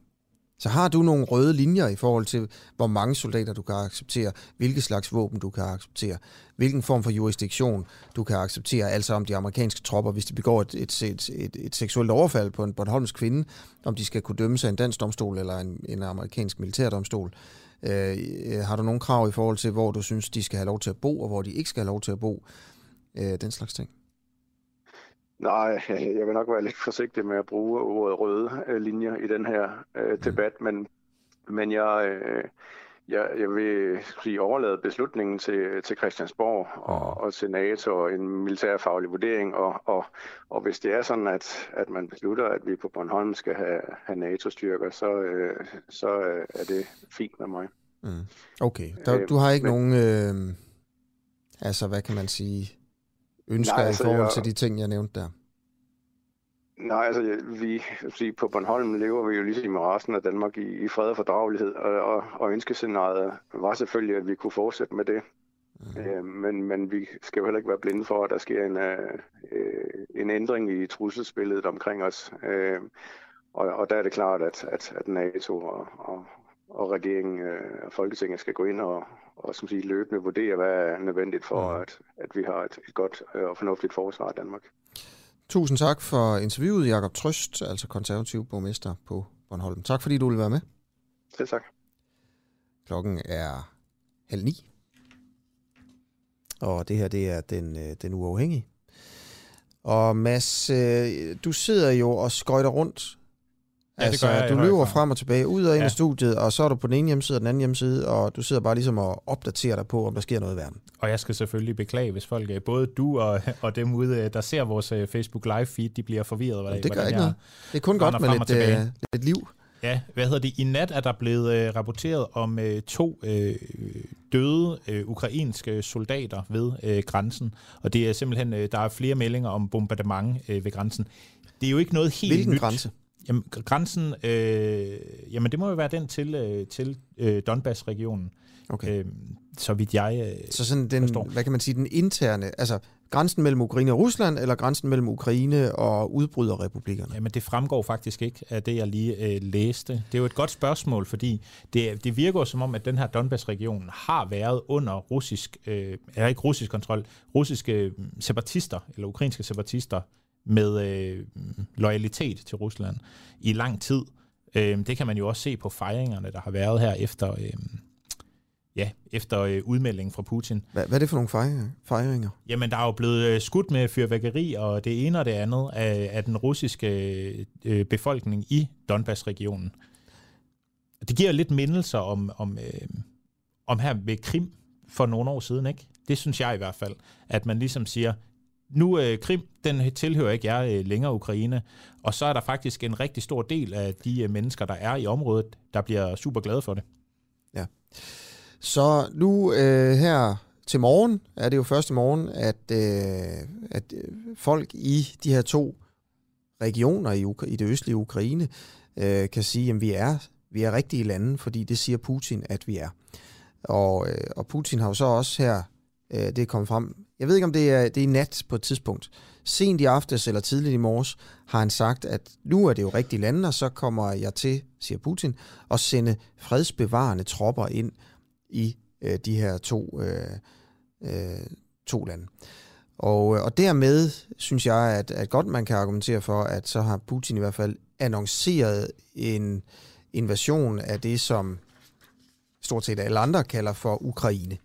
Speaker 1: Så har du nogle røde linjer i forhold til, hvor mange soldater du kan acceptere, hvilke slags våben du kan acceptere, hvilken form for jurisdiktion du kan acceptere, altså om de amerikanske tropper, hvis de begår et, et, et, et, et seksuelt overfald på en Bornholms kvinde, om de skal kunne dømmes af en dansk domstol eller en, en amerikansk militærdomstol. Øh, øh, har du nogle krav i forhold til, hvor du synes, de skal have lov til at bo, og hvor de ikke skal have lov til at bo? Øh, den slags ting.
Speaker 13: Nej, jeg vil nok være lidt forsigtig med at bruge ordet røde øh, linjer i den her øh, debat, men, men jeg, øh, jeg, jeg vil sige, overlade beslutningen til, til Christiansborg og, og til NATO og en militærfaglig vurdering, og, og, og hvis det er sådan, at, at man beslutter, at vi på Bornholm skal have, have NATO-styrker, så, øh, så er det fint med mig.
Speaker 1: Mm. Okay, Der, du har ikke øh, nogen, øh, altså hvad kan man sige, ønsker Nej, altså, i forhold jeg, til de ting, jeg nævnte der?
Speaker 13: Nej, altså vi sige, på Bornholm lever vi jo ligesom med resten af Danmark i, i fred og fordragelighed, og, og, og ønskescenariet var selvfølgelig, at vi kunne fortsætte med det. Mm. Øh, men, men vi skal jo heller ikke være blinde for, at der sker en, øh, en ændring i trusselsbilledet omkring os. Øh, og, og der er det klart, at, at, at NATO og, og, og regeringen øh, og Folketinget skal gå ind og, og som sige, løbende vurdere, hvad er nødvendigt for, mm. at, at vi har et, et godt øh, og fornuftigt forsvar i Danmark.
Speaker 1: Tusind tak for interviewet, Jakob Trøst, altså konservativ borgmester på Bornholm. Tak fordi du ville være med.
Speaker 13: Selv tak.
Speaker 1: Klokken er halv ni. Og det her, det er den, øh, den uafhængige. Og Mads, øh, du sidder jo og skøjter rundt Ja, altså, det gør jeg, du løber frem og tilbage, ud og ind ja. i studiet, og så er du på den ene hjemmeside og den anden hjemmeside, og du sidder bare ligesom og opdaterer dig på, om der sker noget i verden.
Speaker 2: Og jeg skal selvfølgelig beklage, hvis folk, øh, både du og, og dem ude, øh, der ser vores øh, Facebook live feed, de bliver forvirret. Hvad,
Speaker 1: det gør ikke noget. Det er kun godt med lidt, øh, lidt liv.
Speaker 2: Ja, hvad hedder det? I nat er der blevet øh, rapporteret om øh, to øh, døde øh, ukrainske soldater ved øh, grænsen. Og det er simpelthen, øh, der er flere meldinger om bombardement øh, ved grænsen. Det er jo ikke noget helt
Speaker 1: Hvilken
Speaker 2: nyt.
Speaker 1: grænse?
Speaker 2: Jamen, grænsen, øh, jamen det må jo være den til, øh, til øh, Donbass-regionen.
Speaker 1: Okay. Øh,
Speaker 2: så vidt jeg øh,
Speaker 1: Så sådan den, forstår. hvad kan man sige, den interne, altså grænsen mellem Ukraine og Rusland, eller grænsen mellem Ukraine og udbryderrepublikkerne?
Speaker 2: Jamen det fremgår faktisk ikke af det, jeg lige øh, læste. Det er jo et godt spørgsmål, fordi det, det virker som om, at den her Donbass-region har været under russisk, øh, eller ikke russisk kontrol, russiske separatister, eller ukrainske separatister, med øh, loyalitet til Rusland i lang tid. Øh, det kan man jo også se på fejringerne, der har været her efter, øh, ja, efter øh, udmeldingen fra Putin.
Speaker 1: Hvad, hvad er det for nogle fejringer? fejringer?
Speaker 2: Jamen, der er jo blevet øh, skudt med fyrværkeri og det ene og det andet af, af den russiske øh, befolkning i Donbass-regionen. Det giver lidt mindelser om, om, øh, om her ved Krim for nogle år siden, ikke? Det synes jeg i hvert fald, at man ligesom siger, nu øh, Krim, den tilhører ikke jer øh, længere Ukraine, og så er der faktisk en rigtig stor del af de øh, mennesker, der er i området, der bliver super glade for det.
Speaker 1: Ja. Så nu øh, her til morgen, er det jo første morgen, at, øh, at øh, folk i de her to regioner i, Ukra- i det østlige Ukraine øh, kan sige, at vi er, vi er rigtige lande, fordi det siger Putin, at vi er. Og, øh, og Putin har jo så også her, øh, det er kommet frem jeg ved ikke, om det er, det er nat på et tidspunkt. Sent i aftes eller tidligt i morges har han sagt, at nu er det jo rigtige lande, og så kommer jeg til, siger Putin, at sende fredsbevarende tropper ind i øh, de her to, øh, øh, to lande. Og, øh, og dermed synes jeg, at, at godt man kan argumentere for, at så har Putin i hvert fald annonceret en invasion af det, som stort set alle andre kalder for Ukraine.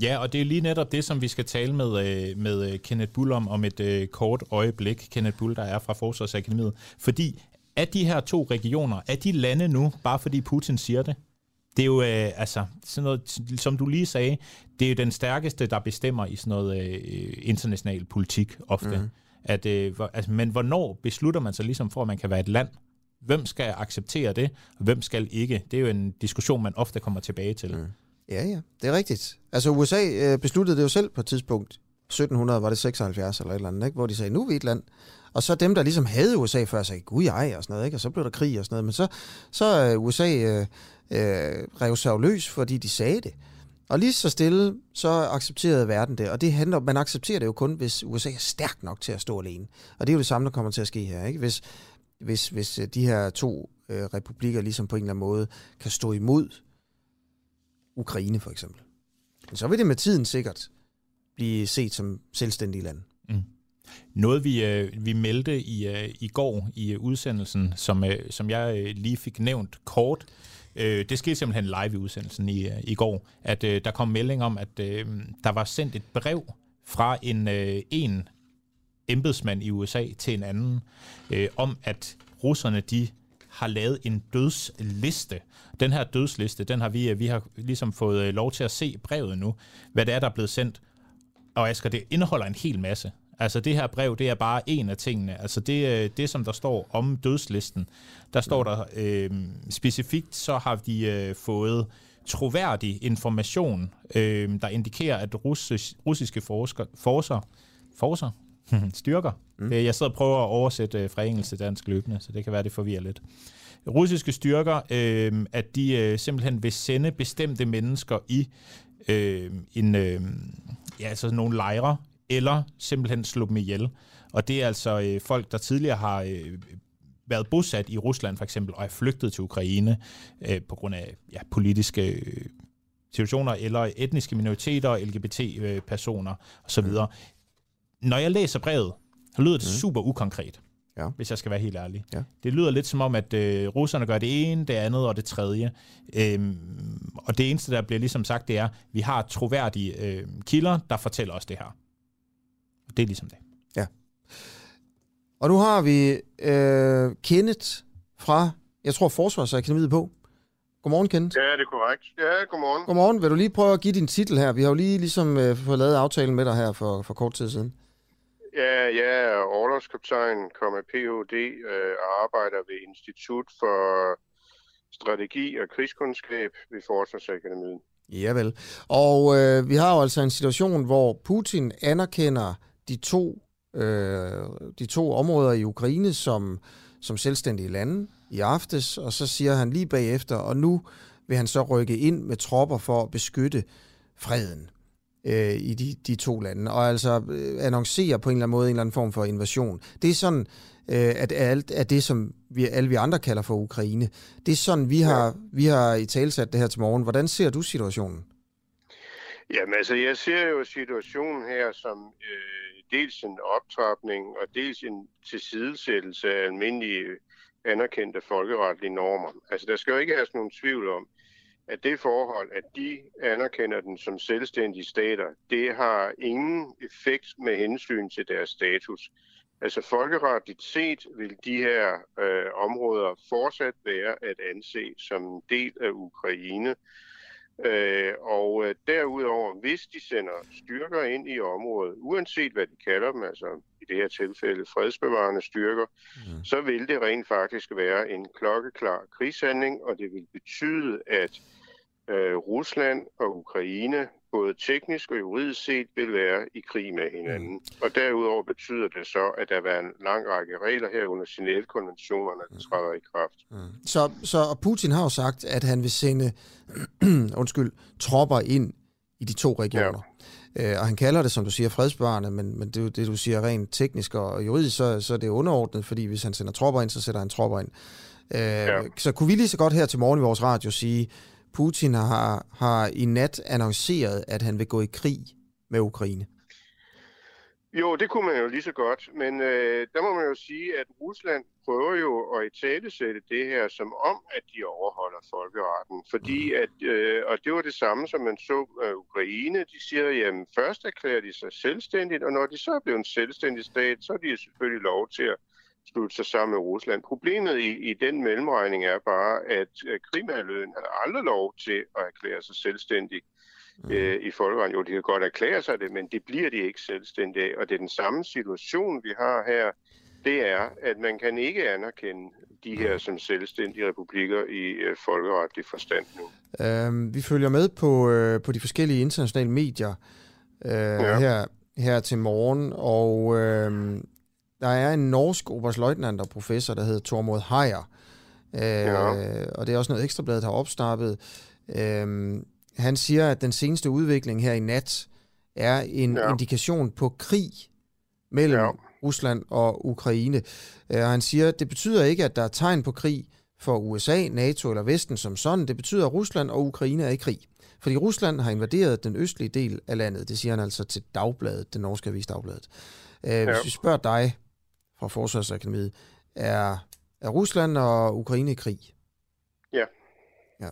Speaker 2: Ja, og det er lige netop det, som vi skal tale med, øh, med øh, Kenneth Bull om om et øh, kort øjeblik. Kenneth Bull, der er fra Forsvarsakademiet. Fordi er de her to regioner, er de lande nu, bare fordi Putin siger det? Det er jo, øh, altså, sådan noget, som du lige sagde, det er jo den stærkeste, der bestemmer i sådan noget øh, international politik ofte. Mm. At, øh, hvor, altså, men hvornår beslutter man sig ligesom for, at man kan være et land? Hvem skal acceptere det, og hvem skal ikke? Det er jo en diskussion, man ofte kommer tilbage til. Mm.
Speaker 1: Ja, ja, det er rigtigt. Altså USA øh, besluttede det jo selv på et tidspunkt 1700 var det 76 eller et eller andet, ikke? hvor de sagde, nu er vi et land. Og så dem, der ligesom havde USA før, sagde, gud ej, og sådan noget, ikke? og så blev der krig og sådan noget. Men så, så øh, USA øh, øh, rev sig løs, fordi de sagde det. Og lige så stille, så accepterede verden det. Og det handler, man accepterer det jo kun, hvis USA er stærk nok til at stå alene. Og det er jo det samme, der kommer til at ske her. Ikke? Hvis, hvis, hvis øh, de her to øh, republikker ligesom på en eller anden måde kan stå imod Ukraine for eksempel, Men så vil det med tiden sikkert blive set som selvstændige land. Mm.
Speaker 2: Noget vi, øh, vi meldte i, øh, i går i øh, udsendelsen, som, øh, som jeg øh, lige fik nævnt kort, øh, det skete simpelthen live i udsendelsen i, øh, i går, at øh, der kom melding om, at øh, der var sendt et brev fra en, øh, en embedsmand i USA til en anden, øh, om at russerne de har lavet en dødsliste. Den her dødsliste, den har vi, øh, vi har ligesom fået øh, lov til at se brevet nu, hvad det er, der er blevet sendt. Og Asger, det indeholder en hel masse. Altså det her brev, det er bare en af tingene. Altså det, øh, det som der står om dødslisten, der står der øh, specifikt, så har de øh, fået troværdig information, øh, der indikerer, at russis, russiske forsker, forser, forser, styrker, mm. jeg sidder og prøver at oversætte fra engelsk til dansk løbende, så det kan være, det forvirrer lidt. Russiske styrker, øh, at de øh, simpelthen vil sende bestemte mennesker i øh, en, øh, ja, altså nogle lejre eller simpelthen slå dem ihjel. Og det er altså øh, folk, der tidligere har øh, været bosat i Rusland for eksempel, og er flygtet til Ukraine øh, på grund af ja, politiske øh, situationer, eller etniske minoriteter, LGBT-personer osv. Mm. Når jeg læser brevet, så lyder det mm. super ukonkret, ja. hvis jeg skal være helt ærlig. Ja. Det lyder lidt som om, at øh, russerne gør det ene, det andet og det tredje. Øhm, og det eneste, der bliver ligesom sagt, det er, at vi har troværdige øh, kilder, der fortæller os det her. Det er ligesom det.
Speaker 1: Ja. Og nu har vi øh, Kenneth fra, jeg tror, Forsvarsakademiet på. Godmorgen, Kenneth.
Speaker 14: Ja, det er korrekt. Ja, godmorgen.
Speaker 1: Godmorgen. Vil du lige prøve at give din titel her? Vi har jo lige ligesom øh, fået lavet aftalen med dig her for, for kort tid siden.
Speaker 14: Ja, jeg er overlovskaptajn, kommer Ph.D. Øh, og arbejder ved Institut for Strategi og Krigskundskab ved Forsvarsakademiet.
Speaker 1: Ja vel. Og øh, vi har jo altså en situation, hvor Putin anerkender de to, øh, de to områder i Ukraine som, som selvstændige lande i aftes, og så siger han lige bagefter, og nu vil han så rykke ind med tropper for at beskytte freden øh, i de, de to lande, og altså øh, annoncere på en eller anden måde en eller anden form for invasion. Det er sådan, øh, at alt af det, som vi, alle vi andre kalder for Ukraine, det er sådan, vi har, ja. vi har i talsat det her til morgen. Hvordan ser du situationen?
Speaker 14: Jamen altså, jeg ser jo situationen her som øh, dels en optrapning og dels en tilsidesættelse af almindelige anerkendte folkeretlige normer. Altså, der skal jo ikke have nogen tvivl om, at det forhold, at de anerkender den som selvstændige stater, det har ingen effekt med hensyn til deres status. Altså folkeretligt set vil de her øh, områder fortsat være at anse som en del af Ukraine. Øh, og øh, derudover, hvis de sender styrker ind i området, uanset hvad de kalder dem, altså i det her tilfælde fredsbevarende styrker, mm. så vil det rent faktisk være en klokkeklar krigshandling, og det vil betyde, at øh, Rusland og Ukraine både teknisk og juridisk set vil være i krig med hinanden. Mm. Og derudover betyder det så, at der være en lang række regler her under Genève-konventionerne, der mm. træder i kraft.
Speaker 1: Mm. Så, så og Putin har jo sagt, at han vil sende undskyld, tropper ind i de to regioner. Ja. Øh, og han kalder det, som du siger, fredsbevarende, men, men det, det du siger rent teknisk og juridisk, så, så er det underordnet, fordi hvis han sender tropper ind, så sætter han tropper ind. Øh, ja. Så kunne vi lige så godt her til morgen i vores radio sige, Putin har, har i nat annonceret, at han vil gå i krig med Ukraine.
Speaker 14: Jo, det kunne man jo lige så godt, men øh, der må man jo sige, at Rusland prøver jo at italesætte det her som om, at de overholder folkeretten. Fordi mm. at, øh, og det var det samme, som man så af Ukraine. De siger, jamen først erklærer de sig selvstændigt, og når de så er blevet en selvstændig stat, så er de selvfølgelig lov til at slutte sig sammen med Rusland. Problemet i, i den mellemregning er bare, at Krimhaløen har aldrig lov til at erklære sig selvstændig mm. øh, i folkeretten. Jo, de kan godt erklære sig det, men det bliver de ikke selvstændige. Og det er den samme situation, vi har her. Det er, at man kan ikke anerkende de her som selvstændige republikker i øh, folkeretlig forstand nu.
Speaker 1: Øhm, vi følger med på, øh, på de forskellige internationale medier øh, ja. her her til morgen, og øh, der er en norsk oberstløjtnant og professor, der hedder Tormod Heyer, øh, ja. og det er også noget Ekstrabladet har opstartet. Øh, han siger, at den seneste udvikling her i nat er en ja. indikation på krig mellem ja. Rusland og Ukraine. Uh, han siger, at det betyder ikke, at der er tegn på krig for USA, NATO eller Vesten som sådan. Det betyder, at Rusland og Ukraine er i krig. Fordi Rusland har invaderet den østlige del af landet. Det siger han altså til Dagbladet, den norske avis Dagbladet. Uh, ja. Hvis vi spørger dig fra Forsvarsakademiet, er, er Rusland og Ukraine i krig?
Speaker 14: Ja.
Speaker 1: Ja.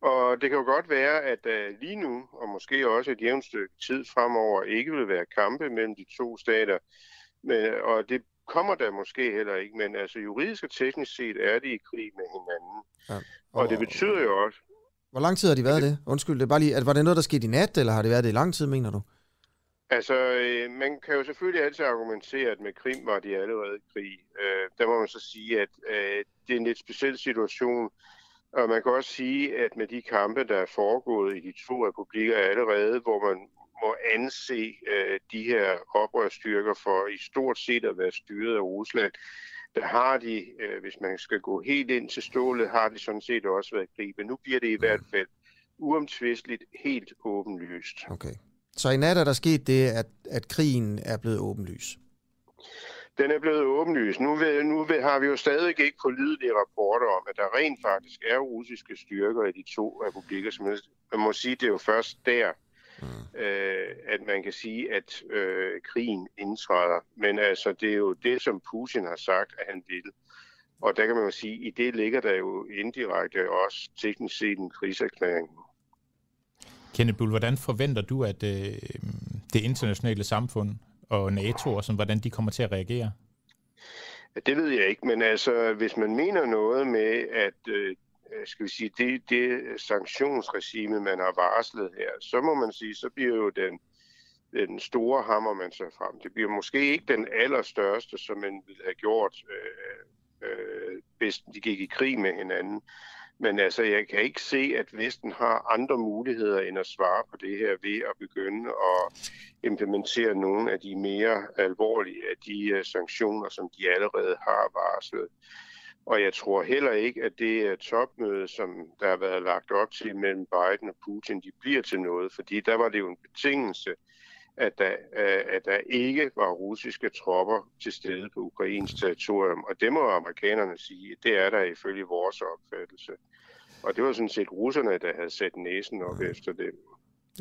Speaker 14: Og det kan jo godt være, at uh, lige nu, og måske også et jævnt stykke tid fremover, ikke vil være kampe mellem de to stater. Men, og det kommer der måske heller ikke, men altså juridisk og teknisk set er de i krig med hinanden. Ja. Og, og det betyder jo også...
Speaker 1: Hvor lang tid har de været det? Undskyld, det er bare lige, at var det noget, der skete i nat, eller har det været det i lang tid, mener du?
Speaker 14: Altså, øh, man kan jo selvfølgelig altid argumentere, at med Krim var de allerede i krig. Øh, der må man så sige, at øh, det er en lidt speciel situation, og man kan også sige, at med de kampe, der er foregået i de to republikker allerede, hvor man må anse øh, de her oprørsstyrker for i stort set at være styret af Rusland, der har de, øh, hvis man skal gå helt ind til stålet, har de sådan set også været krig. Men nu bliver det i hvert fald uomtvisteligt helt åbenlyst.
Speaker 1: Okay. Så i nat er der sket det, at, at krigen er blevet åbenlys?
Speaker 14: Den er blevet åbenlys. Nu, ved, nu ved, har vi jo stadig ikke pålidelige rapporter om, at der rent faktisk er russiske styrker i de to republikker. Som man må sige, det er jo først der, mm. øh, at man kan sige, at øh, krigen indtræder. Men altså, det er jo det, som Putin har sagt, at han vil. Og der kan man jo sige, at i det ligger der jo indirekte også teknisk set en krigserklæring.
Speaker 2: Kenneth Bull, hvordan forventer du, at øh, det internationale samfund og NATO, og sådan, hvordan de kommer til at reagere?
Speaker 14: Det ved jeg ikke, men altså, hvis man mener noget med, at øh, skal vi sige, det, det sanktionsregime, man har varslet her, så må man sige, så bliver jo den, den store hammer, man ser frem. Det bliver måske ikke den allerstørste, som man ville have gjort, øh, øh, hvis de gik i krig med hinanden. Men altså, jeg kan ikke se, at Vesten har andre muligheder end at svare på det her ved at begynde at implementere nogle af de mere alvorlige af de uh, sanktioner, som de allerede har varslet. Og jeg tror heller ikke, at det øh, topmøde, som der har været lagt op til mellem Biden og Putin, de bliver til noget, fordi der var det jo en betingelse, at der, øh, at der ikke var russiske tropper til stede på ukrainsk territorium. Og det må amerikanerne sige, det er der ifølge vores opfattelse. Og det var sådan set russerne, der havde sat næsen op okay. efter det.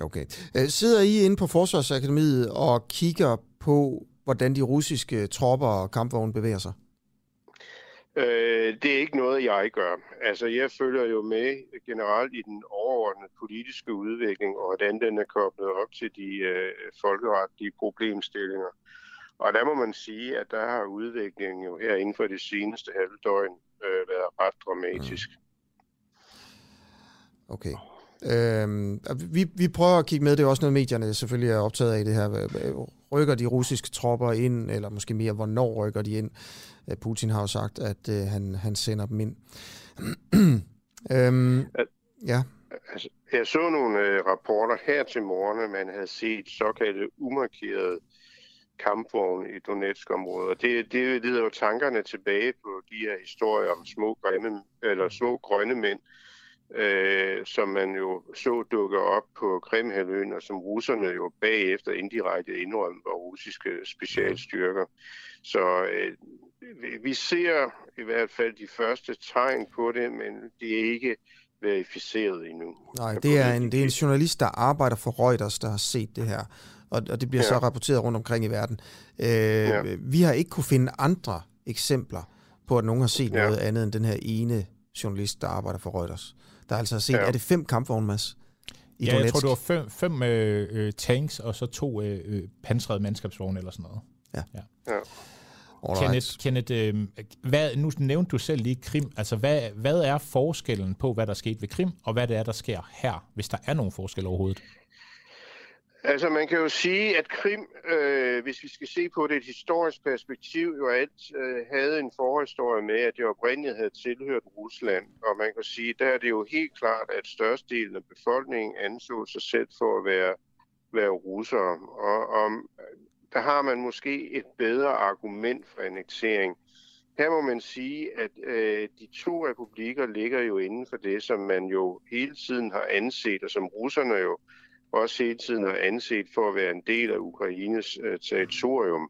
Speaker 1: Okay. Øh, sidder I inde på Forsvarsakademiet og kigger på, hvordan de russiske tropper og kampvogne bevæger sig?
Speaker 14: Øh, det er ikke noget, jeg gør. Altså, jeg følger jo med generelt i den overordnede politiske udvikling, og hvordan den er koblet op til de øh, folkeretlige problemstillinger. Og der må man sige, at der har udviklingen jo her inden for det seneste halvdøgn øh, været ret dramatisk. Mm.
Speaker 1: Okay. Øhm, vi, vi prøver at kigge med, det er også noget, medierne selvfølgelig er optaget af det her. Rykker de russiske tropper ind, eller måske mere, hvornår rykker de ind? Øh, Putin har jo sagt, at øh, han, han sender dem ind. øhm, ja.
Speaker 14: Altså, jeg så nogle øh, rapporter her til morgen, at man havde set såkaldte umarkerede kampvogne i Donetsk-området. Det, det leder jo tankerne tilbage på de her historier om små grønne, eller små grønne mænd, øh, som man jo så dukke op på Krimhaløen, og som russerne jo bagefter indirekte indrømte var russiske specialstyrker. Så øh, vi ser i hvert fald de første tegn på det, men det er ikke verificeret endnu.
Speaker 1: Nej, det er, en, det er en journalist, der arbejder for Reuters, der har set det her, og, og det bliver ja. så rapporteret rundt omkring i verden. Øh, ja. Vi har ikke kunne finde andre eksempler på, at nogen har set ja. noget andet end den her ene journalist, der arbejder for Reuters. Der er altså set, ja. er det fem kampvogne, Mads?
Speaker 2: I ja, Donetsk? jeg tror, det var fem, fem øh, øh, tanks, og så to øh, øh pansrede mandskabsvogne eller sådan noget.
Speaker 1: Ja.
Speaker 14: ja.
Speaker 2: Kenneth, Kenneth øh, hvad, nu nævnte du selv lige Krim. Altså, hvad, hvad er forskellen på, hvad der skete ved Krim, og hvad det er, der sker her, hvis der er nogen forskel overhovedet?
Speaker 14: Altså man kan jo sige, at Krim, øh, hvis vi skal se på det et historisk perspektiv, jo alt øh, havde en forhistorie med, at det oprindeligt havde tilhørt Rusland. Og man kan sige, der er det jo helt klart, at størstedelen af befolkningen anså sig selv for at være være russere. Og, og der har man måske et bedre argument for annektering. Her må man sige, at øh, de to republikker ligger jo inden for det, som man jo hele tiden har anset, og som russerne jo også hele tiden har anset for at være en del af Ukraines øh, territorium.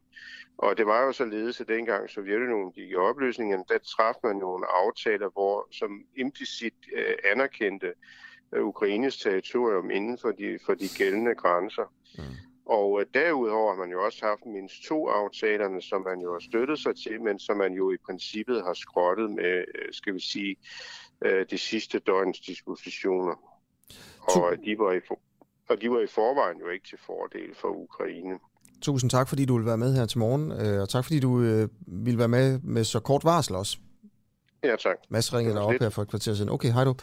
Speaker 14: Og det var jo således, at dengang Sovjetunionen gik i opløsningen, der traf man nogle aftaler, hvor som implicit øh, anerkendte øh, Ukraines territorium inden for de, for de gældende grænser. Mm. Og øh, derudover har man jo også haft mindst to aftalerne, som man jo har støttet sig til, men som man jo i princippet har skrottet med, øh, skal vi sige, øh, de sidste døgns dispositioner. Og de var i, og de var i forvejen jo ikke til fordel for Ukraine.
Speaker 1: Tusind tak, fordi du vil være med her til morgen, øh, og tak fordi du øh, vil være med med så kort varsel også.
Speaker 14: Ja, tak.
Speaker 1: Mads ringede op her for et kvarter siden. Okay, hej du.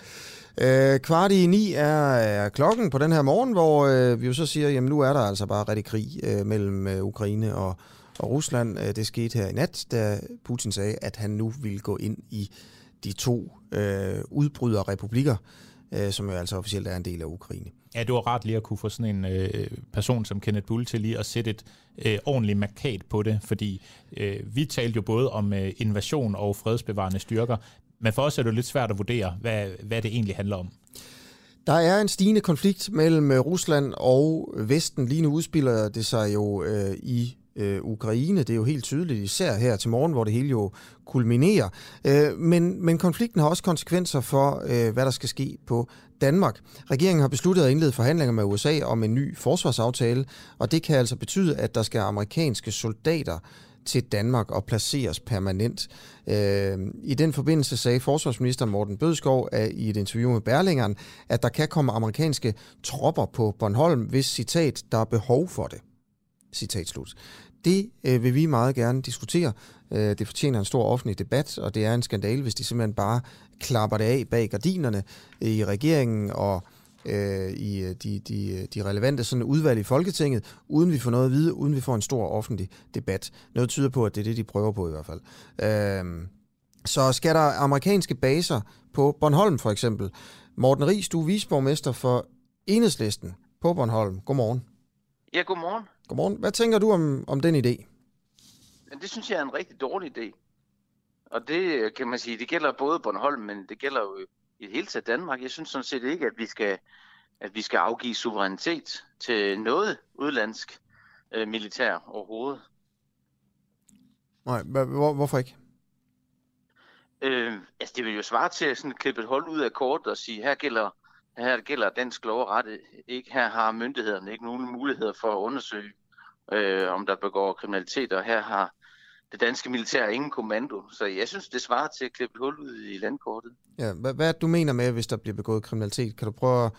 Speaker 1: Øh, kvart i ni er, er klokken på den her morgen, hvor øh, vi jo så siger, jamen nu er der altså bare rigtig krig øh, mellem øh, Ukraine og, og Rusland. Øh, det skete her i nat, da Putin sagde, at han nu ville gå ind i de to øh, udbryderrepublikker, øh, som jo altså officielt er en del af Ukraine.
Speaker 2: Ja, det var rart lige at kunne få sådan en øh, person som Kenneth Bull til lige at sætte et øh, ordentligt markat på det, fordi øh, vi talte jo både om øh, invasion og fredsbevarende styrker, men for os er det jo lidt svært at vurdere, hvad, hvad det egentlig handler om.
Speaker 1: Der er en stigende konflikt mellem øh, Rusland og Vesten. Lige nu udspiller det sig jo øh, i øh, Ukraine. Det er jo helt tydeligt, især her til morgen, hvor det hele jo kulminerer. Øh, men, men konflikten har også konsekvenser for, øh, hvad der skal ske på Danmark. Regeringen har besluttet at indlede forhandlinger med USA om en ny forsvarsaftale, og det kan altså betyde, at der skal amerikanske soldater til Danmark og placeres permanent. Øh, I den forbindelse sagde forsvarsminister Morten Bødskov i et interview med Berlingeren, at der kan komme amerikanske tropper på Bornholm, hvis citat, der er behov for det. Citat slut. Det øh, vil vi meget gerne diskutere. Øh, det fortjener en stor offentlig debat, og det er en skandale, hvis de simpelthen bare klapper det af bag gardinerne i regeringen og øh, i øh, de, de, øh, de relevante sådan udvalg i Folketinget, uden vi får noget at vide, uden vi får en stor offentlig debat. Noget tyder på, at det er det, de prøver på i hvert fald. Øh, så skal der amerikanske baser på Bornholm for eksempel. Morten Ries, du er visborgmester for Enhedslisten på Bornholm. Godmorgen.
Speaker 15: Ja, godmorgen.
Speaker 1: Godmorgen. Hvad tænker du om, om den idé?
Speaker 15: Men det synes jeg er en rigtig dårlig idé. Og det kan man sige, det gælder både Bornholm, men det gælder jo i det hele taget Danmark. Jeg synes sådan set ikke, at vi skal, at vi skal afgive suverænitet til noget udlandsk øh, militær overhovedet.
Speaker 1: Nej, hvor, hvorfor ikke?
Speaker 15: Øh, altså det vil jo svare til at sådan klippe et hold ud af kort og sige, her gælder, her gælder dansk lov og ret ikke. Her har myndighederne ikke nogen muligheder for at undersøge, øh, om der begår kriminalitet, og her har det danske militær ingen kommando. Så jeg synes, det svarer til at klippe et hul ud i landkortet.
Speaker 1: Ja, hvad, hvad du mener med, hvis der bliver begået kriminalitet? Kan du prøve at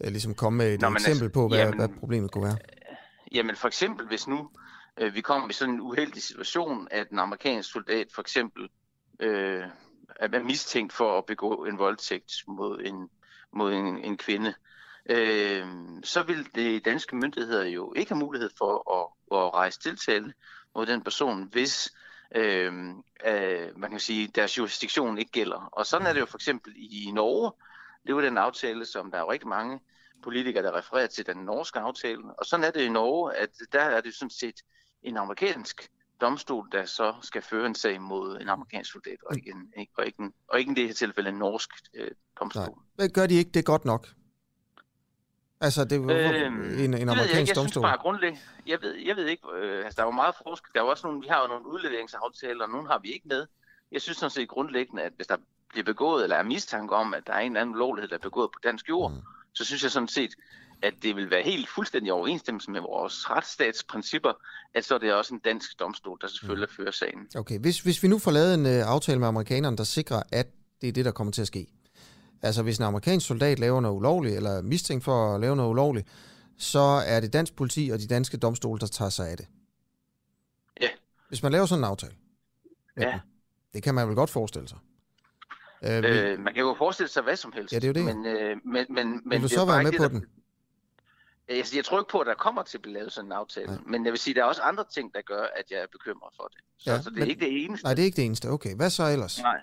Speaker 1: uh, ligesom komme med et Nå, eksempel altså, på, hvad, jamen, hvad problemet kunne være?
Speaker 15: Jamen for eksempel, hvis nu øh, vi kommer i sådan en uheldig situation, at en amerikansk soldat for eksempel øh, er mistænkt for at begå en voldtægt mod en, mod en, en kvinde, øh, så vil de danske myndigheder jo ikke have mulighed for at, at rejse tiltale mod den person, hvis øh, øh, man kan sige, deres jurisdiktion ikke gælder. Og sådan er det jo for eksempel i Norge. Det var den aftale, som der er rigtig mange politikere, der refererer til den norske aftale. Og sådan er det i Norge, at der er det sådan set en amerikansk domstol, der så skal føre en sag mod en amerikansk soldat, og ikke, en, og ikke, en, og ikke i det her tilfælde en norsk øh, domstol.
Speaker 1: Nej. Gør de ikke det godt nok? Altså, det var øhm, en, en amerikansk jeg, jeg domstol?
Speaker 15: Jeg synes bare grundlæggende, jeg ved, jeg ved ikke, øh, altså der var meget forskel. Der var også nogle, vi har jo nogle udleveringsaftaler, og nogle har vi ikke med. Jeg synes sådan set grundlæggende, at hvis der bliver begået, eller er mistanke om, at der er en eller anden lovlighed, der er begået på dansk jord, mm. så synes jeg sådan set, at det vil være helt fuldstændig overensstemmelse med vores retsstatsprincipper, at så er det også en dansk domstol, der selvfølgelig mm. fører sagen.
Speaker 1: Okay, hvis, hvis vi nu får lavet en uh, aftale med amerikanerne, der sikrer, at det er det, der kommer til at ske, Altså hvis en amerikansk soldat laver noget ulovligt, eller er mistænkt for at lave noget ulovligt, så er det dansk politi og de danske domstole, der tager sig af det.
Speaker 15: Ja.
Speaker 1: Hvis man laver sådan en aftale.
Speaker 15: Ja.
Speaker 1: Det kan man vel godt forestille sig.
Speaker 15: Øh, øh, man kan jo forestille sig hvad som helst.
Speaker 1: Ja, det er jo det.
Speaker 15: Men, øh, men, men, men
Speaker 1: Vil du så være med på
Speaker 15: det,
Speaker 1: den?
Speaker 15: Der, jeg, jeg tror ikke på, at der kommer til at blive lavet sådan en aftale. Nej. Men jeg vil sige, at der er også andre ting, der gør, at jeg er bekymret for det. Så, ja, så det er men, ikke det eneste.
Speaker 1: Nej, det er ikke det eneste. Okay, hvad så ellers?
Speaker 15: Nej.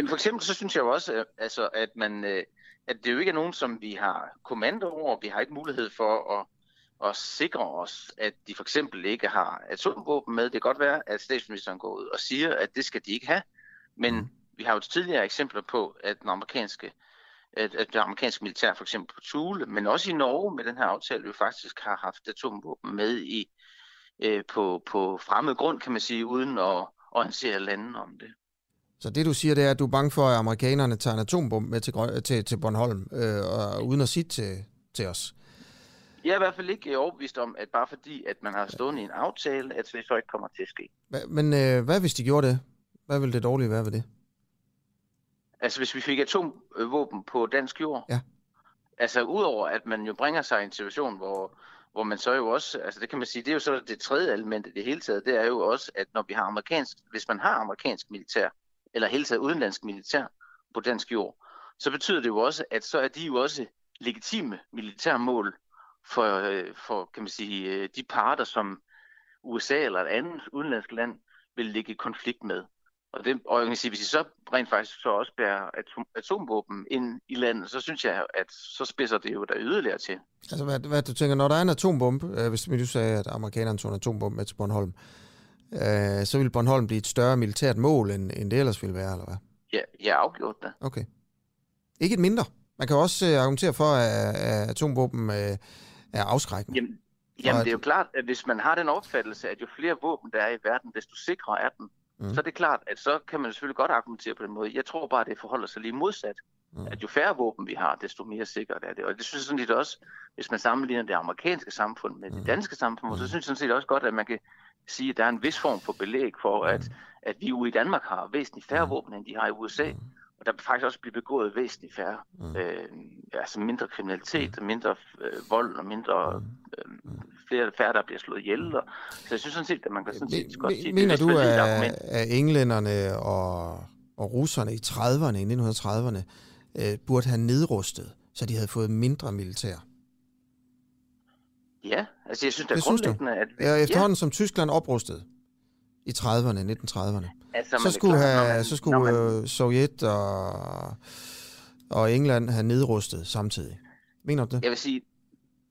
Speaker 15: Jamen for eksempel så synes jeg jo også, altså, at man, øh, at det jo ikke er nogen, som vi har kommando over. Vi har ikke mulighed for at, at sikre os, at de for eksempel ikke har atomvåben med. Det kan godt være, at statsministeren går ud og siger, at det skal de ikke have. Men mm. vi har jo tidligere eksempler på, at den amerikanske at, at det amerikanske militær for eksempel på Thule, men også i Norge med den her aftale, jo faktisk har haft atomvåben med i øh, på, på fremmed grund, kan man sige, uden at orientere landene om det.
Speaker 1: Så det du siger, det er, at du er bange for, at amerikanerne tager en atombombe med til, til, til Bornholm, øh, og, uden at sige til, til os?
Speaker 15: Jeg er i hvert fald ikke overbevist om, at bare fordi, at man har stået i en aftale, at det så ikke kommer til at ske.
Speaker 1: Men øh, hvad hvis de gjorde det? Hvad ville det dårlige være ved det?
Speaker 15: Altså hvis vi fik atomvåben på dansk jord?
Speaker 1: Ja.
Speaker 15: Altså udover at man jo bringer sig i en situation, hvor, hvor man så jo også, altså det kan man sige, det er jo så det tredje element i det hele taget, det er jo også, at når vi har amerikansk, hvis man har amerikansk militær, eller hele taget udenlandsk militær på dansk jord, så betyder det jo også, at så er de jo også legitime militærmål for, øh, for kan man sige, øh, de parter, som USA eller et andet udenlandsk land vil ligge i konflikt med. Og, det, og jeg kan sige, hvis I så rent faktisk så også bærer atom, atomvåben ind i landet, så synes jeg, at så spidser det jo der yderligere til.
Speaker 1: Altså, hvad, hvad du tænker, når der er en atombombe, øh, hvis du sagde, at amerikanerne tog en atombombe med til Bornholm, øh, så vil Bornholm blive et større militært mål, end, end det ellers ville være, eller hvad?
Speaker 15: Ja, jeg har afgjort det.
Speaker 1: Okay. Ikke et mindre. Man kan også øh, argumentere for, at, at atomvåben øh, er afskrækkende.
Speaker 15: Jamen, jamen, det er jo klart, at hvis man har den opfattelse, at jo flere våben der er i verden, desto sikrere er den. Mm. Så er det klart, at så kan man selvfølgelig godt argumentere på den måde. Jeg tror bare, at det forholder sig lige modsat. Mm. At jo færre våben vi har, desto mere sikkert er det. Og det synes jeg sådan set også, hvis man sammenligner det amerikanske samfund med mm. det danske samfund, så synes jeg sådan set også godt, at man kan sige, at der er en vis form for belæg for, at, at vi jo i Danmark har væsentligt færre våben, end de har i USA. Og der faktisk også bliver begået væsentligt færre. Mm. Øh, altså mindre kriminalitet, mindre øh, vold og mindre øh, flere færre, der bliver slået ihjel. Og, så jeg synes sådan set, at man kan sådan set godt sige,
Speaker 1: Mener
Speaker 15: det
Speaker 1: du, at, at englænderne og, og russerne i 30'erne, i 1930'erne, øh, burde have nedrustet, så de havde fået mindre militær?
Speaker 15: Ja, altså jeg synes, det er grundlæggende, at...
Speaker 1: Vi, ja, efterhånden ja. som Tyskland oprustede i 30'erne, 1930'erne, altså, så, skulle klar, have, man, så skulle man, Sovjet og, og England have nedrustet samtidig. Mener du det?
Speaker 15: Jeg vil sige,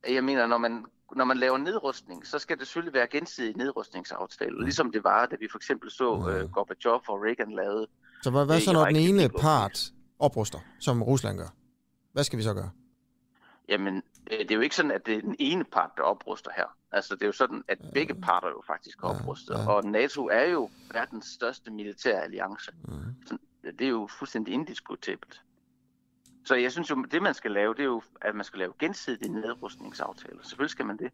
Speaker 15: jeg mener, når man når man laver nedrustning, så skal det selvfølgelig være gensidig nedrustningsaftale, mm. ligesom det var, da vi for eksempel så mm. uh, Gorbachev og Reagan lavede.
Speaker 1: Så hvad, hvad så, når den ene part opruster, som Rusland gør? Hvad skal vi så gøre?
Speaker 15: Jamen, det er jo ikke sådan, at det er den ene part, der opruster her. Altså, det er jo sådan, at begge parter jo faktisk har oprustet. Ja, ja. Og NATO er jo verdens største militære alliance. Mm. Det er jo fuldstændig indiskutabelt. Så jeg synes jo, det man skal lave, det er jo, at man skal lave gensidige nedrustningsaftaler. Selvfølgelig skal man det.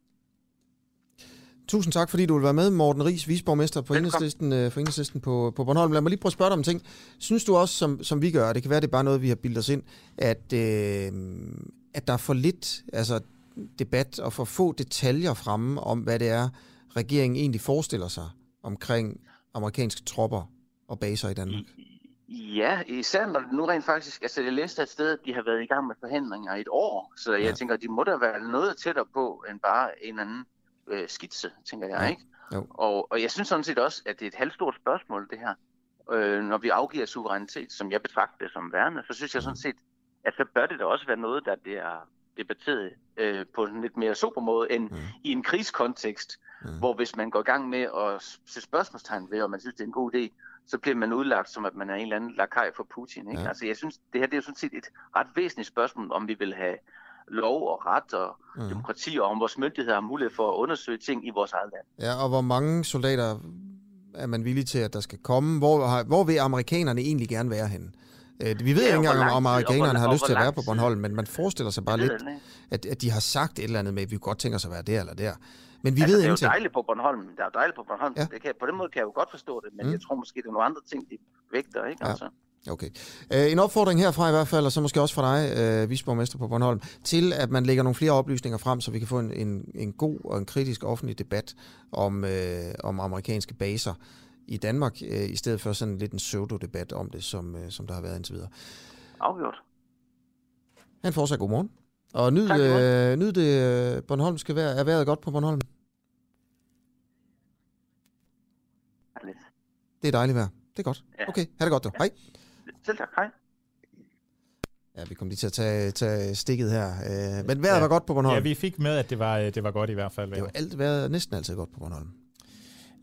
Speaker 1: Tusind tak, fordi du vil være med, Morten Ries, visborgmester på enhedslisten, øh, for enhedslisten på, på Bornholm. Lad mig lige prøve at spørge dig om ting. Synes du også, som, som vi gør, det kan være, det er bare noget, vi har bildet os ind, at, øh, at der er for lidt altså, debat og for få detaljer fremme om, hvad det er, regeringen egentlig forestiller sig omkring amerikanske tropper og baser i Danmark?
Speaker 15: Ja, især når det nu rent faktisk, altså jeg læste et sted, at de har været i gang med forhandlinger i et år, så jeg ja. tænker, de må da være noget tættere på, end bare en anden øh, skitse, tænker jeg, ja. ikke? Jo. Og, og jeg synes sådan set også, at det er et halvstort spørgsmål, det her. Øh, når vi afgiver suverænitet, som jeg betragter det som værende, så synes jeg sådan set, at så bør det da også være noget, der bliver debatteret øh, på en lidt mere super måde, end mm. i en krigskontekst, mm. hvor hvis man går i gang med at se spørgsmålstegn ved, om man synes, det er en god idé, så bliver man udlagt som, at man er en eller anden lakaj for Putin. Ikke? Ja. Altså, jeg synes, det her det er jo sådan set et ret væsentligt spørgsmål, om vi vil have lov og ret og mm. demokrati, og om vores myndigheder har mulighed for at undersøge ting i vores eget land.
Speaker 1: Ja, og hvor mange soldater er man villig til, at der skal komme? Hvor, hvor vil amerikanerne egentlig gerne være henne? Øh, vi ved ja, ikke engang, om amerikanerne har lyst til at være på Bornholm, men man forestiller sig bare lidt, at, at de har sagt et eller andet med, at vi godt tænker os at være der eller der. Men vi
Speaker 15: altså,
Speaker 1: ved
Speaker 15: det
Speaker 1: er jo
Speaker 15: dejligt på Bornholm. Det er jo dejligt på Bornholm. Ja. Det kan, på den måde kan jeg jo godt forstå det, men mm. jeg tror måske, det er nogle andre ting, de vægter, ikke? Ja. Altså.
Speaker 1: Okay. Uh, en opfordring herfra i hvert fald, og så måske også fra dig, uh, visborgmester på Bornholm, til at man lægger nogle flere oplysninger frem, så vi kan få en, en, en god og en kritisk offentlig debat om, uh, om amerikanske baser i Danmark, uh, i stedet for sådan lidt en pseudo-debat om det, som, uh, som der har været indtil videre.
Speaker 15: Afgjort.
Speaker 1: Han fortsat god morgen. Og nyd, tak, øh, nyd det Bornholmske vejr. Er vejret godt på Bornholm? Det er dejligt vejr. Det er godt. Ja. Okay, ha' det godt du. Ja. Hej.
Speaker 15: Selv tak. Hej.
Speaker 1: Ja, vi kom lige til at tage, tage stikket her. Øh, men vejret ja. var godt på Bornholm.
Speaker 2: Ja, vi fik med, at det var, det var godt i hvert fald.
Speaker 1: Det var alt, været næsten altid godt på Bornholm.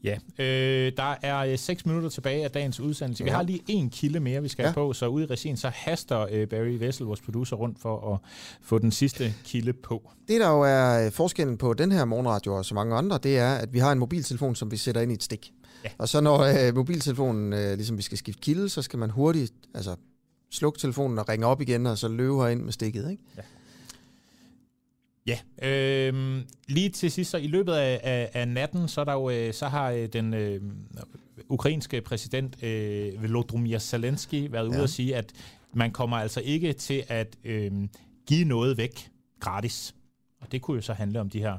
Speaker 2: Ja, øh, der er 6 minutter tilbage af dagens udsendelse. Vi har lige en kilde mere, vi skal ja. på, så ude i regien, så haster øh, Barry Vessel, vores producer, rundt for at få den sidste kilde på.
Speaker 1: Det, der jo er forskellen på den her morgenradio og så mange andre, det er, at vi har en mobiltelefon, som vi sætter ind i et stik. Ja. Og så når øh, mobiltelefonen, øh, ligesom vi skal skifte kilde, så skal man hurtigt altså, slukke telefonen og ringe op igen, og så løbe herind med stikket, ikke?
Speaker 2: Ja. Ja, øh, lige til sidst, så i løbet af, af, af natten, så, der jo, øh, så har øh, den øh, ukrainske præsident øh, Volodymyr Zelensky været ude ja. og sige, at man kommer altså ikke til at øh, give noget væk gratis. Og det kunne jo så handle om de her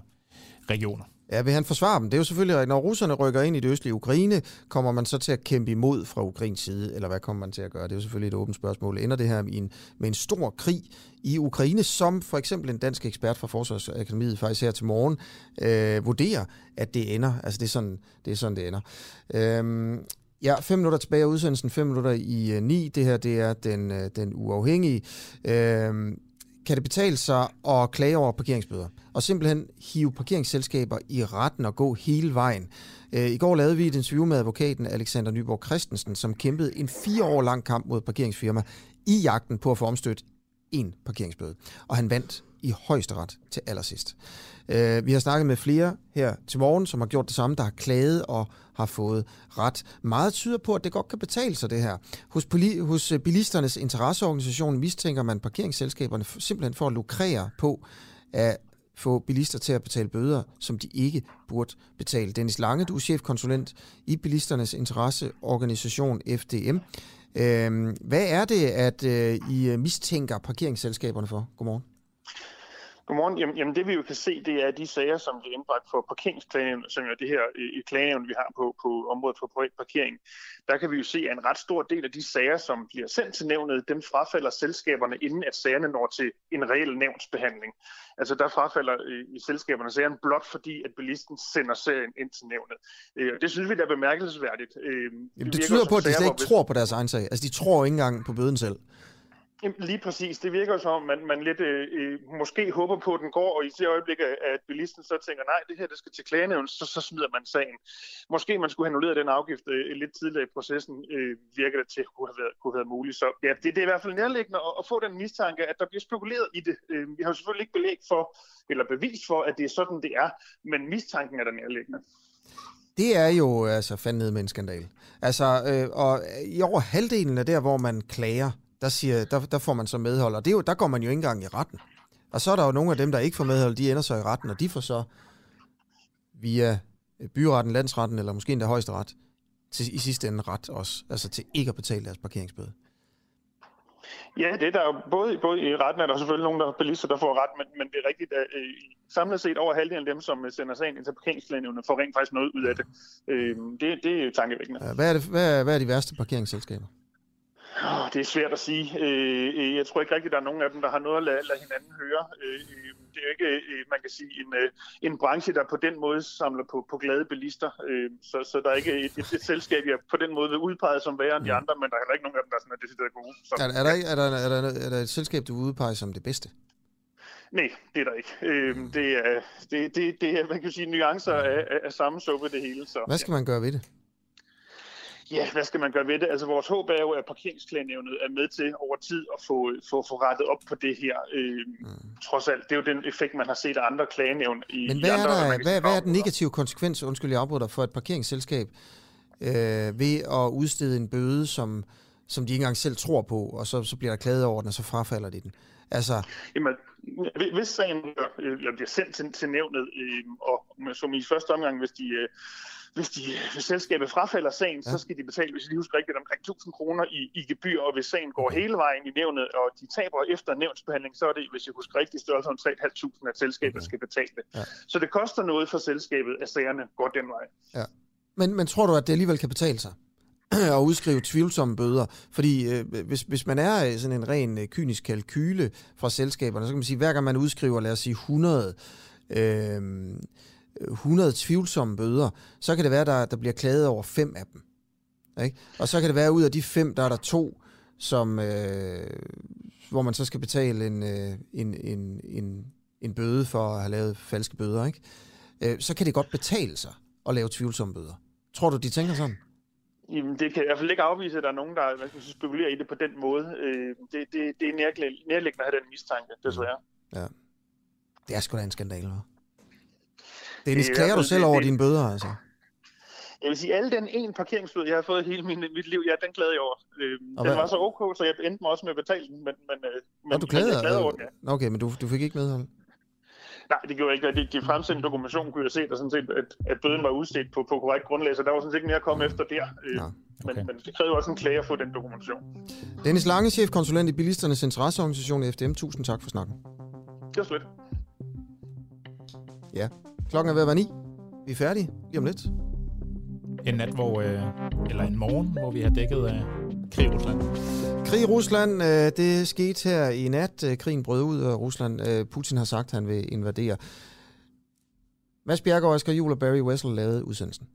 Speaker 2: regioner.
Speaker 1: Ja, vil han forsvare dem? Det er jo selvfølgelig, når russerne rykker ind i det østlige Ukraine, kommer man så til at kæmpe imod fra Ukrains side, eller hvad kommer man til at gøre? Det er jo selvfølgelig et åbent spørgsmål. Ender det her med en, med en stor krig i Ukraine, som for eksempel en dansk ekspert fra Forsvarsakademiet faktisk her til morgen øh, vurderer, at det ender. Altså det er sådan, det, er sådan, det ender. Øhm, Ja, fem minutter tilbage af udsendelsen, fem minutter i øh, ni. Det her, det er den, øh, den uafhængige. Øh, kan det betale sig at klage over parkeringsbøder, og simpelthen hive parkeringsselskaber i retten og gå hele vejen. Øh, I går lavede vi et interview med advokaten Alexander Nyborg Christensen, som kæmpede en fire år lang kamp mod parkeringsfirma i jagten på at få omstødt en parkeringsbøde. Og han vandt i højesteret til allersidst. Øh, vi har snakket med flere her til morgen, som har gjort det samme, der har klaget og har fået ret. Meget tyder på, at det godt kan betale sig det her. Hos, poli- hos øh, bilisternes interesseorganisation mistænker man parkeringsselskaberne simpelthen for at lukrere på at få bilister til at betale bøder, som de ikke burde betale. Dennis Lange, du er chefkonsulent i bilisternes interesseorganisation FDM. Øhm, hvad er det, at øh, I øh, mistænker parkeringsselskaberne for? Godmorgen.
Speaker 16: Godmorgen. Jamen, jamen det vi jo kan se, det er de sager, som bliver indbragt for parkeringsklagenævn, som er det her i klagenævn, vi har på, på området for privat parkering. Der kan vi jo se, at en ret stor del af de sager, som bliver sendt til nævnet, dem frafalder selskaberne, inden at sagerne når til en reel nævnsbehandling. Altså der frafalder øh, i selskaberne sagerne blot fordi, at bilisten sender serien ind til nævnet. Øh, det synes vi er bemærkelsesværdigt.
Speaker 1: Øh, Jamen, det tyder på, at de slet ikke tror på deres egen sag. Altså de tror ikke engang på bøden selv.
Speaker 16: Lige præcis. Det virker som om, man, man lidt øh, øh, måske håber på, at den går, og i det øjeblik, at bilisten så tænker, nej, det her det skal til klagenævn, så, så smider man sagen. Måske man skulle have annulleret den afgift øh, lidt tidligere i processen, øh, virker det til at kunne have været, kunne have været muligt. Så ja, det, det er i hvert fald nærliggende at, at få den mistanke, at der bliver spekuleret i det. Øh, vi har jo selvfølgelig ikke belæg for, eller bevis for, at det er sådan, det er, men mistanken er der nærliggende.
Speaker 1: Det er jo altså fandme med en skandal. Altså, øh, og i over halvdelen af der, hvor man klager, der, siger, der, der får man så medhold, og det er jo, der går man jo ikke engang i retten. Og så er der jo nogle af dem, der ikke får medhold, de ender så i retten, og de får så via byretten, landsretten, eller måske endda højesteret, til i sidste ende ret også, altså til ikke at betale deres parkeringsbøde.
Speaker 16: Ja, det er der jo både, både i retten er der selvfølgelig nogen, der er bilister, der får ret, men, men det er rigtigt, at øh, samlet set over halvdelen af dem, som sender sig ind til parkeringsklagenævnet, får rent faktisk noget ud af det. Øh, det, det er tankevækkende.
Speaker 1: Hvad, er det, hvad, er, hvad er de værste parkeringsselskaber?
Speaker 16: Oh, det er svært at sige. Øh, øh, jeg tror ikke rigtigt, der er nogen af dem, der har noget at lade, lade hinanden høre. Øh, det er jo ikke, man kan sige, en, en branche, der på den måde samler på, på glade bilister. Så, så der er ikke et, et, et selskab, jeg på den måde vil udpege som værre end de mm. andre, men der er heller ikke nogen af dem, der er sådan, decideret gode. Så,
Speaker 1: er, er, der, er, der, er, der, er der et selskab, du vil udpege som det bedste?
Speaker 16: Nej, det er der ikke. Det er, det, det, det er man kan sige, nuancer af, af samme suppe det hele. Så,
Speaker 1: Hvad skal man gøre ved det?
Speaker 16: Ja, hvad skal man gøre ved det? Altså vores håb er jo, at parkeringsklagenævnet er med til over tid at få, få, få rettet op på det her. Øh, mm. Trods alt, det er jo den effekt, man har set af andre klagenævn. I,
Speaker 1: Men hvad,
Speaker 16: i
Speaker 1: andre,
Speaker 16: er,
Speaker 1: der, hvad, hvad er den negative konsekvens, undskyld jeg afbryder, for et parkeringsselskab øh, ved at udstede en bøde, som, som de ikke engang selv tror på, og så, så bliver der klaget over den, og så frafalder de den? Altså...
Speaker 16: Jamen, hvis sagen øh, bliver sendt til, til nævnet, øh, og som i første omgang, hvis de... Øh, hvis, de, hvis selskabet frafalder sagen, ja. så skal de betale, hvis de husker rigtigt, omkring 1000 kroner i, i gebyr, og hvis sagen går hele vejen i nævnet, og de taber efter nævnsbehandling, så er det, hvis jeg husker rigtigt, størrelse om 3.500, at selskabet okay. skal betale. Ja. Så det koster noget for selskabet, at sagerne går den vej.
Speaker 1: Ja. Men, men tror du, at det alligevel kan betale sig? at udskrive tvivlsomme bøder. Fordi øh, hvis, hvis man er sådan en ren øh, kynisk kalkyle fra selskaberne, så kan man sige, at hver gang man udskriver, lad os sige 100 øh, 100 tvivlsomme bøder, så kan det være, der, der bliver klaget over fem af dem. Ikke? Og så kan det være, at ud af de fem, der er der to, som, øh, hvor man så skal betale en, øh, en, en, en, en bøde for at have lavet falske bøder, ikke? Øh, så kan det godt betale sig at lave tvivlsomme bøder. Tror du, de tænker sådan?
Speaker 16: Jamen, det kan i hvert fald ikke afvise, at der er nogen, der hvad skal sige, spekulerer i det på den måde. Øh, det, det, det er nærliggende nærliggende at have den mistanke, desværre.
Speaker 1: Ja. Det er sgu da en skandale, hva'?
Speaker 16: Det
Speaker 1: Dennis,
Speaker 16: er i
Speaker 1: klager du selv
Speaker 16: det-
Speaker 1: over
Speaker 16: det-
Speaker 1: dine bøder, altså?
Speaker 16: Jeg vil sige, alle den ene parkeringsbøde, jeg har fået hele min, mit liv, ja, den glæder jeg over. Øh, den
Speaker 1: hvad-
Speaker 16: var så ok, så jeg endte mig også med at betale den, men, men, øh, men,
Speaker 1: Nå, du klager?
Speaker 16: jeg glæder over den, ja.
Speaker 1: Nå, Okay, men du, du fik ikke medhold?
Speaker 16: Nej, det gjorde jeg ikke. De, de fremsendte dokumentation kunne jeg se, der sådan set, at, at bøden var udstedt på, på korrekt grundlag, så der var sådan set ikke mere at komme efter der. Øh, men, men det krævede også en klage at få den dokumentation.
Speaker 1: Dennis Lange, chefkonsulent i Bilisternes Interesseorganisation FDM. Tusind tak for snakken.
Speaker 16: Det var slet.
Speaker 1: Ja, klokken er ved at være ni. Vi er færdige lige om lidt.
Speaker 2: En nat, hvor, øh, eller en morgen, hvor vi har dækket af krig i Rusland.
Speaker 1: Krig i Rusland, øh, det skete her i nat. Øh, Krigen brød ud af Rusland. Øh, Putin har sagt, at han vil invadere. Mads Bjergaard, Asger Jul og Barry Wessel lavede udsendelsen.